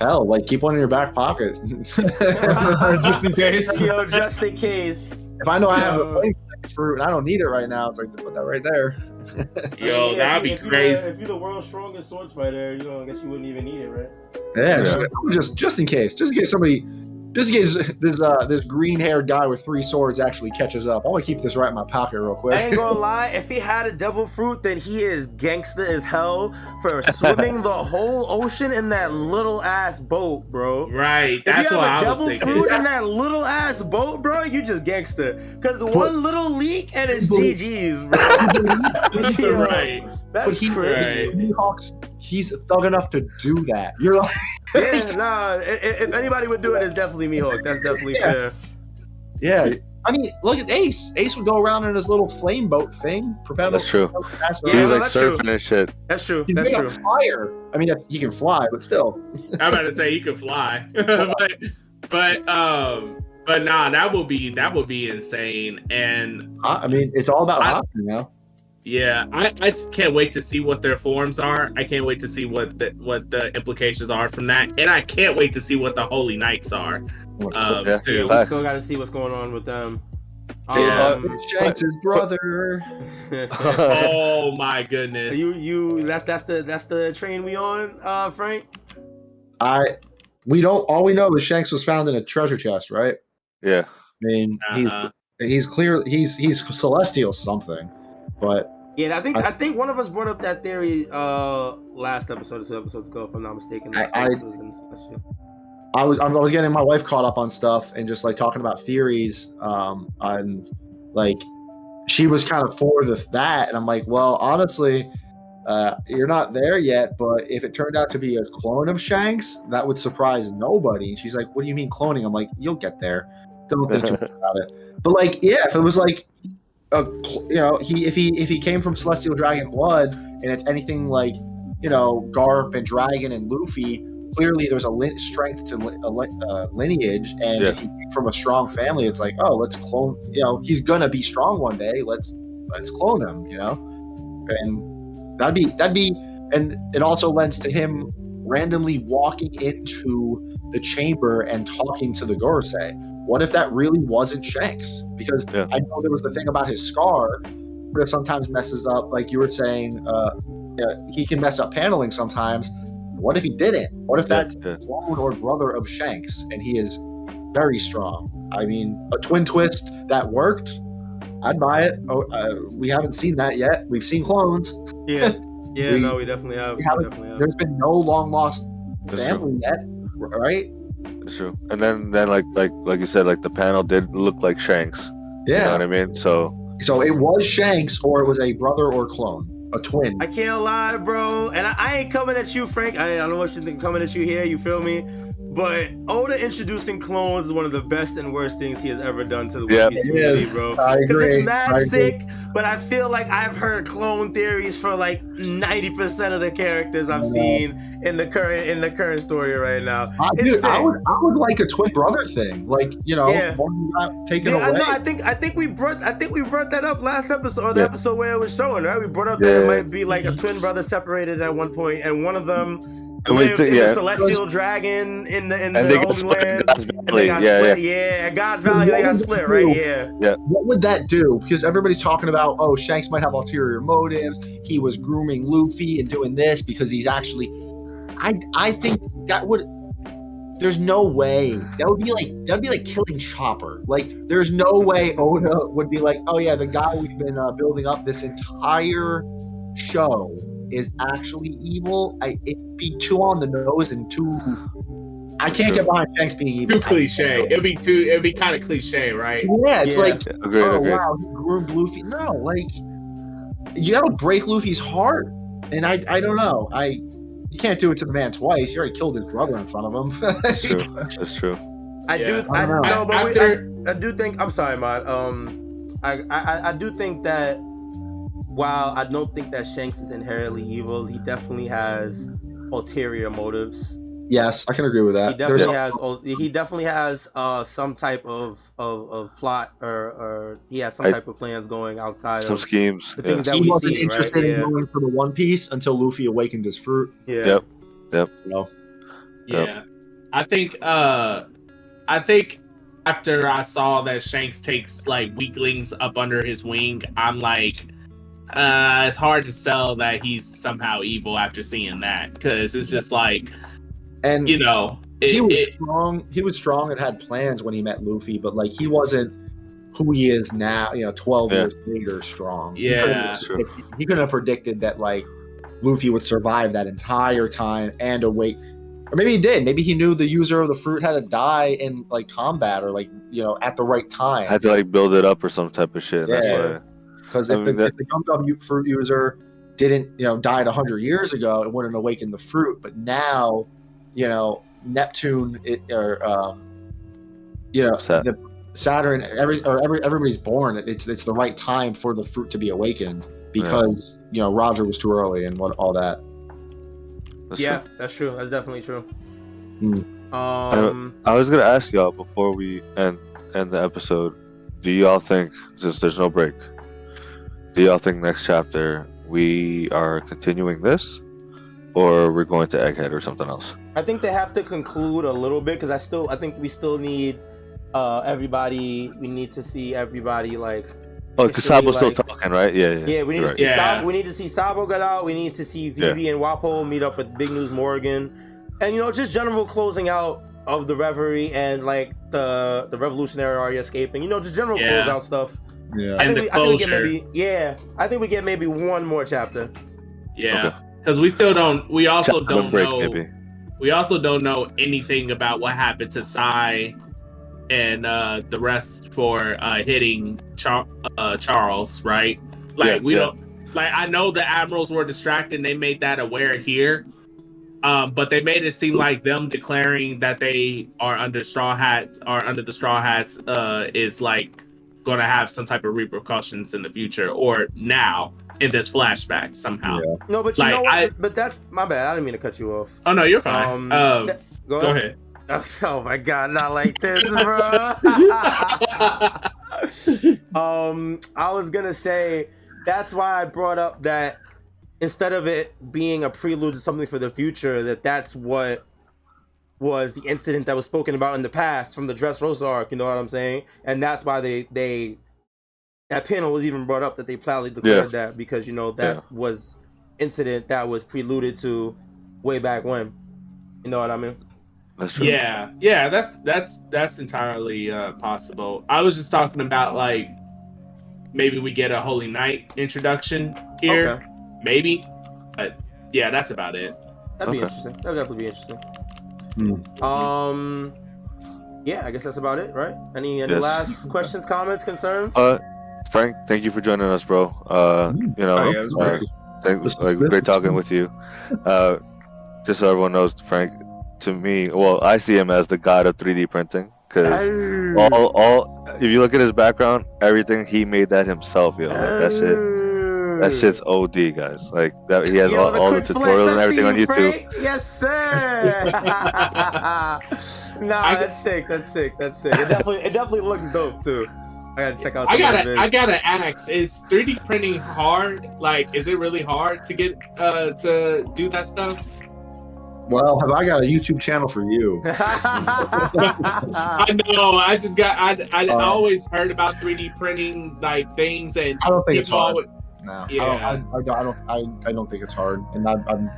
S4: hell, like keep one in your back pocket. *laughs*
S7: Just in case.
S3: Yo, just in case.
S4: if I know I have a
S3: Yo.
S4: fruit and I don't need it right now, it's like to put that right there. *laughs*
S5: yo
S3: Yeah,
S5: that'd be
S3: if you're
S5: crazy
S3: if you're the world's strongest swords fighter, you know, I guess you wouldn't even need it, right?
S4: Yeah,
S2: Yeah.
S4: Just, just just in case, just in case somebody, just in case this uh this green haired guy with three swords actually catches up. I'm gonna keep this right in my pocket real quick.
S3: I ain't gonna *laughs* lie, if he had a devil fruit, then he is gangster as hell for swimming the whole ocean in that little ass boat, bro.
S5: right
S3: If
S5: that's
S3: you
S5: what
S3: have a
S5: I was
S3: devil
S5: thinking
S3: fruit in that little ass boat, bro, you just gangster. Cause one little leak and it's GG's, bro. *laughs* *laughs* Yo,
S5: right
S4: but
S3: That's
S4: he,
S3: crazy.
S4: Mihawk's, he's thug enough to do that. You're like,
S3: Yeah, nah. i- i- If anybody would do it, it's definitely Mihawk. That's definitely
S4: Yeah.
S3: fair.
S4: yeah. I mean, look at Ace. Ace would go around in his little flame boat thing, propel.
S2: That's true.
S4: That's
S3: Yeah,
S2: he was like
S3: that's true.
S2: surfing and shit.
S3: That's true.
S4: He's
S3: That's
S4: made
S3: true.
S4: fire. I mean, he can fly, but still.
S5: I'm about to say he could fly, *laughs* but but um but nah, that would be that would be insane. And
S4: I I mean, it's all about
S5: I-
S4: haki now.
S5: Yeah, I, I can't wait to see what their forms are. I can't wait to see what the what the implications are from that, and I can't wait to see what the Holy Knights are. Um,
S2: Yeah,
S5: too.
S3: We still got to see what's going on with them. Um,
S4: It's Shanks' brother. *laughs* *laughs*
S5: oh my goodness.
S3: you you that's that's the that's the train we on, uh, Frank.
S4: I we don't all we know is Shanks was found in a treasure chest, right?
S2: Yeah.
S4: I mean,
S5: Uh-huh.
S4: he's he's clear he's he's celestial something, but
S3: Yeah, I think
S4: I-
S3: I, think one of us brought up that theory uh last episode or two episodes ago, if I'm not mistaken. that
S4: I-
S3: was.
S4: I was I was getting my wife caught up on stuff and just like talking about theories, um, and like she was kind of for the that, and I'm like, well, honestly, uh, you're not there yet, but if it turned out to be a clone of Shanks, that would surprise nobody. And she's like, what do you mean cloning? I'm like, you'll get there. Don't think too much *laughs* about it. But like, yeah, if it was like, a, you know, he if he if he came from Celestial Dragon blood, and it's anything like, you know, Garp and Dragon and Luffy, clearly there's a lin- strength to li- a li- uh, lineage, and if he came from a strong family, it's like, oh, let's clone. You know, he's gonna be strong one day. Let's let's clone him. You know, and that'd be that'd be, and it also lends to him randomly walking into the chamber and talking to the Gorosei. What if that really wasn't Shanks? Because
S2: Yeah.
S4: I know there was the thing about his scar, but it sometimes messes up. Like you were saying, uh, uh, he can mess up paneling sometimes. What if he didn't? What if
S2: Yeah,
S4: that's
S2: yeah.
S4: clone or brother of Shanks and he is very strong? I mean, a twin twist that worked. I'd buy it. Oh, uh, we haven't seen that yet. We've seen clones.
S3: Yeah, *laughs* yeah,
S4: We-
S3: no, we definitely have.
S4: we
S3: We
S4: haven't-
S3: definitely have.
S4: There's been no long lost
S2: That's true.
S4: family yet, right?
S2: That's true. And then then like like like you said, like the panel did look like Shanks. You know
S4: Yeah.
S2: what I mean? So
S4: So it was Shanks, or it was a brother or clone, a twin.
S3: I can't lie, bro. And I, I ain't coming at you, Frank. I, I don't know what you think coming at you here. You feel me? But Oda introducing clones is one of the best and worst things he has ever done to the
S2: Yeah.
S3: One Piece community, bro. Because it's mad
S4: I agree.
S3: sick, but I feel like I've heard clone theories for like 90% of the characters I've
S4: Yeah.
S3: seen in the current in the current story right now.
S4: Uh,
S3: It's
S4: dude, I would, I would like a twin brother thing. Like, you know,
S3: Yeah.
S4: one got taken
S3: Yeah, I
S4: away.
S3: know. I think I think we brought I think we brought that up last episode or the
S2: Yeah.
S3: episode where it was showing, right? We brought up that
S2: Yeah.
S3: it might be like a twin brother separated at one point, and one of them
S2: and we
S3: lived
S2: yeah.
S3: the celestial dragon in the in
S2: And
S3: the
S2: they got
S3: Holy
S2: split
S3: Land.
S2: God's
S3: And they got
S2: Yeah, yeah.
S3: split, yeah. At God's Valley, they got split, right? Yeah.
S4: what would that do? Because everybody's talking about, oh, Shanks might have ulterior motives. He was grooming Luffy and doing this because he's actually. I I think that would. There's no way that would be like that would be like killing Chopper. Like, there's no way Oda would be like, oh yeah, the guy we've been uh, building up this entire show is actually evil. I it'd be too on the nose and too. I can't get behind Shanks being evil.
S5: Too cliche. It'd be too. It'd be kind of cliche, right?
S4: Yeah, it's
S3: Yeah.
S4: like
S2: Agreed,
S4: oh
S2: agreed.
S4: wow, he groomed Luffy. No, like you gotta break Luffy's heart, and I I don't know. I you can't do it to the man twice. You already killed his brother in front of him.
S2: That's true. *laughs* That's true.
S3: I
S5: Yeah.
S3: do. I,
S4: I don't know.
S3: no, but wait,
S5: After-
S3: I, I do think. I'm sorry, Matt. Um, I, I I do think that while I don't think that Shanks is inherently evil, he definitely has ulterior motives.
S4: yes, I can agree with that.
S3: He
S4: that.
S3: definitely
S4: There's
S3: has. He definitely has uh some type of of, of plot or or he has some
S2: I-
S3: type of plans going outside
S2: Some
S3: of
S2: schemes.
S3: the
S2: Yeah.
S3: things that
S4: he
S3: we
S4: wasn't
S3: see.
S4: interested
S3: Right?
S4: in
S3: Yeah.
S4: going for the One Piece until Luffy awakened his fruit.
S3: Yeah.
S2: Yep.
S4: You know,
S5: Yeah.
S2: Yep.
S5: I think uh I think after I saw that Shanks takes like weaklings up under his wing, I'm like uh it's hard to sell that he's somehow evil after seeing that because it's just like
S4: and
S5: you know it,
S4: he was
S5: it-
S4: strong. He was strong and had plans when he met Luffy, but like he wasn't who he is now. You know, twelve
S2: Yeah.
S4: years later, strong. He couldn't have
S5: Yeah.
S2: True.
S4: He couldn't have predicted that like Luffy would survive that entire time and awake. Or maybe he did. Maybe he knew the user of the fruit had to die in like combat or like you know at the right time.
S2: I had to like build it up or some type of shit. and That's
S4: Yeah.
S2: why.
S4: Because
S2: I
S4: if,
S2: mean,
S4: the,
S2: that-
S4: if the Gum Gum fruit user didn't, you know, died hundred years ago, it wouldn't awaken the fruit. But now, you know, Neptune it, or um, you know,
S2: Sat-
S4: the Saturn, every or every everybody's born. It's it's the right time for the fruit to be awakened because you know Roger was too early and what all that.
S2: That's
S3: Yeah,
S2: true.
S3: that's true. That's definitely true.
S4: Hmm.
S3: Um,
S2: I was gonna ask y'all before we end end the episode. Do y'all think since there's no break? Do y'all think next chapter we are continuing this, or we're going to Egghead or something else?
S3: I think they have to conclude a little bit because I still I think we still need uh, everybody. We need to see everybody like.
S2: Oh, because Sabo's still talking, right? Yeah, yeah.
S3: Yeah, we need
S2: you're
S3: to see
S5: Yeah.
S3: Sabo. We need to see Sabo get out. We need to see Vivi and Wapol meet up with Big News Morgan, and you know just general closing out of the Reverie and like the the Revolutionary are escaping. You know, just general
S5: Yeah.
S3: closeout stuff.
S4: Yeah.
S3: I think,
S5: the
S3: we, I think we get maybe yeah. I think we get maybe one more chapter.
S5: Yeah,
S2: Okay.
S5: because we still don't. We also
S2: Chapter
S5: don't
S2: break,
S5: know.
S2: maybe.
S5: We also don't know anything about what happened to Sai and uh, the rest for uh, hitting Char- uh, Charlos. Right? Like
S2: Yeah,
S5: we
S2: yeah.
S5: don't. Like I know the admirals were distracted. and They made that aware here. Um, but they made it seem like them declaring that they are under straw hats are under the straw hats uh, is like going to have some type of repercussions in the future or now in this flashback somehow.
S4: Yeah.
S3: No, but you
S5: Like,
S3: know what?
S5: I-
S3: but that's my bad. I didn't mean to cut you off.
S5: Oh no, you're fine.
S3: Um,
S5: Um,
S3: th- go,
S5: go
S3: ahead.
S5: ahead. *laughs*
S3: Oh my god, not like this, *laughs* bro. *laughs* um, I was gonna say that's why I brought up that instead of it being a prelude to something for the future, that that's what was the incident that was spoken about in the past from the Dress Dressrosa arc. You know what I'm saying? And that's why they they that panel was even brought up that they proudly declared
S2: Yeah.
S3: that because you know that
S2: Yeah.
S3: was incident that was preluded to way back when. You know what I mean?
S2: That's true.
S5: Yeah, yeah, that's that's that's entirely uh, possible. I was just talking about like maybe we get a Holy Knight introduction here,
S3: Okay.
S5: maybe, but yeah, that's about it.
S3: That'd be
S2: Okay.
S3: interesting. That'd definitely be interesting.
S4: Hmm.
S3: Um, yeah, I guess that's about it, right? Any any
S2: Yes.
S3: last questions, comments, concerns?
S2: Uh, Frank, thank you for joining us, bro. Uh, you know,
S7: Oh, yeah, it was
S2: uh,
S7: great.
S2: thank, like, great talking with you. Uh, just so everyone knows, Frank, to me, well, I see him as the god of 3D printing because all, all, if you look at his background, everything he made that himself, yo. Like, that shit, that shit's OD, guys. Like that, he has
S3: Yo,
S2: all, all the tutorials and everything
S3: see
S2: on YouTube.
S3: Frank. Yes, sir. *laughs* nah,
S5: I-
S3: that's sick. That's sick. That's sick. It definitely, it definitely looks dope too. I gotta check out.
S5: I
S3: some of
S5: gotta,
S3: the
S5: I gotta ask: Is 3D printing hard? Like, is it really hard to get uh to do that stuff?
S4: Well, have I got a YouTube channel for you? *laughs* *laughs*
S5: I know. I just got. I I, I
S4: Uh,
S5: always heard about 3D printing like things, and
S4: I don't think it's
S5: people
S4: hard.
S5: always-
S4: No,
S5: Yeah.
S4: I, don't, I, I don't. I. I, I don't think it's hard, and I'm, I'm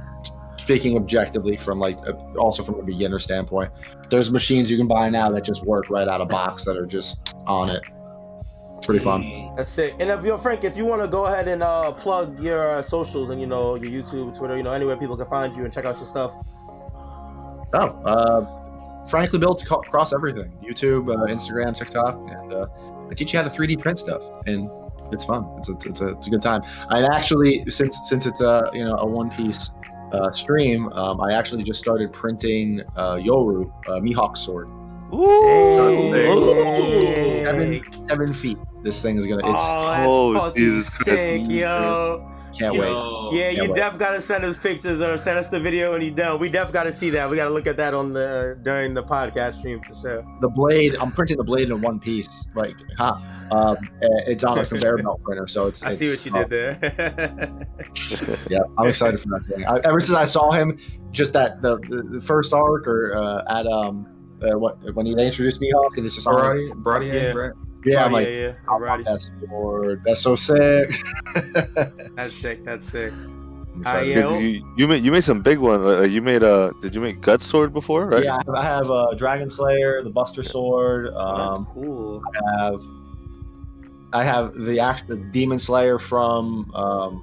S4: speaking objectively from like uh, also from a beginner standpoint. There's machines you can buy now that just work right out of box that are just on it. Pretty fun.
S3: That's it. And if you're Frank, if you want to go ahead and uh, plug your uh, socials and you know your YouTube, Twitter, you know anywhere people can find you and check out your stuff.
S4: Oh, uh, frankly built across everything: YouTube, uh, Instagram, TikTok, and uh, I teach you how to 3D print stuff, and it's fun. It's a, it's a, it's a good time. I actually, since since it's a you know a one piece uh, stream, um, I actually just started printing uh, Yoru, uh, Mihawk sword,
S3: Sick.
S4: seven seven feet. This thing is gonna. It's
S3: Oh, that's
S2: Oh,
S3: fucking
S2: Jesus Christ.
S3: sick, yo.
S4: Can't
S3: yo.
S4: wait.
S5: Yo.
S3: Yeah, you
S4: wait.
S3: def gotta send us pictures or send us the video when you done. We def gotta see that. We gotta look at that on the during the podcast stream for sure.
S4: The blade. I'm printing the blade in one piece. Like, huh? Um, it's on a conveyor belt printer, so it's. *laughs*
S3: I see what you
S4: uh,
S3: did there. *laughs*
S4: Yeah, I'm excited for that thing. I, ever since I saw him, just that the, the, the first arc or uh, at um uh, what when he introduced Mihawk and it's just on,
S7: Brody, Brody,
S3: Yeah.
S7: Brett.
S4: Yeah, I'm
S3: Oh,
S4: like,
S3: yeah, yeah.
S4: I want
S3: Alrighty.
S4: that sword. That's so sick. *laughs*
S3: That's sick. That's sick.
S4: I'm
S3: yeah.
S2: You, you made you made some big one. Uh, you made a did you make gut sword before? Right.
S4: Yeah, I have, I have uh, Dragon Slayer, the Buster Sword.
S3: Oh, that's
S4: Um,
S3: cool.
S4: I have I have the act the Demon Slayer from um,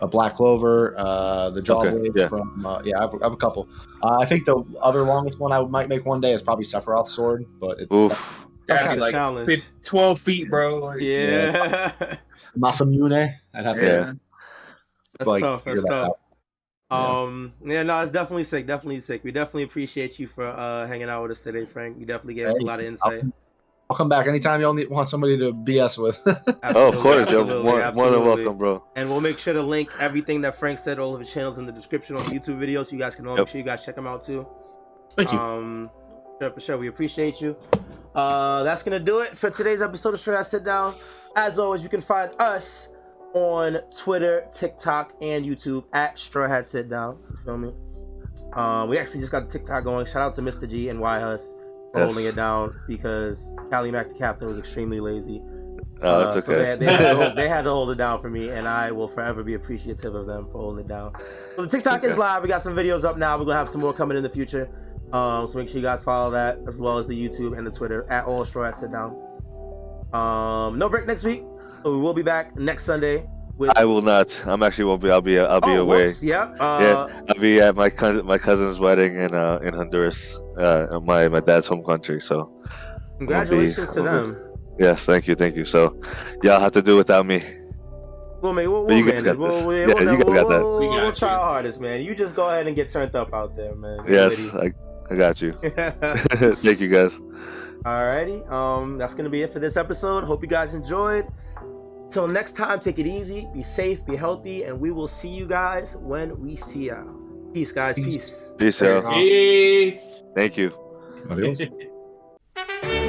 S4: a Black Clover, uh, the Jawblade
S2: yeah.
S4: from uh, yeah, I have, I have a couple. Uh, I think the other longest one I might make one day is probably Sephiroth's sword, but it's
S2: Oof.
S3: That's
S7: Gotta be like
S3: challenge.
S7: fif- 12 feet, bro. Like,
S3: Yeah. *laughs*
S4: Masamune. I'd have to
S2: Yeah.
S3: That's
S4: like,
S3: tough. That's tough.
S4: out. Yeah.
S3: Um, yeah, no, it's definitely sick. Definitely sick. We definitely appreciate you for uh hanging out with us today, Frank. You definitely gave us a lot of insight.
S4: I'll come back anytime y'all need, want somebody to BS with. *laughs*
S2: Oh, of
S3: Absolutely,
S2: course, you're
S3: absolutely,
S2: more, more than welcome, bro.
S3: And we'll make sure to link everything that Frank said, all of his channels in the description on the YouTube video, so you guys can all
S2: Yep.
S3: make sure you guys check them out too.
S4: Thank you.
S3: Um, sure, for sure, we appreciate you. Uh, that's gonna do it for today's episode of Straw Hat Sit Down. As always, you can find us on Twitter, TikTok, and YouTube at Straw Hat Sit Down. You feel me? Uh, we actually just got the TikTok going. Shout out to Mysta G and YHuss. for
S2: Yes.
S3: holding it down because Kali Mac, the captain, was extremely lazy.
S2: Oh,
S3: Uh,
S2: that's
S3: so they, had- they, had to hold, *laughs* they had to hold it down for me, and I will forever be appreciative of them for holding it down. So the TikTok is live. We got some videos up now. We're gonna have some more coming in the future. Um, so make sure you guys follow that as well as the YouTube and the Twitter at All Straw Hat Sit Down. Um, no break next week, so we will be back next Sunday with.
S2: I will not. I'm actually won't be. I'll be. I'll be
S3: oh,
S2: away.
S3: whoops, Yep. Uh,
S2: Yeah, I'll be at my cousin my cousin's wedding in uh in Honduras, uh my my dad's home country. So
S3: Congratulations to
S2: I'll be-
S3: them.
S2: yes, thank you, thank you. So y'all have to do without me.
S3: We'll make. We'll,
S2: But
S3: we'll
S2: you guys
S3: manage.
S2: got
S3: We'll,
S2: this.
S3: we'll,
S2: Yeah,
S3: we'll,
S2: you guys
S3: we'll,
S2: got that.
S3: we'll,
S5: We
S3: we'll try our hardest, man. You just go ahead and get turned up out there, man.
S2: Yes, I, I got you. *laughs* *laughs* thank you guys.
S3: Alrighty. Um, that's gonna be it for this episode. Hope you guys enjoyed. Till next time, take it easy, be safe, be healthy, and we will see you guys when we see ya. Peace, guys.
S7: Peace.
S3: Peace.
S2: Peace out.
S5: Peace.
S2: Thank you.
S6: Adios. *laughs*